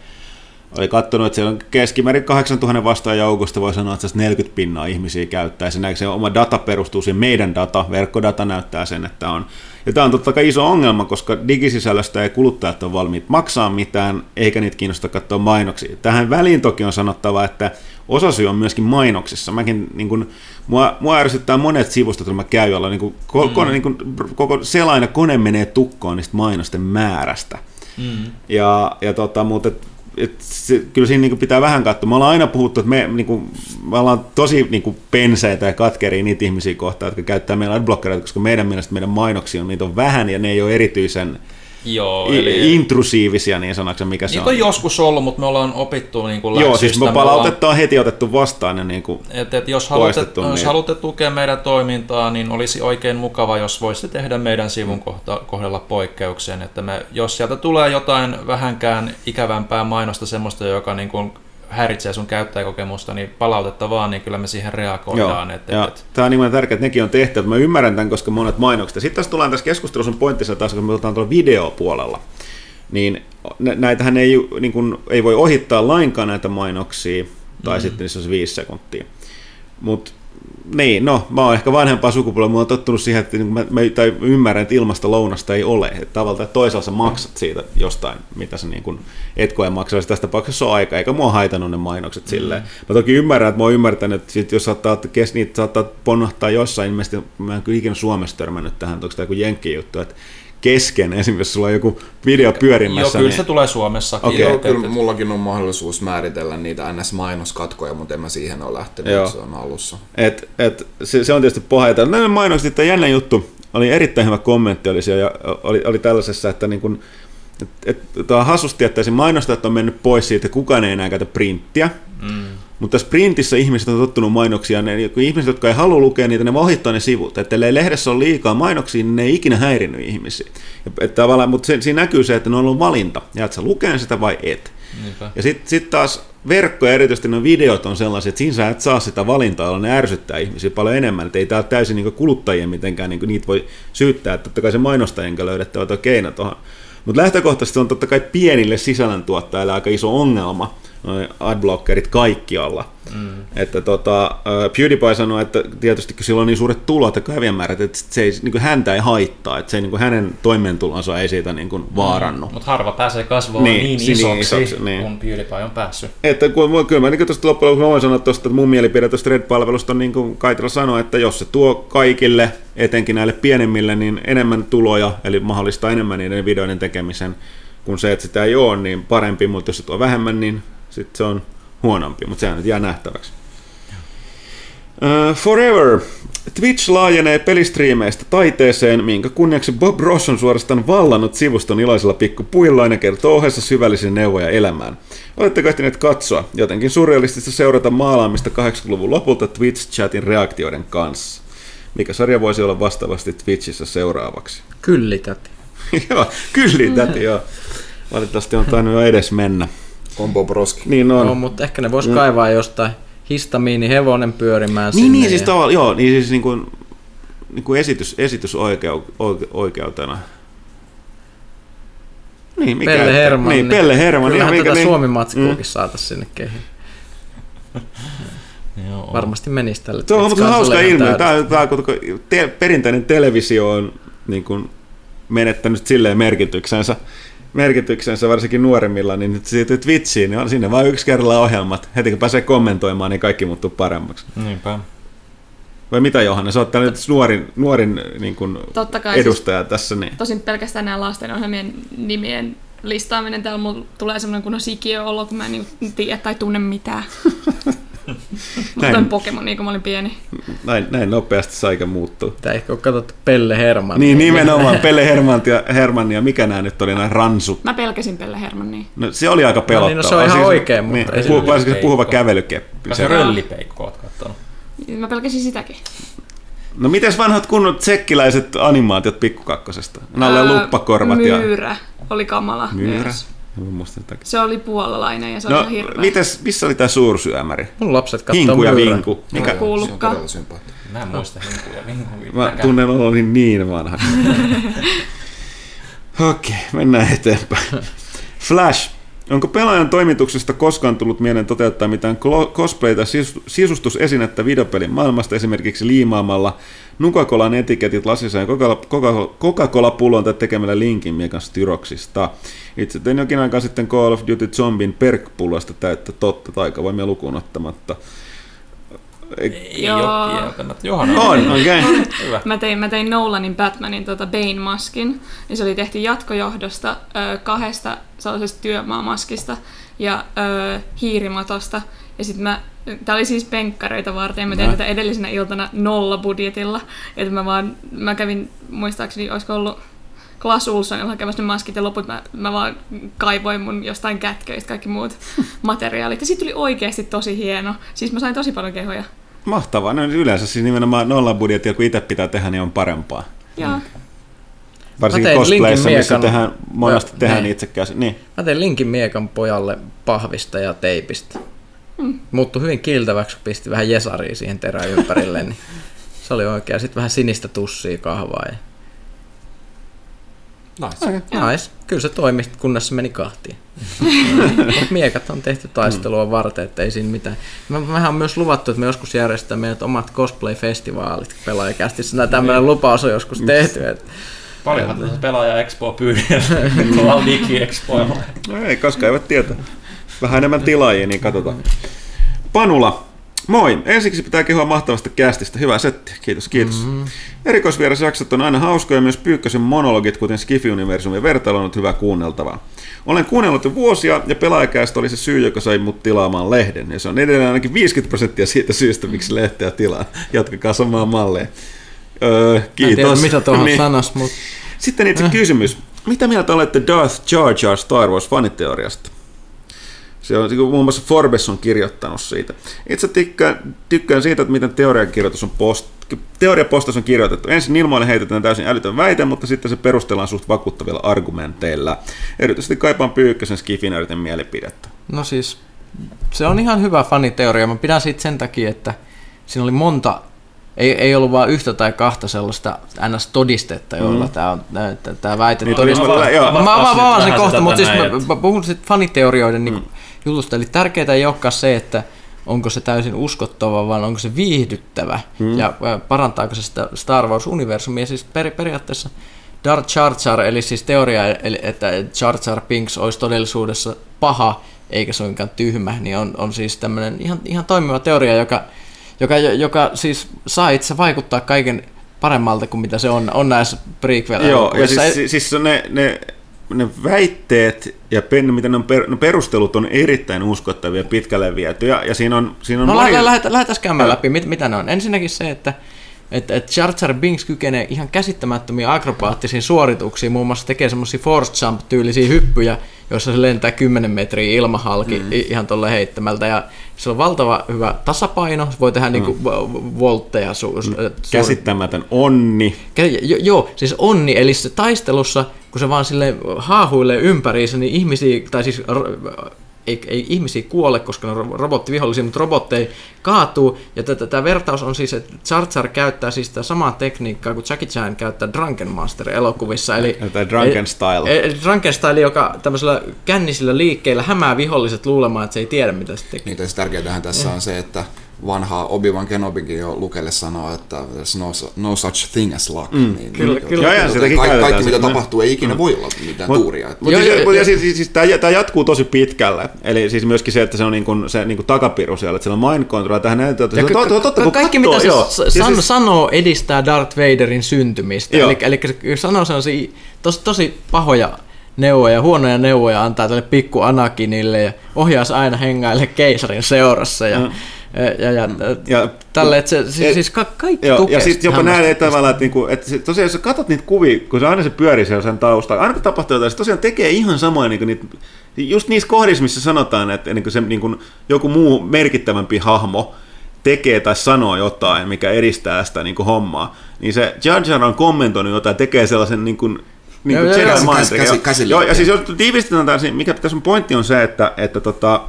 oli katsonut, että siellä on keskimäärin 8000 vastaan joukosta, voi sanoa, että 40 pinnaa ihmisiä käyttää. Se, se oma data perustuu siihen meidän data, verkkodata näyttää sen, että on. Ja tämä on totta kai iso ongelma, koska digisisällöstä ei kuluttajat ole valmiit maksaa mitään, eikä niitä kiinnosta katsoa mainoksia. Tähän väliin toki on sanottava, että osasyy on myöskin mainoksissa. Mäkin, niin kun, mua, mua ärsyttää monet sivustot, joilla mä käyn, jolla niin kun, ko, mm. kone, niin kun, koko selaina kone menee tukkoon niistä mainosten määrästä. Mm. Ja, ja tota, mutta et, se, kyllä siinä niin pitää vähän katsoa. Me ollaan aina puhuttu, että me, niin kuin, me ollaan tosi niin kuin penseitä ja katkeria niitä ihmisiä kohtaan, jotka käyttää meidän adblockereita, koska meidän mielestä meidän mainoksia on, niitä on vähän ja ne ei ole erityisen Joo, eli... intrusiivisia niin sanaksi, mikä se on. on joskus ollut, mutta me ollaan opittu niin kuin Joo, siis me palautetta on heti otettu vastaan ja niin kuin et, et jos, haluatte, niin. jos haluatte tukea meidän toimintaa, niin olisi oikein mukava, jos voisitte tehdä meidän sivun kohta, kohdalla poikkeuksen, että me, jos sieltä tulee jotain vähänkään ikävämpää mainosta, semmoista, joka niin kuin häiritsee sun käyttäjäkokemusta, niin palautetta vaan, niin kyllä me siihen reagoidaan. Joo, et, ja et, Tämä on niin tärkeää, että nekin on tehty. Mä ymmärrän tämän, koska monet mainokset. Sitten tässä tullaan tässä keskustelussa on pointtissa taas, kun me otetaan tuolla videopuolella, niin näitähän ei, niin kuin, ei voi ohittaa lainkaan näitä mainoksia, tai mm. sitten niissä olisi viisi sekuntia. Mutta niin, no, mä oon ehkä vanhempaa sukupolvea, mä oon tottunut siihen, että mä, mä tai ymmärrän, että ilmasta lounasta ei ole. Että tavallaan että toisaalta sä maksat siitä jostain, mitä sä niin kuin et koe maksaa. Tässä tapauksessa on aika, eikä mua haitannut ne mainokset mm. silleen. Mä toki ymmärrän, että mä oon ymmärtänyt, että sit jos saattaa, kes, niitä saattaa ponnahtaa jossain, ilmeisesti mä en kyllä ikinä Suomessa törmännyt tähän, onko tämä joku jenkki juttu, että kesken, esimerkiksi sulla on joku video pyörimässä. Joo, kyllä niin... se tulee Suomessakin. Okay. Joo, kyllä mullakin on mahdollisuus määritellä niitä NS-mainoskatkoja, mutta en mä siihen ole lähtenyt, Joo. se on alussa. Et, et, se, se, on tietysti pohjata. Nämä mainokset, tämä jännä juttu, oli erittäin hyvä kommentti, oli, siellä, oli, oli tällaisessa, että niin kun, et, et, tämä hassusti, että mainostajat on mennyt pois siitä, että kukaan ei enää käytä printtiä, mm. Mutta sprintissä ihmiset on tottunut mainoksia, ne, kun ihmiset, jotka ei halua lukea niitä, ne ohittaa ne sivut. Että ellei lehdessä ole liikaa mainoksia, niin ne ei ikinä häirinyt ihmisiä. Ja, että mutta se, siinä näkyy se, että ne on ollut valinta. Jäät sä lukeen sitä vai et. Niinpä. Ja sitten sit taas verkko ja erityisesti ne videot on sellaisia, että siinä sä et saa sitä valintaa, jolla ne ärsyttää ihmisiä paljon enemmän. Että ei tämä ole täysin niin kuluttajien mitenkään, niin niitä voi syyttää. Että totta kai se mainostajien löydettävä tuo keino tuohon. Mutta lähtökohtaisesti on totta kai pienille sisällöntuottajille aika iso ongelma, adblockerit kaikkialla. Mm. Että tota, PewDiePie sanoi, että tietysti kun sillä on niin suuret tulot ja kävijämäärät, että se ei, niin kuin häntä ei haittaa, että se ei, niin kuin hänen toimeentulonsa ei siitä niin kuin vaarannu. Mm. Mutta harva pääsee kasvamaan niin, niin, niin isoksi, niin isoksi niin. kun PewDiePie on päässyt. Että kun, kyllä mä niin tuosta loppujen lopuksi voin sanoa tuosta, että mun mielipide tuosta Red-palvelusta on niin kuin Kaitila sanoi, että jos se tuo kaikille, etenkin näille pienemmille, niin enemmän tuloja, eli mahdollistaa enemmän niiden videoiden tekemisen, kun se, että sitä ei ole, niin parempi, mutta jos se tuo vähemmän, niin sitten se on huonompi, mutta sehän nyt jää nähtäväksi. Uh, Forever. Twitch laajenee pelistriimeistä taiteeseen, minkä kunniaksi Bob Ross on suorastaan vallannut sivuston iloisella pikkupuillaan ja kertoo ohessa syvällisiä neuvoja elämään. Oletteko ehtineet katsoa? Jotenkin surrealistista seurata maalaamista 80-luvun lopulta Twitch-chatin reaktioiden kanssa. Mikä sarja voisi olla vastaavasti Twitchissä seuraavaksi? Kyllitäti. joo, kyllitäti, joo. Valitettavasti on tainnut jo edes mennä. Kombo broski. Niin on. No, mutta ehkä ne vois mm. kaivaa jostain histamiini hevonen pyörimään niin, sinne. Niin, siis ja... tavallaan, joo, niin siis niin kuin, niin kuin esitys, esitysoikeutena. Niin, mikä Pelle Herman. Niin, Pelle Herman. Kyllähän niin, tätä niin, Suomi-matskuukin mm. saataisiin sinne kehiin. Joo. Varmasti menisi tälle. Se on, hauska ilmiö. Tämä, tämä, tämä, te, perinteinen televisio on niin kuin, menettänyt silleen merkityksensä merkityksensä, varsinkin nuoremmilla, niin nyt siitä Twitchiin, niin on sinne vain yksi kerralla ohjelmat. Heti kun pääsee kommentoimaan, niin kaikki muuttuu paremmaksi. Niinpä. Vai mitä Johannes, olet nyt nuorin, nuorin niin kuin Totta kai, edustaja siis, tässä. Niin. Tosin pelkästään nämä lasten ohjelmien nimien listaaminen, täällä mulla tulee semmoinen kunnon sikiö-olo, kun mä en niin tiedä tai tunne mitään. näin, Pokemon, niin kun mä olin pieni. Näin, näin nopeasti saikä muuttua. Tää ehkä on katsottu Pelle Herman. Niin, nimenomaan Pelle Herman ja, Herman ja mikä nämä nyt oli, näin Ransu. Mä pelkäsin Pelle Herman, No se oli aika pelottava. No, niin, no se on ihan siis, oikein, mutta... Niin, puhu, varsinkin se puhuva kävelykeppi. Se röllipeikko oot kattonut. Mä pelkäsin sitäkin. No mites vanhat kunnot tsekkiläiset animaatiot pikkukakkosesta? Nalle luppakorvat myyrä ja... Myyrä oli kamala Myyrä. Myös. Se oli puolalainen ja se no, oli hirveä. Mites, missä oli tämä suursyömäri? Mun lapset katsoo Hinku ja Vinku. Mikä? Kuulukka. Mä en muista Hinku ja Vinku. Mä tunnen oloni niin vanha. Okei, okay, mennään eteenpäin. Flash. Onko pelaajan toimituksesta koskaan tullut mieleen toteuttaa mitään cosplayta sisustusesinettä videopelin maailmasta esimerkiksi liimaamalla Nuka-Colan etiketit lasissa ja Coca-Cola-pullon tai tekemällä linkin miekan styroksista. Itse tein jokin aikaa sitten Call of Duty Zombin perk-pullosta täyttä totta taikavoimia lukuun ottamatta. Ei Joo. ole Johanna. On, okei. Okay. Mä tein, mä tein Nolanin Batmanin tota Bane-maskin, ja se oli tehty jatkojohdosta ö, kahdesta sellaisesta työmaamaskista ja ö, hiirimatosta. Ja sitten mä, tää oli siis penkkareita varten, ja mä tein no. tätä edellisenä iltana nolla budjetilla. Että mä vaan, mä kävin, muistaakseni, olisiko ollut Klas Ulssonilla hakemassa ne maskit ja loput mä, mä vaan kaivoin mun jostain kätköistä kaikki muut materiaalit. Ja siitä tuli oikeasti tosi hieno. Siis mä sain tosi paljon kehoja. Mahtavaa. No yleensä siis nimenomaan nolla budjettia, kun itse pitää tehdä, niin on parempaa. Joo. Mm. Varsinkin cosplayissa, missä tehdään, monesti ja, tehdään niin. itse käsin. Niin. Mä tein linkin miekan pojalle pahvista ja teipistä. Mm. Muuttui hyvin kiiltäväksi, kun pisti vähän jesaria siihen terään ympärille. niin se oli oikein. Sitten vähän sinistä tussia kahvaa. Ja... Nice. Okay. nice. Kyllä se toimi, kunnes se meni kahtiin. miekat on tehty taistelua varten, että ei siinä mitään. Mehän on myös luvattu, että me joskus järjestämme meidät omat cosplay-festivaalit pelaajakästissä. Tämmöinen lupaus on joskus tehty. Että Paljonhan tässä pelaaja Expo pyydellä tuolla Digi Expoilla. No ei, koska eivät tietää. Vähän enemmän tilaajia, niin katsotaan. Panula, Moi! Ensiksi pitää kehua mahtavasta kästistä. Hyvä setti. Kiitos, kiitos. Mm-hmm. Erikoisvierasjaksot on aina hauskoja, myös Pyykkösen monologit, kuten Skifi-universumin vertailu on hyvä kuunneltavaa. Olen kuunnellut jo vuosia, ja pelaajakästä oli se syy, joka sai mut tilaamaan lehden. Ja se on edelleen ainakin 50 prosenttia siitä syystä, miksi lehteä tilaa. Jatkakaa samaa mallia. Öö, kiitos. En tiedä, mitä tuohon niin. sanas, mutta... Sitten itse äh. kysymys. Mitä mieltä olette Darth Jar Jar Star Wars faniteoriasta? Se on, muun muassa Forbes on kirjoittanut siitä. Itse tykkään, tykkään siitä, että miten teoriakirjoitus on post, teoriapostas on kirjoitettu. Ensin ilmoille heitetään täysin älytön väite, mutta sitten se perustellaan suht vakuuttavilla argumenteilla. Erityisesti kaipaan Pyykkösen skifinäyten mielipidettä. No siis, se on ihan hyvä faniteoria. Mä pidän siitä sen takia, että siinä oli monta ei, ei ollut vain yhtä tai kahta sellaista NS-todistetta, joilla mm. tämä, on, tämä väite niin, todistetaan. Mä, mä, mä, mä sen kohta, mutta siis mä, mä puhun sitten faniteorioiden niin mm. Jutusta. Eli tärkeää ei olekaan se, että onko se täysin uskottava, vaan onko se viihdyttävä mm. ja parantaako se sitä Star Wars-universumia. Siis per, periaatteessa Darth Jar Jar, eli siis teoria, eli että Jar Jar Binks olisi todellisuudessa paha, eikä suinkaan tyhmä, niin on, on siis tämmöinen ihan, ihan toimiva teoria, joka joka, joka siis saa itse vaikuttaa kaiken paremmalta kuin mitä se on, on näissä prequel Joo, ja siis, siis ne, ne, ne väitteet ja pen, miten ne, on per, ne perustelut on erittäin uskottavia pitkälle vietyjä. Ja siinä on, siinä on no moni... lähdetään käymään läpi, mit, mitä ne on. Ensinnäkin se, että että et Jar Jar Binks kykenee ihan käsittämättömiin akrobaattisiin suorituksiin, muun muassa tekee semmoisia force jump-tyylisiä hyppyjä, joissa se lentää 10 metriä ilmahalki mm. ihan tuolle heittämältä. Ja se on valtava hyvä tasapaino, se voi tehdä niinku mm. niinku voltteja. Su- su- mm. Käsittämätön onni. Jo, joo, siis onni, eli se taistelussa, kun se vaan sille haahuilee ympäriinsä, niin ihmisiä, tai siis ei, ei ihmisiä kuole, koska ne on robottivihollisia, mutta robotteja kaatuu. Ja tämä vertaus on siis, että Jar Jar käyttää siis sitä samaa tekniikkaa kuin Jackie Chan käyttää Drunken Master-elokuvissa. Eli, tai Drunken Style. Eli Drunken Style, joka tämmöisellä kännisillä liikkeillä hämää viholliset luulemaan, että se ei tiedä, mitä se tekee. Niin, tärkeintähän tässä on se, että vanha Obi-Wan Kenobinkin jo Lukelle sanoo, että there's no, no such thing as luck. Mm. Niin, kyllä, niin, kyllä. Joo, kaikki, kaikki mitä tapahtuu ei ikinä mm. voi olla mitään mut, tuuria. Mutta siis, jo, jo, siis, siis, siis tämä jatkuu tosi pitkälle. Eli siis myöskin se, että se on niin kuin, se niin kuin takapiru siellä, että siellä on mind control. Tähän näyttää, että se on totta, totta, kun Kaikki katsoo, mitä se joo. san, siis, sanoo edistää Darth Vaderin syntymistä. Eli, eli se sanoo sellaisia tosi, tosi pahoja neuvoja, huonoja neuvoja antaa tälle pikku Anakinille ja ohjaisi aina hengaille keisarin seurassa. Ja, mm ja, ja, ja tälle, että se, siis, et, siis ka, kaikki joo, Ja sitten jopa näin tavallaan, että, niinku, että se, tosiaan jos sä katsot niitä kuvia, kun se aina se pyörii siellä sen taustalla, aina kun tapahtuu jotain, se tosiaan tekee ihan samoin niin niitä, just niissä kohdissa, missä sanotaan, että niin se niin kuin, joku muu merkittävämpi hahmo tekee tai sanoo jotain, mikä edistää sitä niin kuin hommaa, niin se Jar Jar on kommentoinut jotain, tekee sellaisen niin kuin, niin kuin Jedi Mind käsi, Joo, ja siis jos tiivistetään tämän, mikä tässä on pointti on se, että, että tota,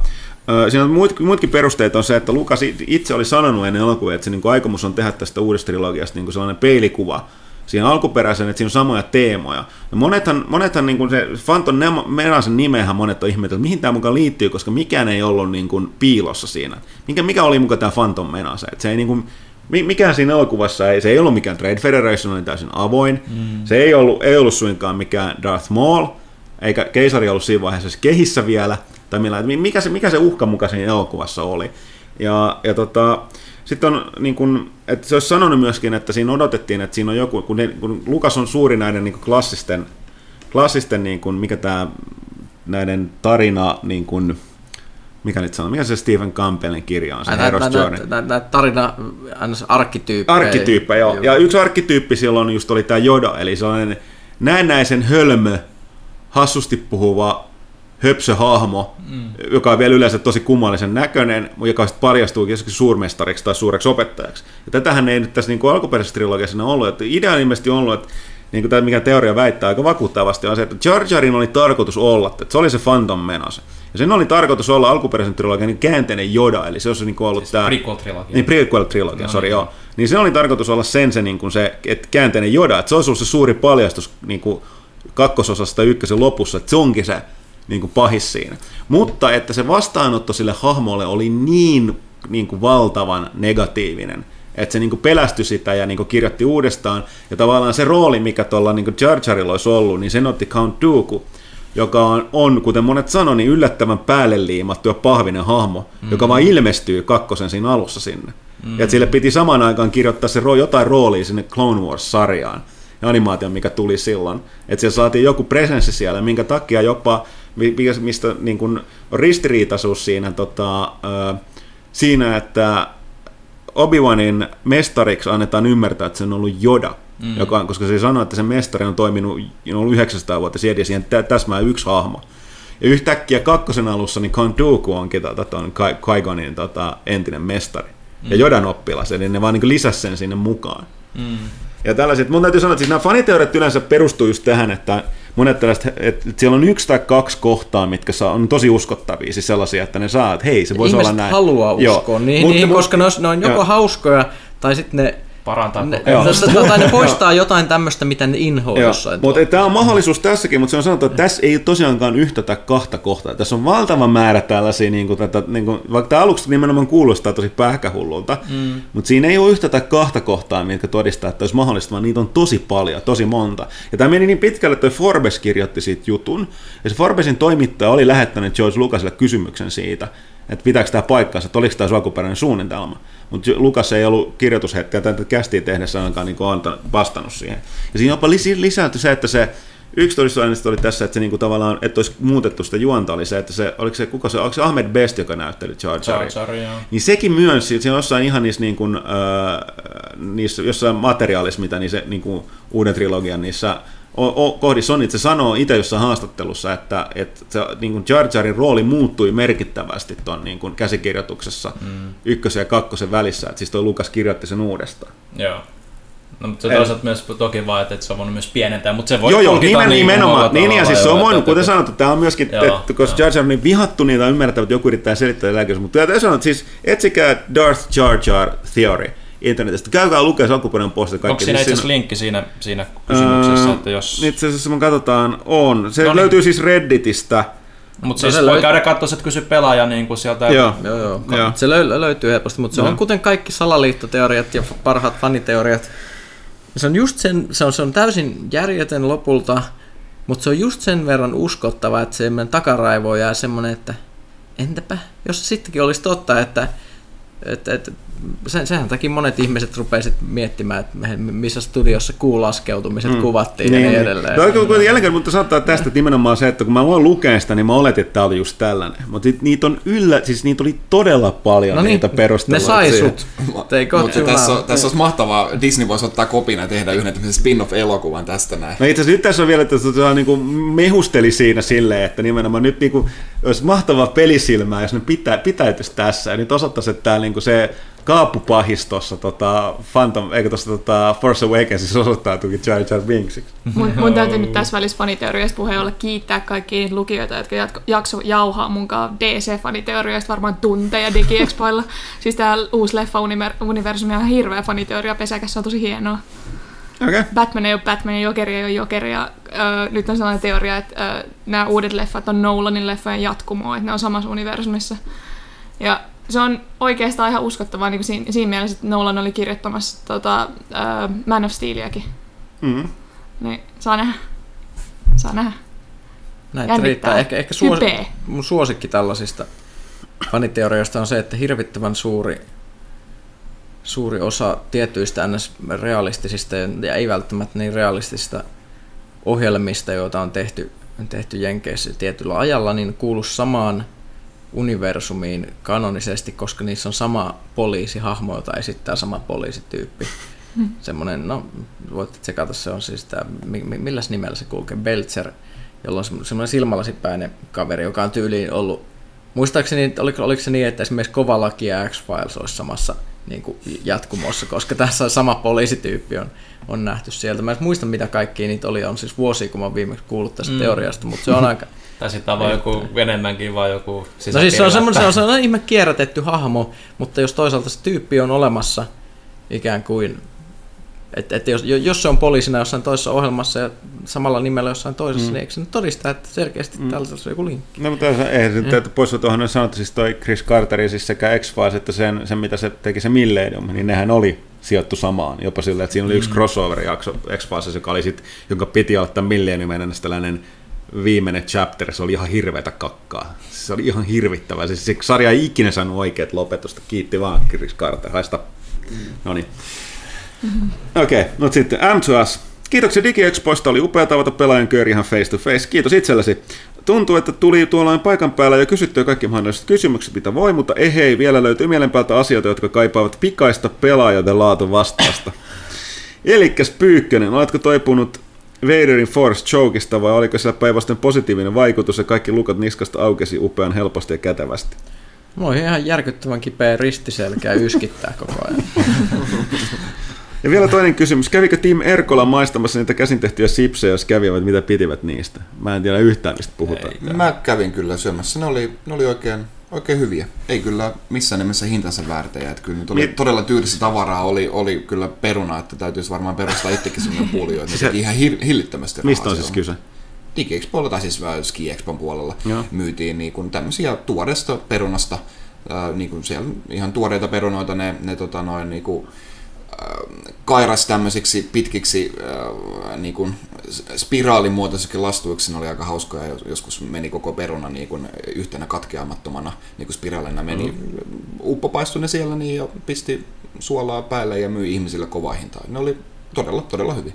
Siinä on muut, muutkin perusteet on se, että Lukas itse oli sanonut ennen elokuvia, että se niin aikomus on tehdä tästä uudesta trilogiasta niin sellainen peilikuva siinä alkuperäisen, että siinä on samoja teemoja. Ja monethan, monethan niin kuin se Phantom Menasen nimehän monet on ihmetellyt, että mihin tämä mukaan liittyy, koska mikään ei ollut niin kuin piilossa siinä. Mikä, mikä oli mukaan tämä Phantom Menase? Että se ei niin kuin, mikään siinä elokuvassa ei, se ei ollut mikään Trade Federation, oli täysin avoin. Mm. Se ei ollut, ei ollut suinkaan mikään Darth Maul, eikä keisari ollut siinä vaiheessa kehissä vielä, tai millä, mikä, se, mikä se uhka muka siinä elokuvassa oli. Ja, ja tota, sitten on, niin kun, että se olisi sanonut myöskin, että siinä odotettiin, että siinä on joku, kun, ne, kun Lukas on suuri näiden niin klassisten, klassisten niin kun, mikä tämä näiden tarina, niin kun, mikä nyt sanoo, mikä se Stephen Campbellin kirja on, se Hero's Journey. Nä, nä, tarina, arkkityyppejä. Arkkityyppejä, joo. joo. Ja yksi arkkityyppi silloin just oli tämä Joda, eli sellainen näennäisen hölmö, hassusti puhuva höpsöhahmo, mm. joka on vielä yleensä tosi kummallisen näköinen, joka sitten paljastuu suurmestariksi tai suureksi opettajaksi. Ja tätähän ei nyt tässä niin kuin alkuperäisessä trilogiassa ollut, että idea on ilmeisesti ollut, että niin kuin tämä, mikä teoria väittää aika vakuuttavasti, on se, että Jar Jarin oli tarkoitus olla, että se oli se Phantom Menace. Ja sen oli tarkoitus olla alkuperäisen trilogian niin käänteinen Joda, eli se olisi niin ollut siis tämä... Prequel-trilogia. Niin, prequel-trilogia, no, sori, joo. Niin se oli tarkoitus olla sen se, niin kuin se että käänteinen Joda, että se olisi ollut se suuri paljastus niin kuin kakkososasta ykkösen lopussa, että se onkin se niin kuin pahis siinä. Mutta että se vastaanotto sille hahmolle oli niin, niin kuin valtavan negatiivinen, että se niin kuin pelästyi sitä ja niin kuin kirjoitti uudestaan. Ja tavallaan se rooli, mikä tuolla niin Jar Jarilla olisi ollut, niin sen otti Count Dooku, joka on, on, kuten monet sanoi, niin yllättävän päälle liimattu ja pahvinen hahmo, mm. joka vaan ilmestyy kakkosen siinä alussa sinne. Mm. Ja sille piti samaan aikaan kirjoittaa se ro, jotain roolia sinne Clone Wars-sarjaan animaatio, mikä tuli silloin. Että siellä saatiin joku presenssi siellä, minkä takia jopa, mistä niin kun on ristiriitaisuus siinä, tota, siinä, että Obi-Wanin mestariksi annetaan ymmärtää, että se on ollut Joda, mm. joka, koska se sanoo, että se mestari on toiminut on ollut 900 vuotta siellä, ja siihen täsmää yksi hahmo. Ja yhtäkkiä kakkosen alussa niin Count Dooku onkin tota, Qui-Gonin tota, entinen mestari. Mm. Ja Jodan oppilas, eli ne vaan niin lisäsi sen sinne mukaan. Mm. Ja tällaiset, mun täytyy sanoa, että siis nämä faniteoriat yleensä perustuu just tähän, että monet tällaiset, että siellä on yksi tai kaksi kohtaa, mitkä saa, on tosi uskottavia, siis sellaisia, että ne saa, että hei, se voisi olla näin. haluaa uskoa, Joo. niin, Mut, niin koska ne on, ne on joko jo. hauskoja, tai sitten ne parantaa ne, tai ne poistaa jotain tämmöistä, mitä ne inhoaa jossain. Mutta tämä on mahdollisuus tässäkin, mutta se on sanottu, että tässä ei tosiaankaan yhtä tai kahta kohtaa. Tässä on valtava määrä tällaisia, niin kuin tätä, niin kuin, vaikka tämä aluksi nimenomaan kuulostaa tosi pähkähullulta, mm. mutta siinä ei ole yhtä tai kahta kohtaa, mitkä todistaa, että olisi mahdollista, vaan niitä on tosi paljon, tosi monta. Ja tämä meni niin pitkälle, että Forbes kirjoitti siitä jutun, ja se Forbesin toimittaja oli lähettänyt George Lucasille kysymyksen siitä, että pitääkö tämä paikkaansa, että oliko tämä alkuperäinen suunnitelma. Mutta Lukas ei ollut kirjoitushetkeä tätä kästiä tehdessä ainakaan niin vastannut siihen. Ja siinä jopa lisääntyi se, että se yksi todistusaineisto oli tässä, että se niinku tavallaan, että olisi muutettu sitä juonta, oli se, että se, oliko se, kuka se, oliko se Ahmed Best, joka näytteli Jar Jaria. Niin sekin myönsi, siinä on jossain ihan niissä, niin kuin, äh, niissä jossain materiaalissa, mitä niin kuin, uuden trilogian niissä kohdissa on, että se sanoo itse jossain haastattelussa, että, että se, niin kuin Jar Jarin rooli muuttui merkittävästi tuon niin kuin käsikirjoituksessa mm. ykkösen ja kakkosen välissä, että siis tuo Lukas kirjoitti sen uudestaan. Joo. No, mutta se toisaalta myös toki vaan, että se on voinut myös pienentää, mutta se voi Joo, joo, nimen, niin nimenomaan. Niin, ja siis se on voinut, kuten sanottu, tämä on myöskin, joo, että, koska Jar Jar on niin vihattu, niin ymmärrettävä, että joku yrittää selittää lääkkeessä, mutta täytyy sanoa, että siis etsikää Darth Jar Jar Theory, internetistä. Käykää lukea se alkuperäinen posti. Kaikki. Onko siinä siis itse asiassa linkki siinä, siinä kysymyksessä, öö, että jos... Itse asiassa me katsotaan, on. Se no niin. löytyy siis Redditistä. Mutta siis no, voi löy- käydä katsoa, että kysy pelaaja niin kuin sieltä. Joo, joo, joo. joo. Se löy- löytyy helposti, mutta se on kuten kaikki salaliittoteoriat ja parhaat faniteoriat. Se on just sen, se on, se on täysin järjetön lopulta, mutta se on just sen verran uskottava, että se takaraivo jää semmoinen, että entäpä, jos se sittenkin olisi totta, että, että, että sen, sehän takia monet ihmiset rupesivat miettimään, että missä studiossa kuulaskeutumiset mm. kuvattiin niin, ja niin, niin edelleen. No, kyllä jälleen, mutta saattaa tästä että nimenomaan se, että kun mä voin lukea sitä, niin mä oletin, että tämä oli just tällainen. Mutta niitä on yllä, siis niitä oli todella paljon no niin, niitä perusteluja. Ne sai sut. Mutta tässä, on, tässä olisi mahtavaa, Disney voisi ottaa kopina ja tehdä yhden spin-off-elokuvan tästä näin. No itse asiassa nyt tässä on vielä, että se niin kuin mehusteli siinä silleen, että nimenomaan nyt niin kuin, olisi mahtavaa pelisilmää, jos ne pitä, pitäytyisi tässä ja nyt osoittaisi, että tämä niin kuin se kaappupahistossa tota, Phantom, eikö tuossa tota, Force Awakensissa osoittautuikin Jar Jar Binksiksi. Mun, mun täytyy nyt tässä välissä faniteoriasta puheen olla kiittää kaikkia lukijoita, jotka jakso jauhaa munkaan DC-faniteorioista varmaan tunteja DigiExpoilla. siis tämä uusi leffa-universumi on hirveä faniteoria pesäkäs, se on tosi hienoa. Okay. Batman ei ole Batman ja Jokeri ei ole Jokeri. Ja, nyt on sellainen teoria, että nämä uudet leffat on Nolanin leffojen jatkumoa, että ne on samassa universumissa. Ja se on oikeastaan ihan uskottavaa niin siinä, siinä mielessä, että Nolan oli kirjoittamassa tota, uh, Man of Steeliäkin. Mm. Niin, saa nähdä. Saa nähdä. Näitä riittää. Ehkä, ehkä suos, mun suosikki tällaisista faniteorioista on se, että hirvittävän suuri, suuri osa tietyistä ns. realistisista ja ei välttämättä niin realistisista ohjelmista, joita on tehty, on tehty Jenkeissä tietyllä ajalla, niin kuuluu samaan universumiin kanonisesti, koska niissä on sama poliisihahmo, jota esittää sama poliisityyppi. Hmm. Semmoinen, no voitte tsekata, se on siis tämä, millä nimellä se kulkee, Belzer, jolla on semmoinen silmälasipäinen kaveri, joka on tyyliin ollut, muistaakseni, oliko, oliko se niin, että esimerkiksi Kovalaki ja X-Files olisi samassa niin kuin jatkumossa, koska tässä sama poliisityyppi on, on nähty sieltä. Mä en muista, mitä kaikkia niitä oli, on siis vuosia, kun mä oon viimeksi kuullut tästä mm. teoriasta, mutta se on aika, tai sitten on vaan joku enemmänkin vaan joku No siis se on semmoinen, se on semmoinen ihme kierrätetty hahmo, mutta jos toisaalta se tyyppi on olemassa ikään kuin, että et jos, jos se on poliisina jossain toisessa ohjelmassa ja samalla nimellä jossain toisessa, mm. niin eikö se nyt todista, että selkeästi mm. tällä on joku linkki? No mutta eihän se, että pois tuohon sanottu, siis toi Chris Carter, siis sekä x että sen, sen, mitä se teki se Millennium, niin nehän oli sijoittu samaan. Jopa sillä, että siinä oli yksi mm. crossover-jakso x joka oli sit, jonka piti ottaa Millenniumin tällainen viimeinen chapter, se oli ihan hirveätä kakkaa. Se oli ihan hirvittävää. Siis se sarja ei ikinä saanut oikeat lopetusta. Kiitti vaan Chris Carter. Haista. No niin. Okei, okay, no sitten M2S. Kiitoksia DigiExpoista, oli upea tavata pelaajan kööri ihan face to face. Kiitos itsellesi. Tuntuu, että tuli tuolla paikan päällä jo kysyttyä kaikki mahdolliset kysymykset, mitä voi, mutta ehei, vielä löytyy mielenpäältä asioita, jotka kaipaavat pikaista pelaajoiden laatu vastausta. Elikkäs Pyykkönen, oletko toipunut Vaderin Force Chokeista vai oliko siellä päinvastoin positiivinen vaikutus ja kaikki lukat niskasta aukesi upean helposti ja kätevästi? Mulla on ihan järkyttävän kipeä ristiselkä yskittää koko ajan. Ja vielä toinen kysymys. Kävikö Tim Erkola maistamassa niitä käsin tehtyjä sipsejä, jos kävivät, mitä pitivät niistä? Mä en tiedä yhtään, mistä puhutaan. Ei, mä kävin kyllä syömässä. Ne oli, ne oli oikein, oikein hyviä. Ei kyllä missään nimessä hintansa väärtejä. Että kyllä nyt oli niin. todella tyylistä tavaraa. Oli, oli kyllä peruna, että täytyisi varmaan perustaa itsekin sellainen puolio. Että se, ihan hir- hillittömästi Mistä on siis kyse? DigiExpoilla tai siis äh, Ski Expon puolella Joo. myytiin niin kuin tämmöisiä tuoreesta perunasta. Äh, niin kuin siellä ihan tuoreita perunoita ne, ne tota noin, niin kuin, kairas tämmöisiksi pitkiksi äh, niin kuin spiraalimuotoisiksi lastuiksi, ne oli aika hauskoja, joskus meni koko peruna niin kuin yhtenä katkeamattomana niin kuin spiraalina meni, mm. uppopaistui ne siellä niin ja pisti suolaa päälle ja myi ihmisille kovaa hintaa. Ne oli todella, todella hyvin.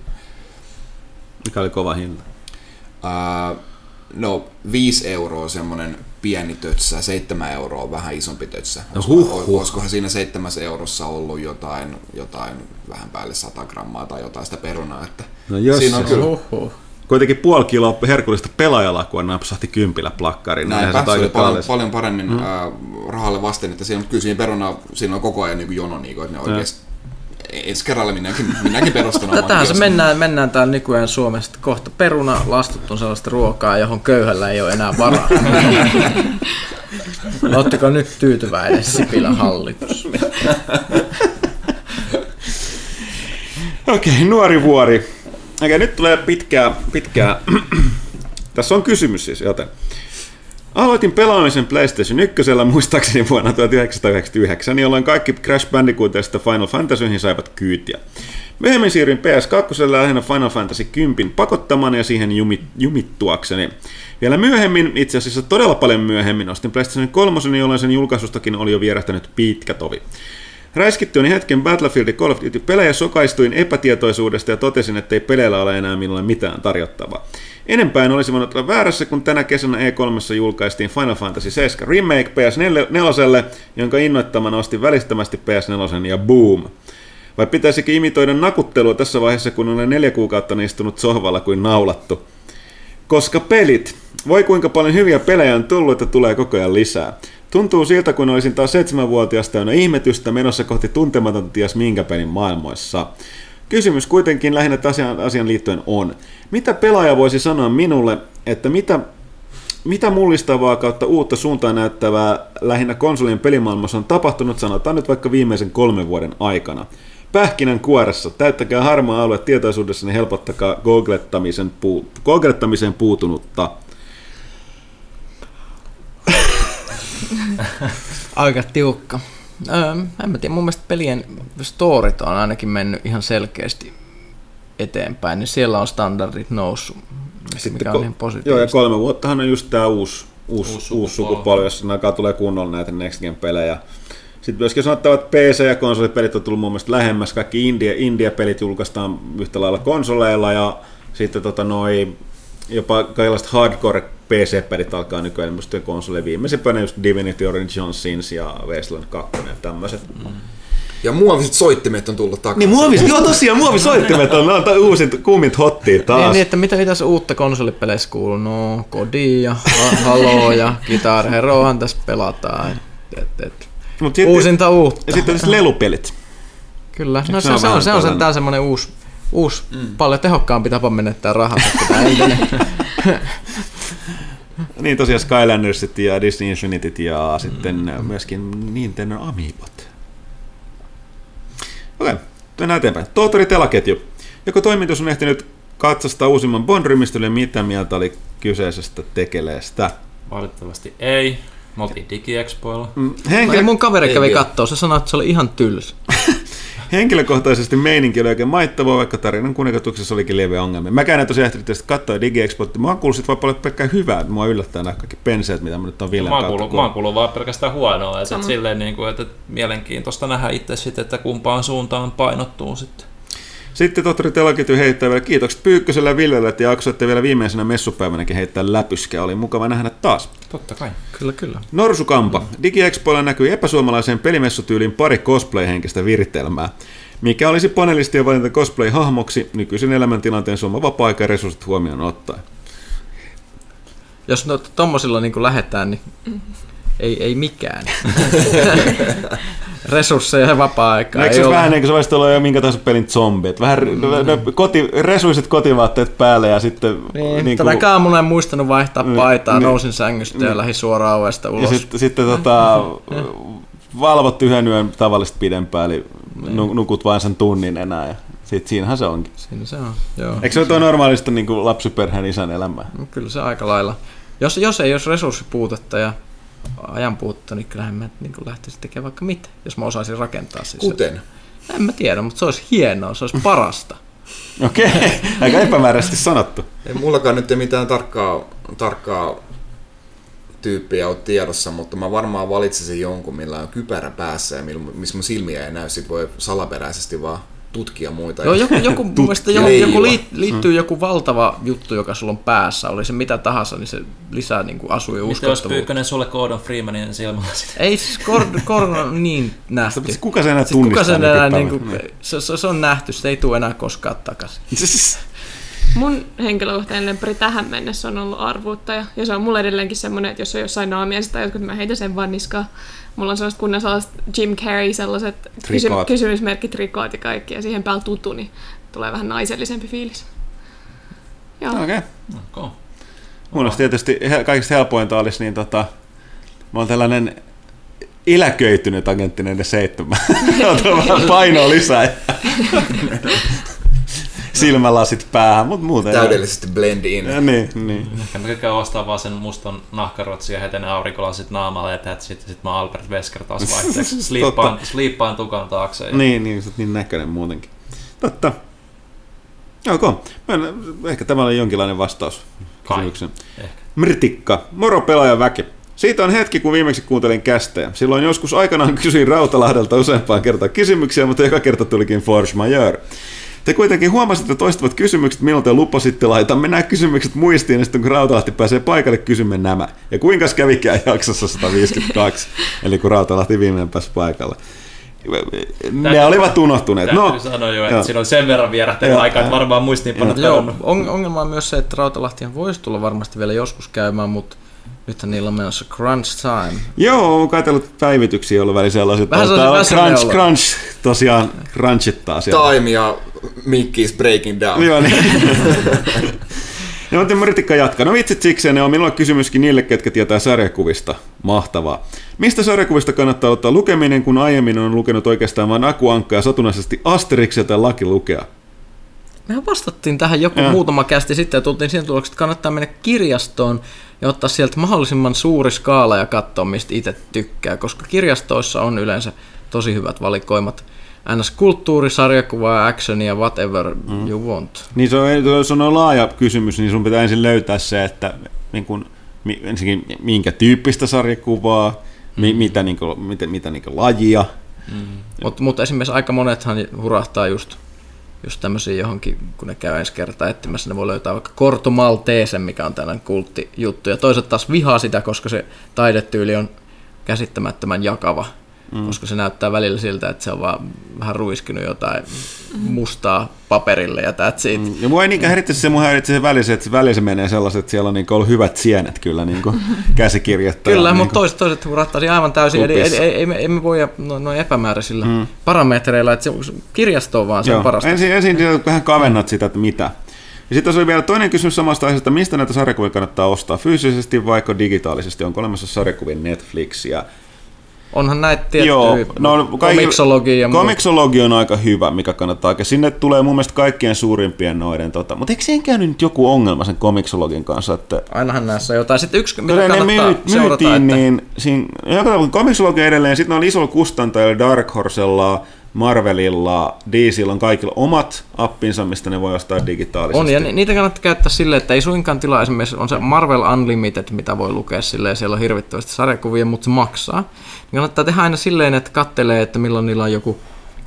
Mikä oli kova hinta? Uh, no, 5 euroa semmoinen pieni tötsä, 7 euroa vähän isompi tötsä. No, huh, huh. Olisikohan siinä 7 eurossa ollut jotain, jotain vähän päälle 100 grammaa tai jotain sitä perunaa. Että no jos siinä on kyllä... Huh, huh. Kuitenkin puoli kiloa herkullista pelaajalakua napsahti kympillä plakkariin. Näin, se oli paljon, paljon paremmin mm. äh, rahalle vasten, että siinä, kyllä siinä peruna, siinä on koko ajan niin jono, niin kuin, että ne oikeasti ensi kerralla minäkin, minäkin perustan Tätähän se mennään, mennään täällä nykyään Suomesta. Kohta peruna lastut on sellaista ruokaa, johon köyhällä ei ole enää varaa. Oletteko nyt tyytyväinen Sipilän hallitus? Okei, okay, nuori vuori. Okei, okay, nyt tulee pitkää, pitkää. Tässä on kysymys siis, joten. Aloitin pelaamisen PlayStation 1 muistaakseni vuonna 1999, jolloin kaikki Crash Bandicootista Final Fantasyihin saivat kyytiä. Myöhemmin siirryin PS2 lähinnä Final Fantasy 10 pakottamaan ja siihen jumit, jumittuakseni. Vielä myöhemmin, itse asiassa todella paljon myöhemmin, ostin PlayStation 3, jolloin sen julkaisustakin oli jo vierähtänyt pitkä tovi. Räiskittyäni hetken Battlefield Call of Duty pelejä sokaistuin epätietoisuudesta ja totesin, että ei peleillä ole enää minulle mitään tarjottavaa. Enempää en olisi voinut olla väärässä, kun tänä kesänä E3 julkaistiin Final Fantasy 7 Remake PS4, jonka innoittamana ostin välistämästi PS4 ja boom. Vai pitäisikö imitoida nakuttelua tässä vaiheessa, kun olen neljä kuukautta istunut sohvalla kuin naulattu? Koska pelit. Voi kuinka paljon hyviä pelejä on tullut, että tulee koko ajan lisää. Tuntuu siltä, kun olisin taas seitsemänvuotias täynnä ihmetystä menossa kohti tuntematonta ties minkä pelin maailmoissa. Kysymys kuitenkin lähinnä asian, asian liittyen on, mitä pelaaja voisi sanoa minulle, että mitä, mitä mullistavaa kautta uutta suuntaan näyttävää lähinnä konsolien pelimaailmassa on tapahtunut, sanotaan nyt vaikka viimeisen kolmen vuoden aikana? pähkinän kuoressa. Täyttäkää harmaa alue tietoisuudessa, niin helpottakaa googlettamisen, puu, googlettamisen puutunutta. Aika tiukka. Öö, en mä tiedä, mun mielestä pelien storit on ainakin mennyt ihan selkeästi eteenpäin, niin siellä on standardit noussut, Sitten mikä on ihan positiivista. Joo, ja kolme vuottahan on just tämä uusi, uusi, uusi, uusi sukupolvi, jossa alkaa tulee kunnolla näitä Next Gen-pelejä. Sitten myöskin sanottava, että PC- ja konsolipelit on tullut mun mielestä lähemmäs. Kaikki India, India-pelit julkaistaan yhtä lailla konsoleilla ja sitten tota noi, jopa kaikenlaiset hardcore PC-pelit alkaa nykyään ilmestyä konsole. Viimeisimpänä just Divinity Original Sins ja Wasteland 2 ja tämmöiset. Mm. Ja muoviset soittimet on tullut takaisin. Niin muoviset, joo tosiaan muovisoittimet on, on uusit kuumit hottia taas. Niin, niin että mitä, mitä uutta konsolipeleissä kuuluu? No, Kodi ja Halo ja Guitar Herohan tässä pelataan. Et, et, et. Mut sitten, Uusinta uutta. Ja sitten on lelupelit. Kyllä, no se, se, on, se on, se on sentään semmoinen uusi, uusi mm. paljon tehokkaampi tapa menettää rahaa. niin tosiaan Skylandersit ja Disney Infinityt ja mm. sitten myöskin Nintendo Amiibot. Okei, okay, mennään eteenpäin. Tohtori Telaketju. Joko toimitus on ehtinyt katsastaa uusimman Bond-rymistölle, mitä mieltä oli kyseisestä tekeleestä? Valitettavasti ei. Me oltiin DigiExpoilla. Mm, henkilö... mun kaveri kävi katsoa, se sanoi, että se oli ihan tylsä. Henkilökohtaisesti meininki oli oikein maittava, vaikka tarinan kuningastuksessa olikin lieviä ongelmia. Mä en tosiaan ehtinyt tästä katsoa DigiExpo, että mä oon kuullut sit paljon pelkkää hyvää, että mua yllättää nämä kaikki penseet, mitä mä nyt on Villen kautta kuullut, Mä oon kuullut vaan pelkästään huonoa, että, silleen, niin kuin, että mielenkiintoista nähdä itse sitten, että kumpaan suuntaan painottuu sitten. Sitten tohtori Telaketju heittää vielä kiitokset Pyykköselle ja Villelle, että jaksoitte vielä viimeisenä messupäivänäkin heittää läpyskä. Oli mukava nähdä taas. Totta kai. Kyllä, kyllä. Norsukampa. DigiExpoilla näkyy epäsuomalaiseen pelimessutyyliin pari cosplay-henkistä viritelmää. Mikä olisi panelistien valinta cosplay-hahmoksi nykyisen elämäntilanteen suoma vapaa-aika ja resurssit huomioon ottaen? Jos no, tommosilla niin lähetään, niin ei, ei mikään. Resursseja ja vapaa-aikaa. Eikö se vähän niin kuin se voisi olla jo minkä tahansa pelin zombi? Vähän mm. koti, resuiset kotivaatteet päälle ja sitten... Niin, niin tänä aamulla en muistanut vaihtaa niin, paitaa, niin, nousin sängystä niin, ja lähdin suoraan ovesta ulos. Ja sitten, sitten tota, valvot yhden yön tavallista pidempään, eli niin. nukut vain sen tunnin enää. Ja sitten siinähän se onkin. Siinä se on, joo. Eikö se ole normaalisti niin kuin lapsiperheen isän elämää? No, kyllä se aika lailla. Jos, jos ei olisi resurssipuutetta ja ajan puutetta, niin kyllähän mä niin lähtisin tekemään vaikka mitä, jos mä osaisin rakentaa siis. Kuten? En mä tiedä, mutta se olisi hienoa, se olisi parasta. Okei, okay. aika epämääräisesti sanottu. Ei mullakaan nyt mitään tarkkaa, tarkkaa tyyppiä ole tiedossa, mutta mä varmaan valitsisin jonkun, millä on kypärä päässä ja missä mun silmiä ei näy, sit voi salaperäisesti vaan tutkia muita. Joo, joku, joku, mielestä joku, joku liittyy mm. joku valtava juttu, joka sulla on päässä, oli se mitä tahansa, niin se lisää niin kuin asuja uskottavuutta. Mitä jos Pyykkönen sulle Gordon Freemanin silmällä Ei siis Gordon, Gordon on niin nähty. Kuka se enää siis tunnistaa? Kuka se, enää, niin kuin, se, se, se, on nähty, se ei tule enää koskaan takaisin. Mun henkilökohtainen lempari tähän mennessä on ollut arvuuttaja. Ja se on mulle edelleenkin semmoinen, että jos on jossain naamiaisista tai jotkut, mä heitän sen vaan niskaan. Mulla on sellaiset kunnan sellaiset Jim Carrey, sellaiset kysy- kysymysmerkit, rikoot ja kaikki. Ja siihen päällä tutu, niin tulee vähän naisellisempi fiilis. Okei. Okay. Okay. Mun olisi tietysti kaikista helpointa olisi, niin tota, mä oon tällainen eläköitynyt agentti näiden seitsemän. painoa lisää silmälasit päähän, mutta muuten... Täydellisesti blend in. Ja, niin, niin. Ehkä mä käyn ostaa vaan sen mustan nahkarotsin ja heti ne aurinkolasit naamalle ja that's sitten sit mä Albert Wesker taas vaihteeksi. Sliippaan, sliippaan tukan taakse. Ja... Niin, niin, niin näköinen muutenkin. Totta. Okay. Ehkä tämä oli jonkinlainen vastaus kysymykseen. Mritikka, moro pelaaja väki. Siitä on hetki, kun viimeksi kuuntelin kästejä. Silloin joskus aikanaan kysyin Rautalahdelta useampaan kertaan kysymyksiä, mutta joka kerta tulikin force majeure. Te kuitenkin huomasitte toistuvat kysymykset, milloin te lupasitte laitamme nämä kysymykset muistiin, ja sitten kun Rautalahti pääsee paikalle, kysymme nämä. Ja kuinka kävikään jaksossa 152, eli kun Rautalahti viimeinen pääsi paikalle. Ne täytyy, olivat unohtuneet. No, sanoa jo, että siinä on sen verran vierähtänyt aikaa, että varmaan muistiinpanot Joo, ongelma on myös se, että Rautalahtihan voisi tulla varmasti vielä joskus käymään, mutta Nythän niillä on menossa crunch time. Joo, on katsellut päivityksiä ollut väli sellaiset. Vähän sellainen crunch, ollut. crunch, tosiaan crunchittaa siellä. Time ja Mickey's breaking down. Joo, niin. No, mutta Maritikka jatkaa. No vitsit siksi, ne on minulla kysymyskin niille, ketkä tietää sarjakuvista. Mahtavaa. Mistä sarjakuvista kannattaa ottaa lukeminen, kun aiemmin on lukenut oikeastaan vain Akuankkaa ja satunnaisesti Asterixilta ja Laki lukea? Mehän vastattiin tähän joku ja. muutama kästi sitten ja tultiin siihen tulokseen, että kannattaa mennä kirjastoon ja ottaa sieltä mahdollisimman suuri skaala ja katsoa, mistä itse tykkää, koska kirjastoissa on yleensä tosi hyvät valikoimat. ns. kulttuuri, sarjakuva, actionia, whatever mm. you want. Niin se on, jos on laaja kysymys, niin sun pitää ensin löytää se, että niin kun, ensinnäkin minkä tyyppistä sarjakuvaa, mm. mitä, niin kuin, mitä, mitä niin lajia. Mm. Mutta mut esimerkiksi aika monethan hurahtaa just just tämmöisiä johonkin, kun ne käy ensi kertaa etsimässä, ne voi löytää vaikka Korto Malteesen, mikä on tällainen kulttijuttu, ja toiset taas vihaa sitä, koska se taidetyyli on käsittämättömän jakava mm. koska se näyttää välillä siltä, että se on vaan vähän ruiskinut jotain mustaa paperille ja that's it. Mm. Ja mua ei niinkään häiritse se, mua häiritse se välissä, että välissä menee sellaiset, että siellä on niin ollut hyvät sienet kyllä niin käsikirjoittaja. Kyllä, niin mutta toiset, toiset rattaisi aivan täysin, eli, eli, eli, ei, me, emme voi noin no epämääräisillä mm. parametreilla, että se kirjasto on vaan se parasta. Ensin, ensin vähän kavennat sitä, että mitä. Ja sitten oli vielä toinen kysymys samasta aiheesta, mistä näitä sarjakuvia kannattaa ostaa, fyysisesti vai digitaalisesti? Onko olemassa sarjakuvien Netflixiä? Onhan näitä tiettyjä Joo, no, komiksologi ja Komiksologi on aika hyvä, mikä kannattaa. Sinne tulee mun mielestä kaikkien suurimpien noiden. Tota, mutta eikö siihen käynyt nyt joku ongelma sen komiksologin kanssa? Että... Ainahan näissä on jotain. Sitten yksi, mitä kannattaa myy- seurata, myytiin, että... niin siinä, komiksologi edelleen, sitten on isolla kustantajalla Dark Horsella, Marvelilla, DCillä on kaikilla omat appinsa, mistä ne voi ostaa digitaalisesti. On, ja niitä kannattaa käyttää silleen, että ei suinkaan tilaa esimerkiksi, on se Marvel Unlimited, mitä voi lukea silleen, siellä on hirvittävästi sarjakuvia, mutta se maksaa. Niin kannattaa tehdä aina silleen, että kattelee, että milloin niillä on joku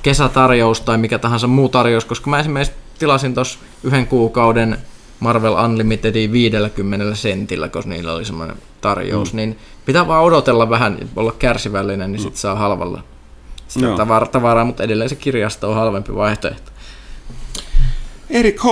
kesätarjous tai mikä tahansa muu tarjous, koska mä esimerkiksi tilasin tuossa yhden kuukauden Marvel Unlimitedin 50 sentillä, koska niillä oli semmoinen tarjous, mm. niin pitää vaan odotella vähän, olla kärsivällinen, niin mm. sitten saa halvalla sitä tavaraa, tavaraa, mutta edelleen se kirjasto on halvempi vaihtoehto. Erik H.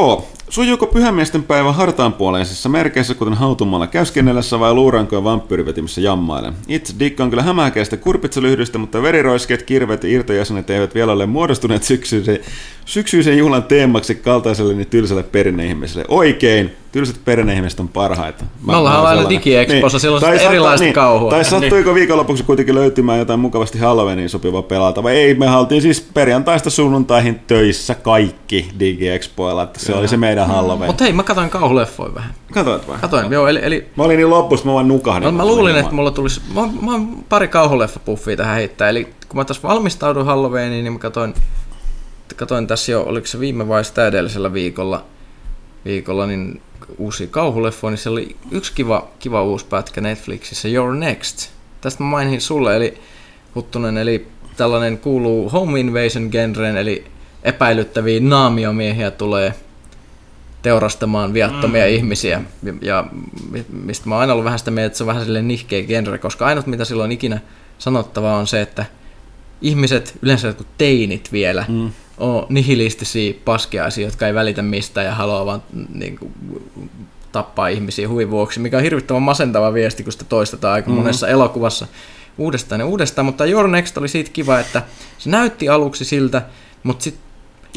Sujuuko pyhämiesten päivä hartaanpuoleisissa merkeissä, kuten hautumalla käyskennellessä vai luurankoja vampyyrivetimissä jammaille? Itse Dick on kyllä hämähäkeistä kurpitsalyhdystä, mutta veriroiskeet, kirvet ja irtojäsenet eivät vielä ole muodostuneet syksyisen, syksyisen juhlan teemaksi kaltaiselle niin tylsälle perinneihmiselle. Oikein! tylsät perinneihmiset on parhaita. Mä, Me ollaan aina DigiExpossa, niin. silloin tai erilaista niin. kauhua. Tai sattuiko niin. viikonlopuksi kuitenkin löytymään jotain mukavasti Halloweeniin sopiva pelata, vai ei, me haltiin siis perjantaista sunnuntaihin töissä kaikki DigiExpoilla, että se Kyllä. oli se meidän Halloween. Mutta hei, mä katsoin kauhuleffoja vähän. Katoit vai? Katoin, joo, eli, eli... Mä olin niin lopussa, mä vaan nukahdin. No, mä luulin, että mulla tulisi, mä, mä oon pari kauhuleffapuffia tähän heittää, eli kun mä tässä valmistauduin Halloweeniin, niin mä katsoin, katsoin tässä jo, oliko se viime vai sitä edellisellä viikolla, viikolla, niin uusi kauhuleffoja, niin siellä oli yksi kiva, kiva uusi pätkä Netflixissä, Your Next. Tästä mä mainin sulle, eli Huttunen, eli tällainen kuuluu home invasion genreen, eli epäilyttäviä naamiomiehiä tulee teurastamaan viattomia mm. ihmisiä. Ja mistä mä oon aina ollut vähän sitä mieltä, että se on vähän silleen nihkeä genre, koska ainut mitä silloin ikinä sanottavaa on se, että ihmiset, yleensä jotkut teinit vielä, mm on nihilistisiä paskeaisia, jotka ei välitä mistään ja haluaa vaan niin kuin, tappaa ihmisiä huvin vuoksi, mikä on hirvittävän masentava viesti, kun sitä toistetaan aika mm-hmm. monessa elokuvassa uudestaan ja uudestaan, mutta Your Next oli siitä kiva, että se näytti aluksi siltä, mutta sitten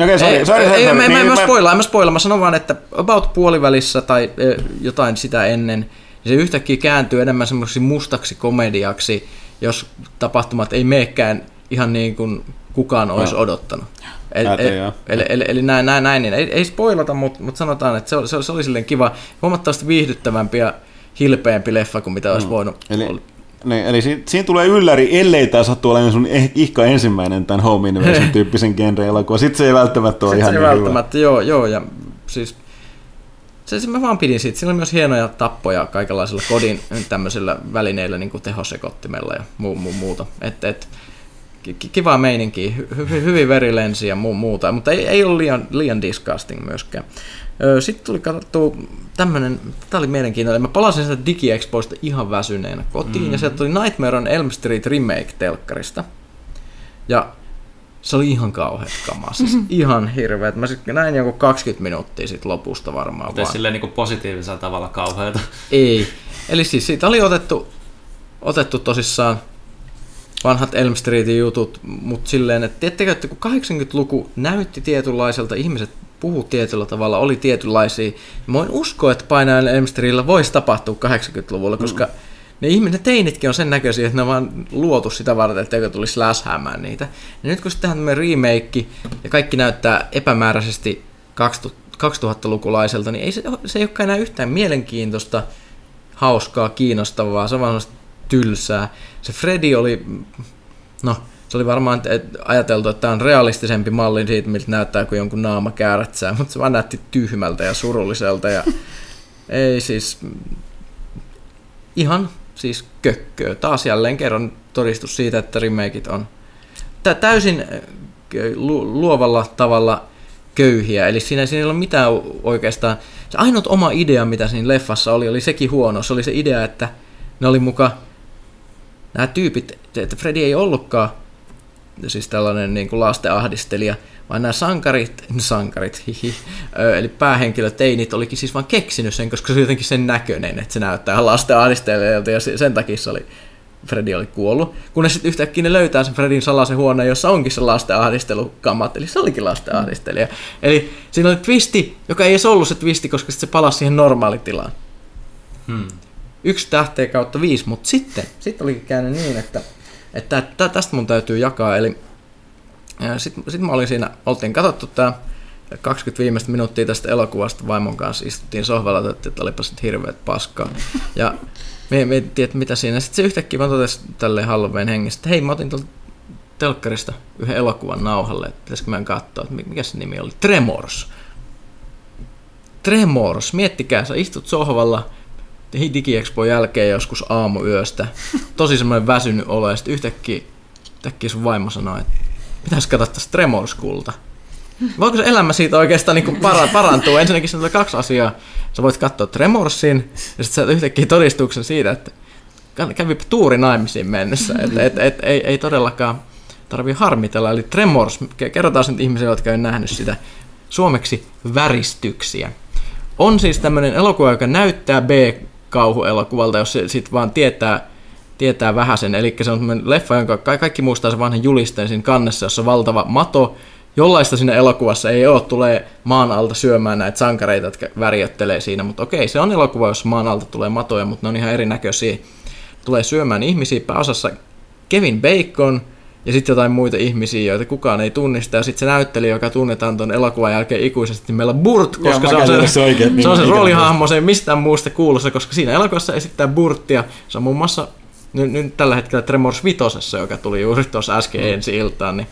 Okei, sorry, ei, sorry, ei, sorry, niin, mä, mä, spoilaan, mä spoilaan, mä sanon vaan, että about puolivälissä tai e, jotain sitä ennen, niin se yhtäkkiä kääntyy enemmän semmoiseksi mustaksi komediaksi, jos tapahtumat ei meekään ihan niin kuin kukaan olisi no. odottanut. Eli, eli, eli, eli, eli näin, näin, näin, niin ei, ei spoilata, mutta, mutta sanotaan, että se, se, se oli silleen kiva, huomattavasti viihdyttävämpi ja hilpeämpi leffa kuin mitä olisi mm. voinut eli, olla. Niin, eli siinä, siinä tulee ylläri, ellei tämä sattu olemaan sun eh, ihka ensimmäinen tämän Home Invasion tyyppisen genren elokuva. Sitten se ei välttämättä ole Sitten ihan se niin välttämättä, hyvä. joo, joo, ja siis se, se mä vaan pidin siitä. Siinä oli myös hienoja tappoja kaikenlaisilla kodin tämmöisillä välineillä, niin kuin tehosekottimella ja muu, muu, muuta. Et, et, kiva meininki, hy, hyvin verilensi ja mu- muuta, mutta ei, ei ole liian, liian disgusting myöskään. Sitten tuli katsottu tämmönen, tämä oli mielenkiintoinen, mä palasin sitä DigiExpoista ihan väsyneenä kotiin mm. ja sieltä tuli Nightmare on Elm Street remake-telkkarista. Ja se oli ihan kauheat kamaa, siis ihan hirveet. Mä sitten näin joku 20 minuuttia sit lopusta varmaan vaan. silleen niin positiivisella tavalla kauheita. Ei. Eli siis siitä oli otettu, otettu tosissaan vanhat Elm Streetin jutut, mutta silleen, että tiedättekö, että kun 80-luku näytti tietynlaiselta, ihmiset puhu tietyllä tavalla, oli tietynlaisia. Mä voin uskoa, että painajan Elmsterillä voisi tapahtua 80-luvulla, koska mm. ne ihmiset, teinitkin on sen näköisiä, että ne on vaan luotu sitä varten, että joku tulisi läshäämään niitä. Ja nyt kun sitten tehdään remake ja kaikki näyttää epämääräisesti 2000-lukulaiselta, niin ei se, se ei olekaan enää yhtään mielenkiintoista, hauskaa, kiinnostavaa, se on vaan tylsää. Se Freddy oli, no se oli varmaan ajateltu, että tämä on realistisempi malli siitä, miltä näyttää, kun jonkun naama käärätsää, mutta se vaan näytti tyhmältä ja surulliselta ja ei siis ihan siis kökköä. Taas jälleen kerran todistus siitä, että remakeit on täysin luovalla tavalla köyhiä, eli siinä, siinä ei ole mitään oikeastaan, se ainut oma idea, mitä siinä leffassa oli, oli sekin huono, se oli se idea, että ne oli muka, nämä tyypit, että Freddy ei ollutkaan siis tällainen niin kuin lasteahdistelija, vaan nämä sankarit, sankarit, hihi, eli päähenkilöt, teinit, olikin siis vain keksinyt sen, koska se oli jotenkin sen näköinen, että se näyttää lasteahdistelijalta, ja sen takia se oli, Freddy oli kuollut. Kunnes sitten yhtäkkiä ne löytää sen Fredin salaisen huoneen, jossa onkin se lasten ahdistelukammat, eli se olikin lasten ahdistelija. Mm. Eli siinä oli twisti, joka ei edes ollut se twisti, koska se palasi siihen normaalitilaan. Hmm. Yksi tähteä kautta viisi, mutta sitten, sitten olikin käynyt niin, että että tästä mun täytyy jakaa, eli sitten sit mä olin siinä, oltiin katsottu tämä 20 viimeistä minuuttia tästä elokuvasta vaimon kanssa, istuttiin sohvalla, että olipas nyt hirveät paskaa. Ja me että mitä siinä. Sitten se yhtäkkiä mä totesin tälleen Halloween hengissä, että hei mä otin tuolta telkkarista yhden elokuvan nauhalle, että pitäisikö meidän katsoa, että mikä se nimi oli, Tremors. Tremors, miettikää, sä istut sohvalla, DigiExpo jälkeen joskus aamuyöstä, tosi semmoinen väsynyt olo, ja sitten yhtäkkiä, yhtäkkiä sun vaimo sanoi, että pitäisi katsoa tästä Tremors-kulta. Voiko se elämä siitä oikeastaan niin para, parantua? Ensinnäkin se on kaksi asiaa. Sä voit katsoa Tremorsin, ja sitten sä yhtäkkiä todistuksen siitä, että kävi tuuri naimisiin mennessä. Että et, et, ei, ei todellakaan tarvii harmitella. Eli Tremors, kerrotaan sen ihmisille, jotka ei nähnyt sitä, suomeksi väristyksiä. On siis tämmöinen elokuva, joka näyttää B kauhuelokuvalta, jos se sit vaan tietää, tietää vähän sen. Eli se on leffa, jonka kaikki muistaa se vanhan julisteen siinä kannessa, jossa on valtava mato, jollaista siinä elokuvassa ei ole, tulee maan alta syömään näitä sankareita, jotka värjöttelee siinä, mutta okei, se on elokuva, jossa maan alta tulee matoja, mutta ne on ihan erinäköisiä. Tulee syömään ihmisiä, pääosassa Kevin Bacon, ja sitten jotain muita ihmisiä, joita kukaan ei tunnista, ja sitten se näyttelijä, joka tunnetaan tuon elokuvan jälkeen ikuisesti, meillä Burt, koska Joo, se on se, se, oikein, se, on se roolihahmo, se ei mistään muusta kuulossa, koska siinä elokuvassa esittää Burttia, se on muun muassa nyt, nyt tällä hetkellä Tremors Vitosessa, joka tuli juuri tuossa äsken mm. ensi iltaan, niin,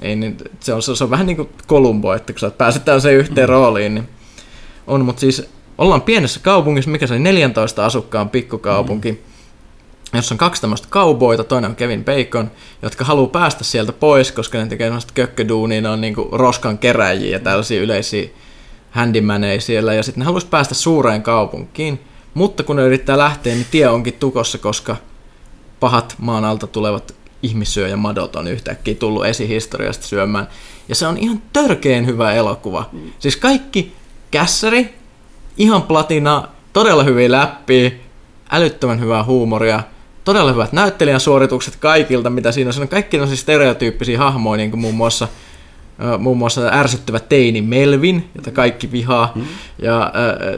niin, niin se, on, se on vähän niin kuin Kolumbo, että kun sä pääsetään se yhteen mm. rooliin, niin on, mutta siis ollaan pienessä kaupungissa, mikä se oli 14 asukkaan pikkukaupunki, mm jossa on kaksi tämmöistä kauboita, toinen on Kevin Bacon, jotka haluaa päästä sieltä pois, koska ne tekee semmoista kökköduunia, ne on niinku roskan keräjiä ja tällaisia yleisiä handymaneja siellä, ja sitten ne haluaisi päästä suureen kaupunkiin, mutta kun ne yrittää lähteä, niin tie onkin tukossa, koska pahat maan alta tulevat ihmissyöjämadot on yhtäkkiä tullut esihistoriasta syömään. Ja se on ihan törkeen hyvä elokuva. Siis kaikki kässäri, ihan platina, todella hyviä läppiä, älyttömän hyvää huumoria, todella hyvät näyttelijän suoritukset kaikilta, mitä siinä on. Siinä on kaikki on siis stereotyyppisiä hahmoja, niin kuin muun muassa muun muassa ärsyttävä teini Melvin, jota kaikki vihaa, mm. ja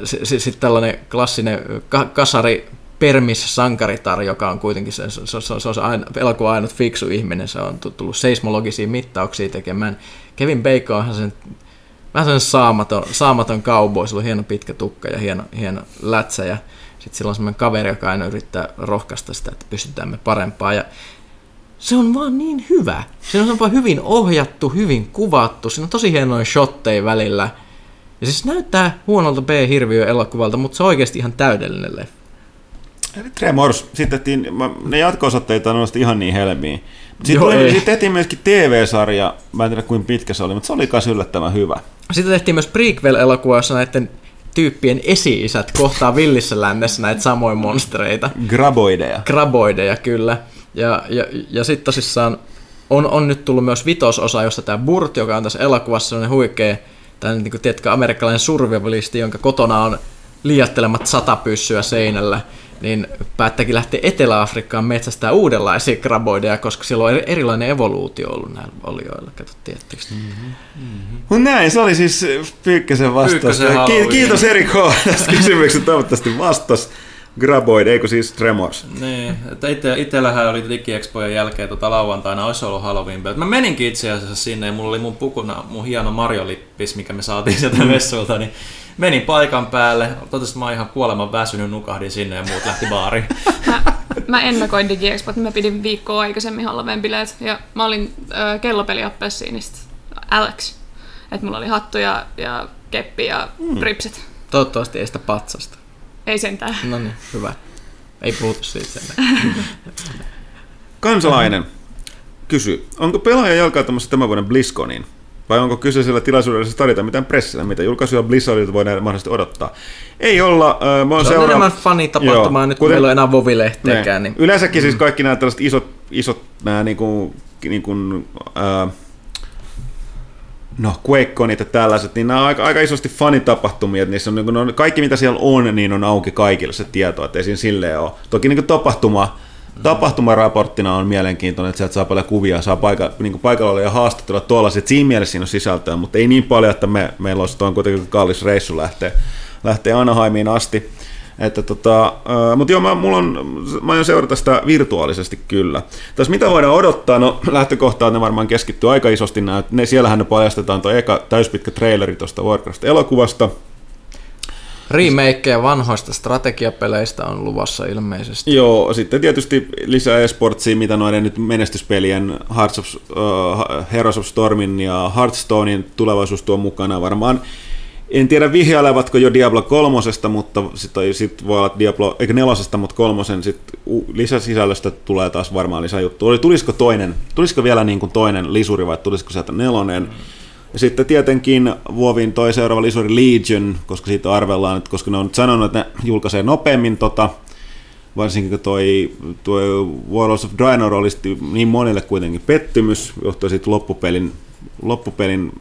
sitten sit tällainen klassinen ka- kasari Permis Sankaritar, joka on kuitenkin se, se, se, se on se aina, elokuva ainut fiksu ihminen, se on tullut seismologisia mittauksia tekemään. Kevin Bacon on sen vähän sen saamaton, saamaton cowboy, sillä on hieno pitkä tukka ja hieno, hieno lätsä, ja sitten sillä on semmoinen kaveri, joka aina yrittää rohkaista sitä, että pystytään me parempaa. Ja se on vaan niin hyvä. Se on vaan hyvin ohjattu, hyvin kuvattu. Siinä on tosi hienoja shotteja välillä. Ja siis näyttää huonolta B-hirviö-elokuvalta, mutta se on oikeasti ihan täydellinen leffa. Eli Tremors, sitten tehtiin, ne jatko-osoitteita on ihan niin helmiä. Sitten sit tehtiin myöskin TV-sarja, mä en tiedä kuinka pitkä se oli, mutta se oli myös yllättävän hyvä. Sitten tehtiin myös prequel-elokuva, jossa näiden tyyppien esi-isät kohtaa villissä lännessä näitä samoja monstereita. Graboideja. Graboideja, kyllä. Ja, ja, ja sitten tosissaan on, on nyt tullut myös vitososa, jossa tämä Burt, joka on tässä elokuvassa sellainen huikea, tai niin kuin, tiedätkö, amerikkalainen survivalisti, jonka kotona on liiattelemat sata pyssyä seinällä, niin päättäkin lähteä Etelä-Afrikkaan metsästää uudenlaisia kraboideja, koska siellä on erilainen evoluutio ollut näillä olioilla. Kato? Mm-hmm. Mm-hmm. näin, se oli siis Pyykkäsen vastaus. Kiitos Eri K. tästä kysymyksestä, toivottavasti vastas. Graboid, eikö siis Tremors? Niin, että itse, itsellähän oli DigiExpojen jälkeen tota lauantaina, olisi ollut Halloween. Mä meninkin itse asiassa sinne ja mulla oli mun pukuna mun hieno Mario-lippis, mikä me saatiin sieltä mm. messulta, niin menin paikan päälle, totesin, että mä oon ihan kuoleman väsynyt, nukahdin sinne ja muut lähti baariin. mä, mä ennakoin DigiExpot, mä pidin viikkoa aikaisemmin Halloween-bileet ja mä olin äh, kellopeliappessiinista Alex. että mulla oli hattu ja, ja keppi ja mm. ripset. Toivottavasti ei sitä patsasta. Ei sentään. No niin, hyvä. Ei puhuta siitä sen. Kansalainen kysyy, onko pelaaja jalkautumassa tämän vuoden BlizzConiin? Vai onko kyseisellä tilaisuudella siis tarjota mitään pressillä, mitä julkaisuja Blizzardilta voidaan mahdollisesti odottaa? Ei olla. Äh, mä Se on enemmän fanitapahtumaa nyt, kun meillä on enää Vovi-lehteekään. Niin. Yleensäkin siis mm. siis kaikki nämä tällaiset isot, isot nämä niin kuin, niin kuin, äh, no QuakeConit ja tällaiset, niin nämä on aika, aika isosti fanitapahtumia, että niissä on, niin kuin, kaikki mitä siellä on, niin on auki kaikille se tieto, että ei siinä silleen ole. Toki niin kuin tapahtuma, tapahtumaraporttina on mielenkiintoinen, että sieltä saa paljon kuvia, saa paika, niin paikalla olla ja haastatella tuollaiset, että siinä mielessä siinä on sisältöä, mutta ei niin paljon, että me, meillä olisi tuon kuitenkin kallis reissu lähteä, lähteä Anaheimiin asti. Että tota, mutta joo, mä, mulla on, mä aion seurata sitä virtuaalisesti kyllä. Tässä mitä voidaan odottaa, no lähtökohtaan ne varmaan keskittyy aika isosti, nämä, ne, siellähän ne paljastetaan tuo eka täyspitkä traileri tuosta Warcraft-elokuvasta, Remakeja vanhoista strategiapeleistä on luvassa ilmeisesti. Joo, sitten tietysti lisää esportsia, mitä noiden nyt menestyspelien Hearts of, uh, Heroes of Stormin ja Hearthstonein tulevaisuus tuo mukana. Varmaan en tiedä vihjailevatko jo Diablo kolmosesta, mutta sitten sit voi olla Diablo, eikä nelosesta, mutta kolmosen sit lisäsisällöstä tulee taas varmaan lisäjuttu. Oli, tulisiko toinen, tulisiko vielä niin kuin toinen lisuri vai tulisiko sieltä nelonen? Mm. Ja sitten tietenkin Vuovin toi seuraava lisuri Legion, koska siitä arvellaan, että koska ne on sanonut, että ne julkaisee nopeammin tota, varsinkin kun toi, toi Warlords of Draenor olisi niin monille kuitenkin pettymys, johtui sitten loppupelin, loppupelin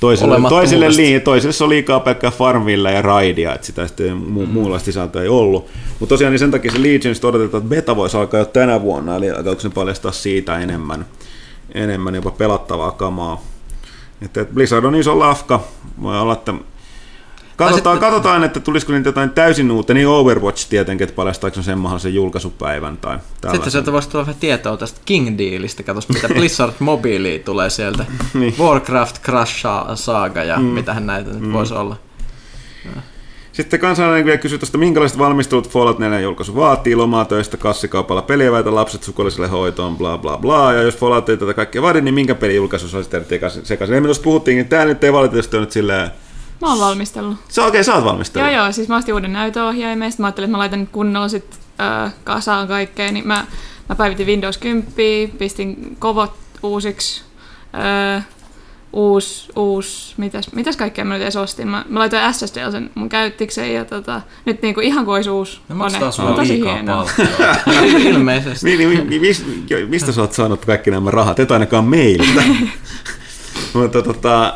toiselle, toiselle, li, toiselle se on liikaa pelkkää Farmville ja Raidia, että sitä sitten mu- mm. muunlaista sisältöä ei ollut. Mutta tosiaan niin sen takia se Legionista odotetaan, että beta voisi alkaa jo tänä vuonna, eli alkaako se paljastaa siitä enemmän, enemmän jopa pelattavaa kamaa. Että, että Blizzard on iso lafka, voi olla, että Katsotaan, sitten, katsotaan, että tulisiko niitä jotain täysin uutta, niin Overwatch tietenkin, että paljastaako sen mahdollisen julkaisupäivän tai tällaisen. Sitten sieltä voisi tulla vähän tietoa tästä King Dealista, katsos mitä Blizzard Mobile tulee sieltä. niin. Warcraft Crash Saga ja mm. mitähän näitä nyt mm. voisi olla. Ja. Sitten kansalainen vielä kysyy tuosta, minkälaiset valmistelut Fallout 4 julkaisu vaatii, lomaa töistä, kassikaupalla peliäväitä, lapset sukuelliselle hoitoon, bla bla bla. Ja jos Fallout ei tätä kaikkea vaadi, niin minkä pelin julkaisu se olisi sekaisin? Ja me tuossa puhuttiin, että tämä nyt ei valitettavasti ole nyt silleen... Mä oon valmistellut. Se okei, okay, sä oot valmistellut. Joo joo, siis mä ostin uuden näytöohjaimen, sitten mä ajattelin, että mä laitan kunnolla sit äh, kasaan kaikkea, niin mä, mä päivitin Windows 10, pistin kovot uusiksi, äh, uusi, uusi mitäs, mitäs kaikkea mä nyt edes ostin. Mä, mä laitoin SSD sen mun käyttikseen ja tota, nyt niinku ihan kuin olisi uusi ne kone. On tosi hienoa. Ilmeisesti. niin, niin, niin, mistä, mistä sä oot saanut kaikki nämä rahat? Et ainakaan meiltä. mutta tota,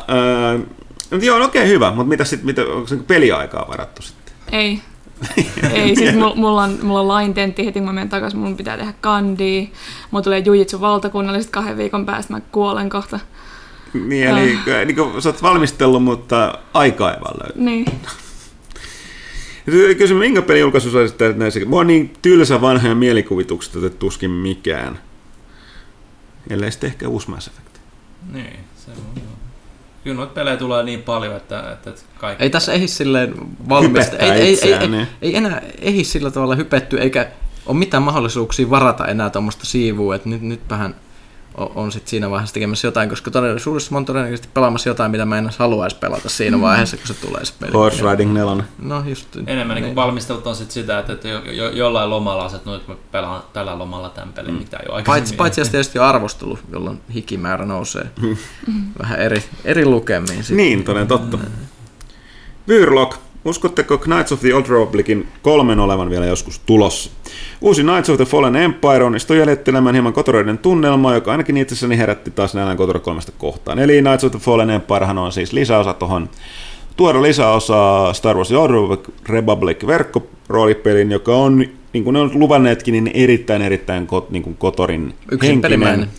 äh, joo, no okei, okay, hyvä. Mutta mitä sitten, mitä, onko se peliaikaa varattu sitten? Ei. Ei, siis mulla on, mulla on lain tentti heti, kun mä menen takaisin, mun pitää tehdä kandia. Mulla tulee jujitsu valtakunnalliset kahden viikon päästä, mä kuolen kohta. Niin, eli äh. niin kuin, sä oot valmistellut, mutta aikaa ei vaan löydy. Niin. Kysy, minkä pelin julkaisu sä olisit näissä? Mua on niin tylsä vanha mielikuvitukset, että tuskin mikään. Ellei sitten ehkä uusi Mass Effect. Niin, se on Kyllä noita pelejä tulee niin paljon, että, että kaikki... Ei tässä ehdi silleen valmista. Ei, ei, ei, ei, niin. ei, enää ehdi sillä tavalla hypetty, eikä ole mitään mahdollisuuksia varata enää tuommoista siivua, että nyt, nyt vähän on, on sit siinä vaiheessa tekemässä jotain, koska todellisuudessa mä oon todennäköisesti pelaamassa jotain, mitä mä en edes haluaisi pelata siinä mm. vaiheessa, kun se tulee se peli. Horse Riding 4. No just. Enemmän niin. niin valmistelut on sit sitä, että, että jo, jo, jollain lomalla että no, mä pelaan tällä lomalla tämän pelin, mm. mitä jo Paitsi, paitsi tietysti arvostelu, jolloin hikimäärä nousee mm. vähän eri, eri lukemiin. Sit. Niin, toden totta. Mm. Uskotteko Knights of the Old Republicin kolmen olevan vielä joskus tulossa? Uusi Knights of the Fallen Empire onnistui jäljittelemään hieman kotoroiden tunnelmaa, joka ainakin itsessäni herätti taas nälän Kotor kolmesta kohtaan. Eli Knights of the Fallen Empirehan on siis lisäosa tuohon tuoda lisäosa Star Wars The Old Republic verkko roolipelin, joka on, niin kuin ne on luvanneetkin, niin erittäin erittäin kot, niin kuin kotorin pelimäinen.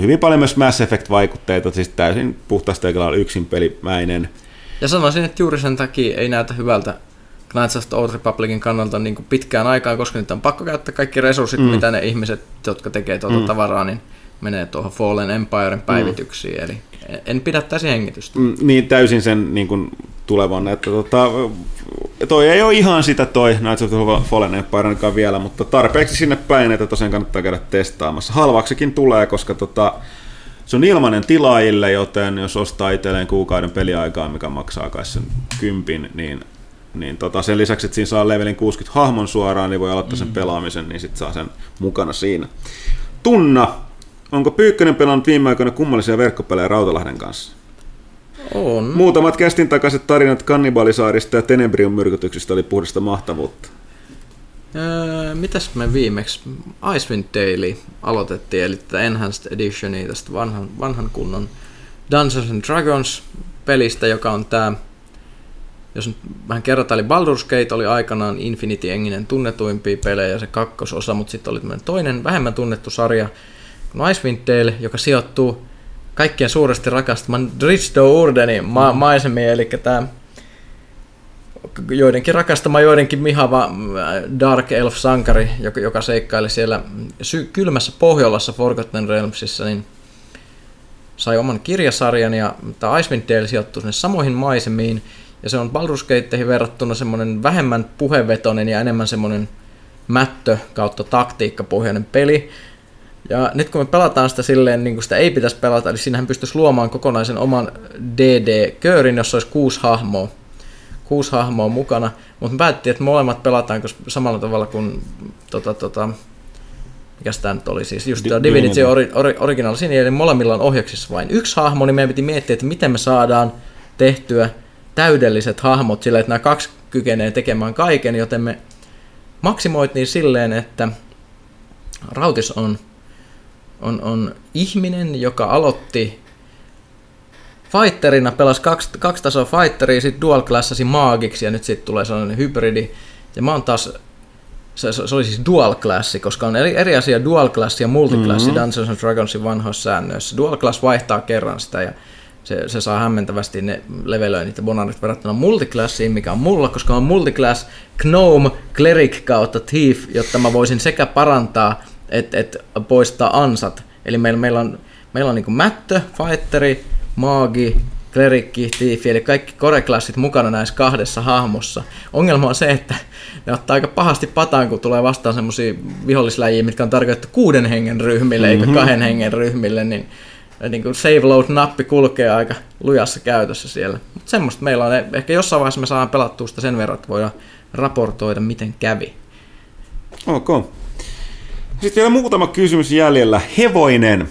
Hyvin paljon myös Mass Effect-vaikutteita, siis täysin puhtaasti yksin pelimäinen. Ja sanoisin, että juuri sen takia ei näytä hyvältä Knights of the Old Republicin kannalta niin kuin pitkään aikaan, koska nyt on pakko käyttää kaikki resurssit, mm. mitä ne ihmiset, jotka tekee tuota mm. tavaraa, niin menee tuohon Fallen Empiren päivityksiin, mm. eli en pidättäisi hengitystä. Mm, niin täysin sen niin kuin, tulevan, että tota, toi ei ole ihan sitä toi Knights of the Fallen Empire vielä, mutta tarpeeksi sinne päin, että tosiaan kannattaa käydä testaamassa. Halvaksikin tulee, koska tota, se on ilmainen tilaajille, joten jos ostaa itselleen kuukauden peliaikaa, mikä maksaa kai sen kympin, niin niin tota, sen lisäksi, että siinä saa levelin 60 hahmon suoraan, niin voi aloittaa sen mm. pelaamisen, niin sitten saa sen mukana siinä. Tunna, onko Pyykkönen pelannut viime aikoina kummallisia verkkopelejä Rautalahden kanssa? On. Muutamat kästin takaiset tarinat kannibalisaarista ja Tenebrium myrkytyksistä oli puhdasta mahtavuutta. Öö, mitäs me viimeksi Icewind Daily aloitettiin, eli tätä Enhanced Editionia tästä vanhan, vanhan kunnon Dungeons and Dragons pelistä, joka on tämä jos nyt vähän kerrotaan, eli Baldur's Gate oli aikanaan Infinity Enginen tunnetuimpia pelejä, se kakkososa, mutta sitten oli toinen vähemmän tunnettu sarja, Icewind Dale, joka sijoittuu kaikkien suuresti rakastaman Dristo Urdenin ma- maisemiin, eli tämä joidenkin rakastama, joidenkin mihava äh, Dark Elf-sankari, joka, joka seikkaili siellä sy- kylmässä Pohjolassa Forgotten Realmsissa, niin sai oman kirjasarjan ja tämä Icewind Dale sijoittuu sinne samoihin maisemiin, ja se on Baldur's Gateihin verrattuna semmoinen vähemmän puhevetoinen ja enemmän semmoinen mättö kautta taktiikkapohjainen peli. Ja nyt kun me pelataan sitä silleen, niin kuin sitä ei pitäisi pelata, eli siinähän pystyisi luomaan kokonaisen oman DD-köörin, jossa olisi kuusi hahmoa. Kuusi hahmoa mukana, mutta me päätettiin, että molemmat pelataan samalla tavalla kuin tota, tota, mikä tämä nyt oli siis, just Di- Divinity. Ori, ori, Original Sin, eli molemmilla on ohjaksissa vain yksi hahmo, niin meidän piti miettiä, että miten me saadaan tehtyä täydelliset hahmot sillä, että nämä kaksi kykenee tekemään kaiken, joten me maksimoitiin silleen, että Rautis on, on, on ihminen, joka aloitti fighterina, pelasi kaksi, kaksi tasoa fighteria, sitten dual classasi maagiksi ja nyt sitten tulee sellainen hybridi. Ja mä oon taas, se, se oli siis dual classi, koska on eri, eri asia dual class ja multiclassi mm-hmm. Dungeons and Dragonsin vanhoissa säännöissä. Dual class vaihtaa kerran sitä ja se, se saa hämmentävästi ne levelöinnit ja bonarit verrattuna multiclassiin, mikä on mulla, koska on multiclass Gnome, Cleric kautta Thief, jotta mä voisin sekä parantaa että et poistaa ansat. Eli meillä, meillä on, meillä on niin mättö, fighteri, maagi, klerikki, thief, eli kaikki koreklassit mukana näissä kahdessa hahmossa. Ongelma on se, että ne ottaa aika pahasti pataan, kun tulee vastaan semmoisia vihollisläjiä, mitkä on tarkoitettu kuuden hengen ryhmille, mm-hmm. eikä kahden hengen ryhmille, niin niin kuin save load-nappi kulkee aika lujassa käytössä siellä. Mutta semmoista meillä on, ehkä jossain vaiheessa me saadaan pelattua sitä sen verran, että voidaan raportoida, miten kävi. Ok. Sitten vielä muutama kysymys jäljellä. Hevoinen.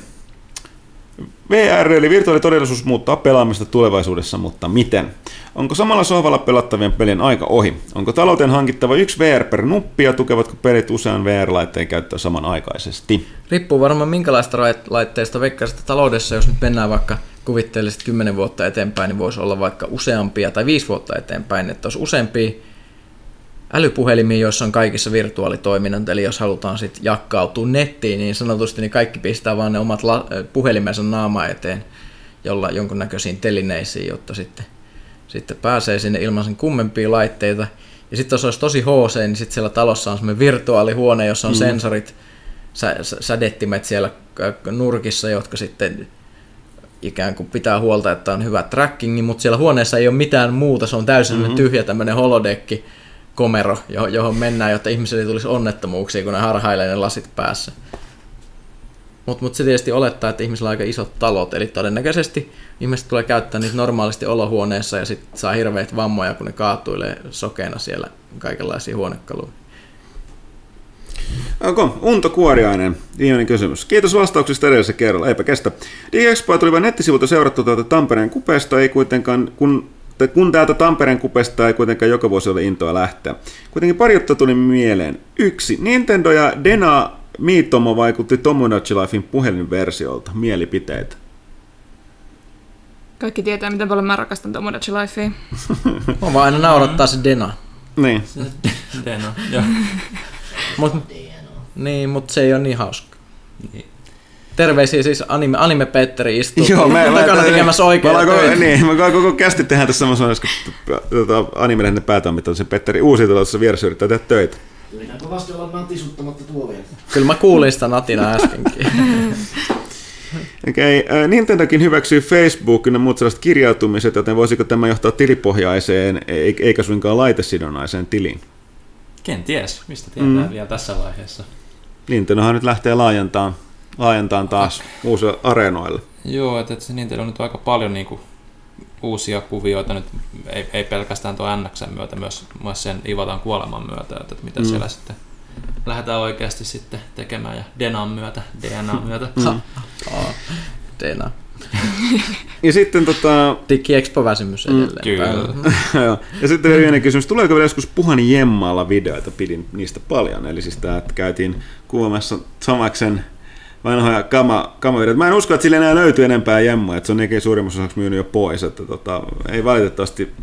VR eli virtuaalitodellisuus muuttaa pelaamista tulevaisuudessa, mutta miten? Onko samalla sohvalla pelattavien pelien aika ohi? Onko talouteen hankittava yksi VR per nuppi ja tukevatko pelit usean VR-laitteen käyttöä samanaikaisesti? Riippuu varmaan minkälaista laitteista veikkaista taloudessa, jos nyt mennään vaikka kuvitteelliset 10 vuotta eteenpäin, niin voisi olla vaikka useampia tai 5 vuotta eteenpäin, että olisi useampia älypuhelimia, joissa on kaikissa virtuaalitoiminnot, eli jos halutaan sitten jakkautua nettiin, niin sanotusti niin kaikki pistää vaan ne omat la- puhelimensa naama eteen, jolla jonkunnäköisiin telineisiin, jotta sitten, sitten pääsee sinne ilman sen kummempia laitteita. Ja sitten jos olisi tosi HC, niin sitten siellä talossa on semmoinen virtuaalihuone, jossa on mm. sensorit, sä, sädettimet siellä nurkissa, jotka sitten ikään kuin pitää huolta, että on hyvä trackingi, mutta siellä huoneessa ei ole mitään muuta, se on täysin mm-hmm. tyhjä tämmöinen holodekki, komero, johon mennään, jotta ihmisille tulisi onnettomuuksia, kun ne harhailee ne lasit päässä. Mutta mut se tietysti olettaa, että ihmisillä on aika isot talot, eli todennäköisesti ihmiset tulee käyttää niitä normaalisti olohuoneessa ja sitten saa hirveät vammoja, kun ne kaatuilee sokeena siellä kaikenlaisia huonekaluja. Onko Unto Kuoriainen, viimeinen kysymys. Kiitos vastauksista edellisessä kerralla, eipä kestä. DigiExpo tuli vain nettisivulta seurattu tuolta Tampereen kupeesta, ei kuitenkaan, kun kun täältä Tampereen kupesta ei kuitenkaan joka vuosi ole intoa lähteä. Kuitenkin pari jotta tuli mieleen. Yksi, Nintendo ja Dena Miitomo vaikutti Tomodachi Lifein puhelinversiolta. Mielipiteitä. Kaikki tietää, miten paljon mä rakastan Tomodachi Lifea. mä vaan aina naurattaa se Dena. Niin. Deno, joo. Mut, niin, mutta se ei ole niin hauska. Niin. Terveisiä siis anime, anime Petteri istuu Joo, me, takana me, tekemässä oikein me koko, niin, me koko, koko kästi tehdään tässä samassa kun tuota, anime-lehden päätoimittaja, se Petteri uusi tuossa vieressä yrittää tehdä töitä. Yritän kovasti olla natisuttamatta tuolia. Kyllä mä kuulin sitä natina äskenkin. Okei, okay. Nintendokin hyväksyy Facebookin ja muut sellaiset kirjautumiset, joten voisiko tämä johtaa tilipohjaiseen eikä suinkaan laitesidonnaiseen tiliin? Kenties, mistä tietää mm. vielä tässä vaiheessa. Nintendohan nyt lähtee laajentamaan, laajentamaan taas uusille areenoille. Joo, että, että Nintendo on nyt aika paljon niin kuin, uusia kuvioita nyt, ei, ei pelkästään tuon NXn myötä, myös, myös sen Ivatan kuoleman myötä, että, että mitä mm. siellä sitten lähdetään oikeasti sitten tekemään ja Denan myötä, DNA myötä. Mm. DNA. ja sitten tota... Digi Expo väsymys mm, edelleen. Kyllä. ja sitten vielä viimeinen kysymys. Tuleeko vielä joskus Puhani Jemmalla videoita? Pidin niistä paljon. Eli siis tämä, että käytiin kuvaamassa Samaksen vanhoja kama, kama Mä en usko, että sillä enää löytyy enempää jemmoja, että se on nekin suurimmassa osaksi myynyt jo pois. Että tota, ei valitettavasti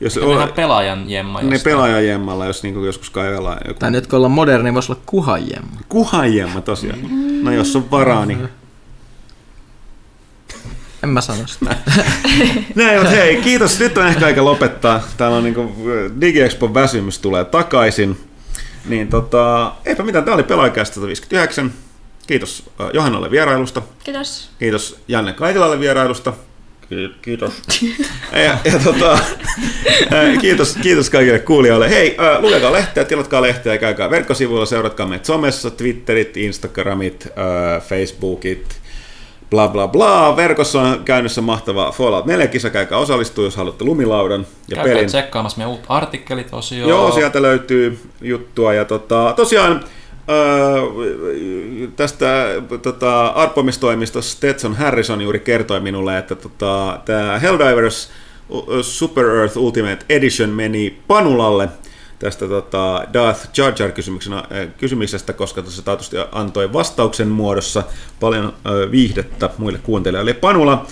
jos on, ihan pelaajan jemma. Ne pelaajan jemmalla, jos niinku joskus kaivellaan joku. Tai nyt kun ollaan moderni, voisi olla kuhan jemma. Kuhan jemma tosiaan. No jos on varaa, niin... En mä sano sitä. Näin, mutta hei, kiitos. Nyt on ehkä aika lopettaa. Täällä on niinku DigiExpo väsymys tulee takaisin. Niin tota, eipä mitään, tää oli pelaajakästä 59. Kiitos Johannalle vierailusta. Kiitos. Kiitos Janne Kaitilalle vierailusta. Kiitos. ja, ja tota, kiitos, kiitos kaikille kuulijoille. Hei, äh, lukekaa lehteä, tilatkaa lehteä ja käykää verkkosivuilla, seuratkaa meitä somessa, Twitterit, Instagramit, äh, Facebookit, bla bla bla. Verkossa on käynnissä mahtava Fallout 4 kisa, käykää osallistua, jos haluatte lumilaudan ja käykää pelin. tsekkaamassa meidän uut artikkelit osio. Joo, sieltä löytyy juttua ja tota, tosiaan tästä tota, arpomistoimistosta Stetson Harrison juuri kertoi minulle, että tota, tämä Helldivers Super Earth Ultimate Edition meni Panulalle tästä tota, Darth Jar Jar kysymyksestä, koska tuossa taatusti antoi vastauksen muodossa paljon ö, viihdettä muille kuuntelijoille. Eli Panula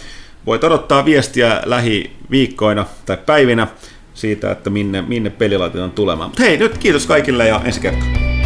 voi odottaa viestiä lähiviikkoina tai päivinä siitä, että minne, minne peli laitetaan tulemaan. Mutta hei, nyt kiitos kaikille ja ensi kertaa.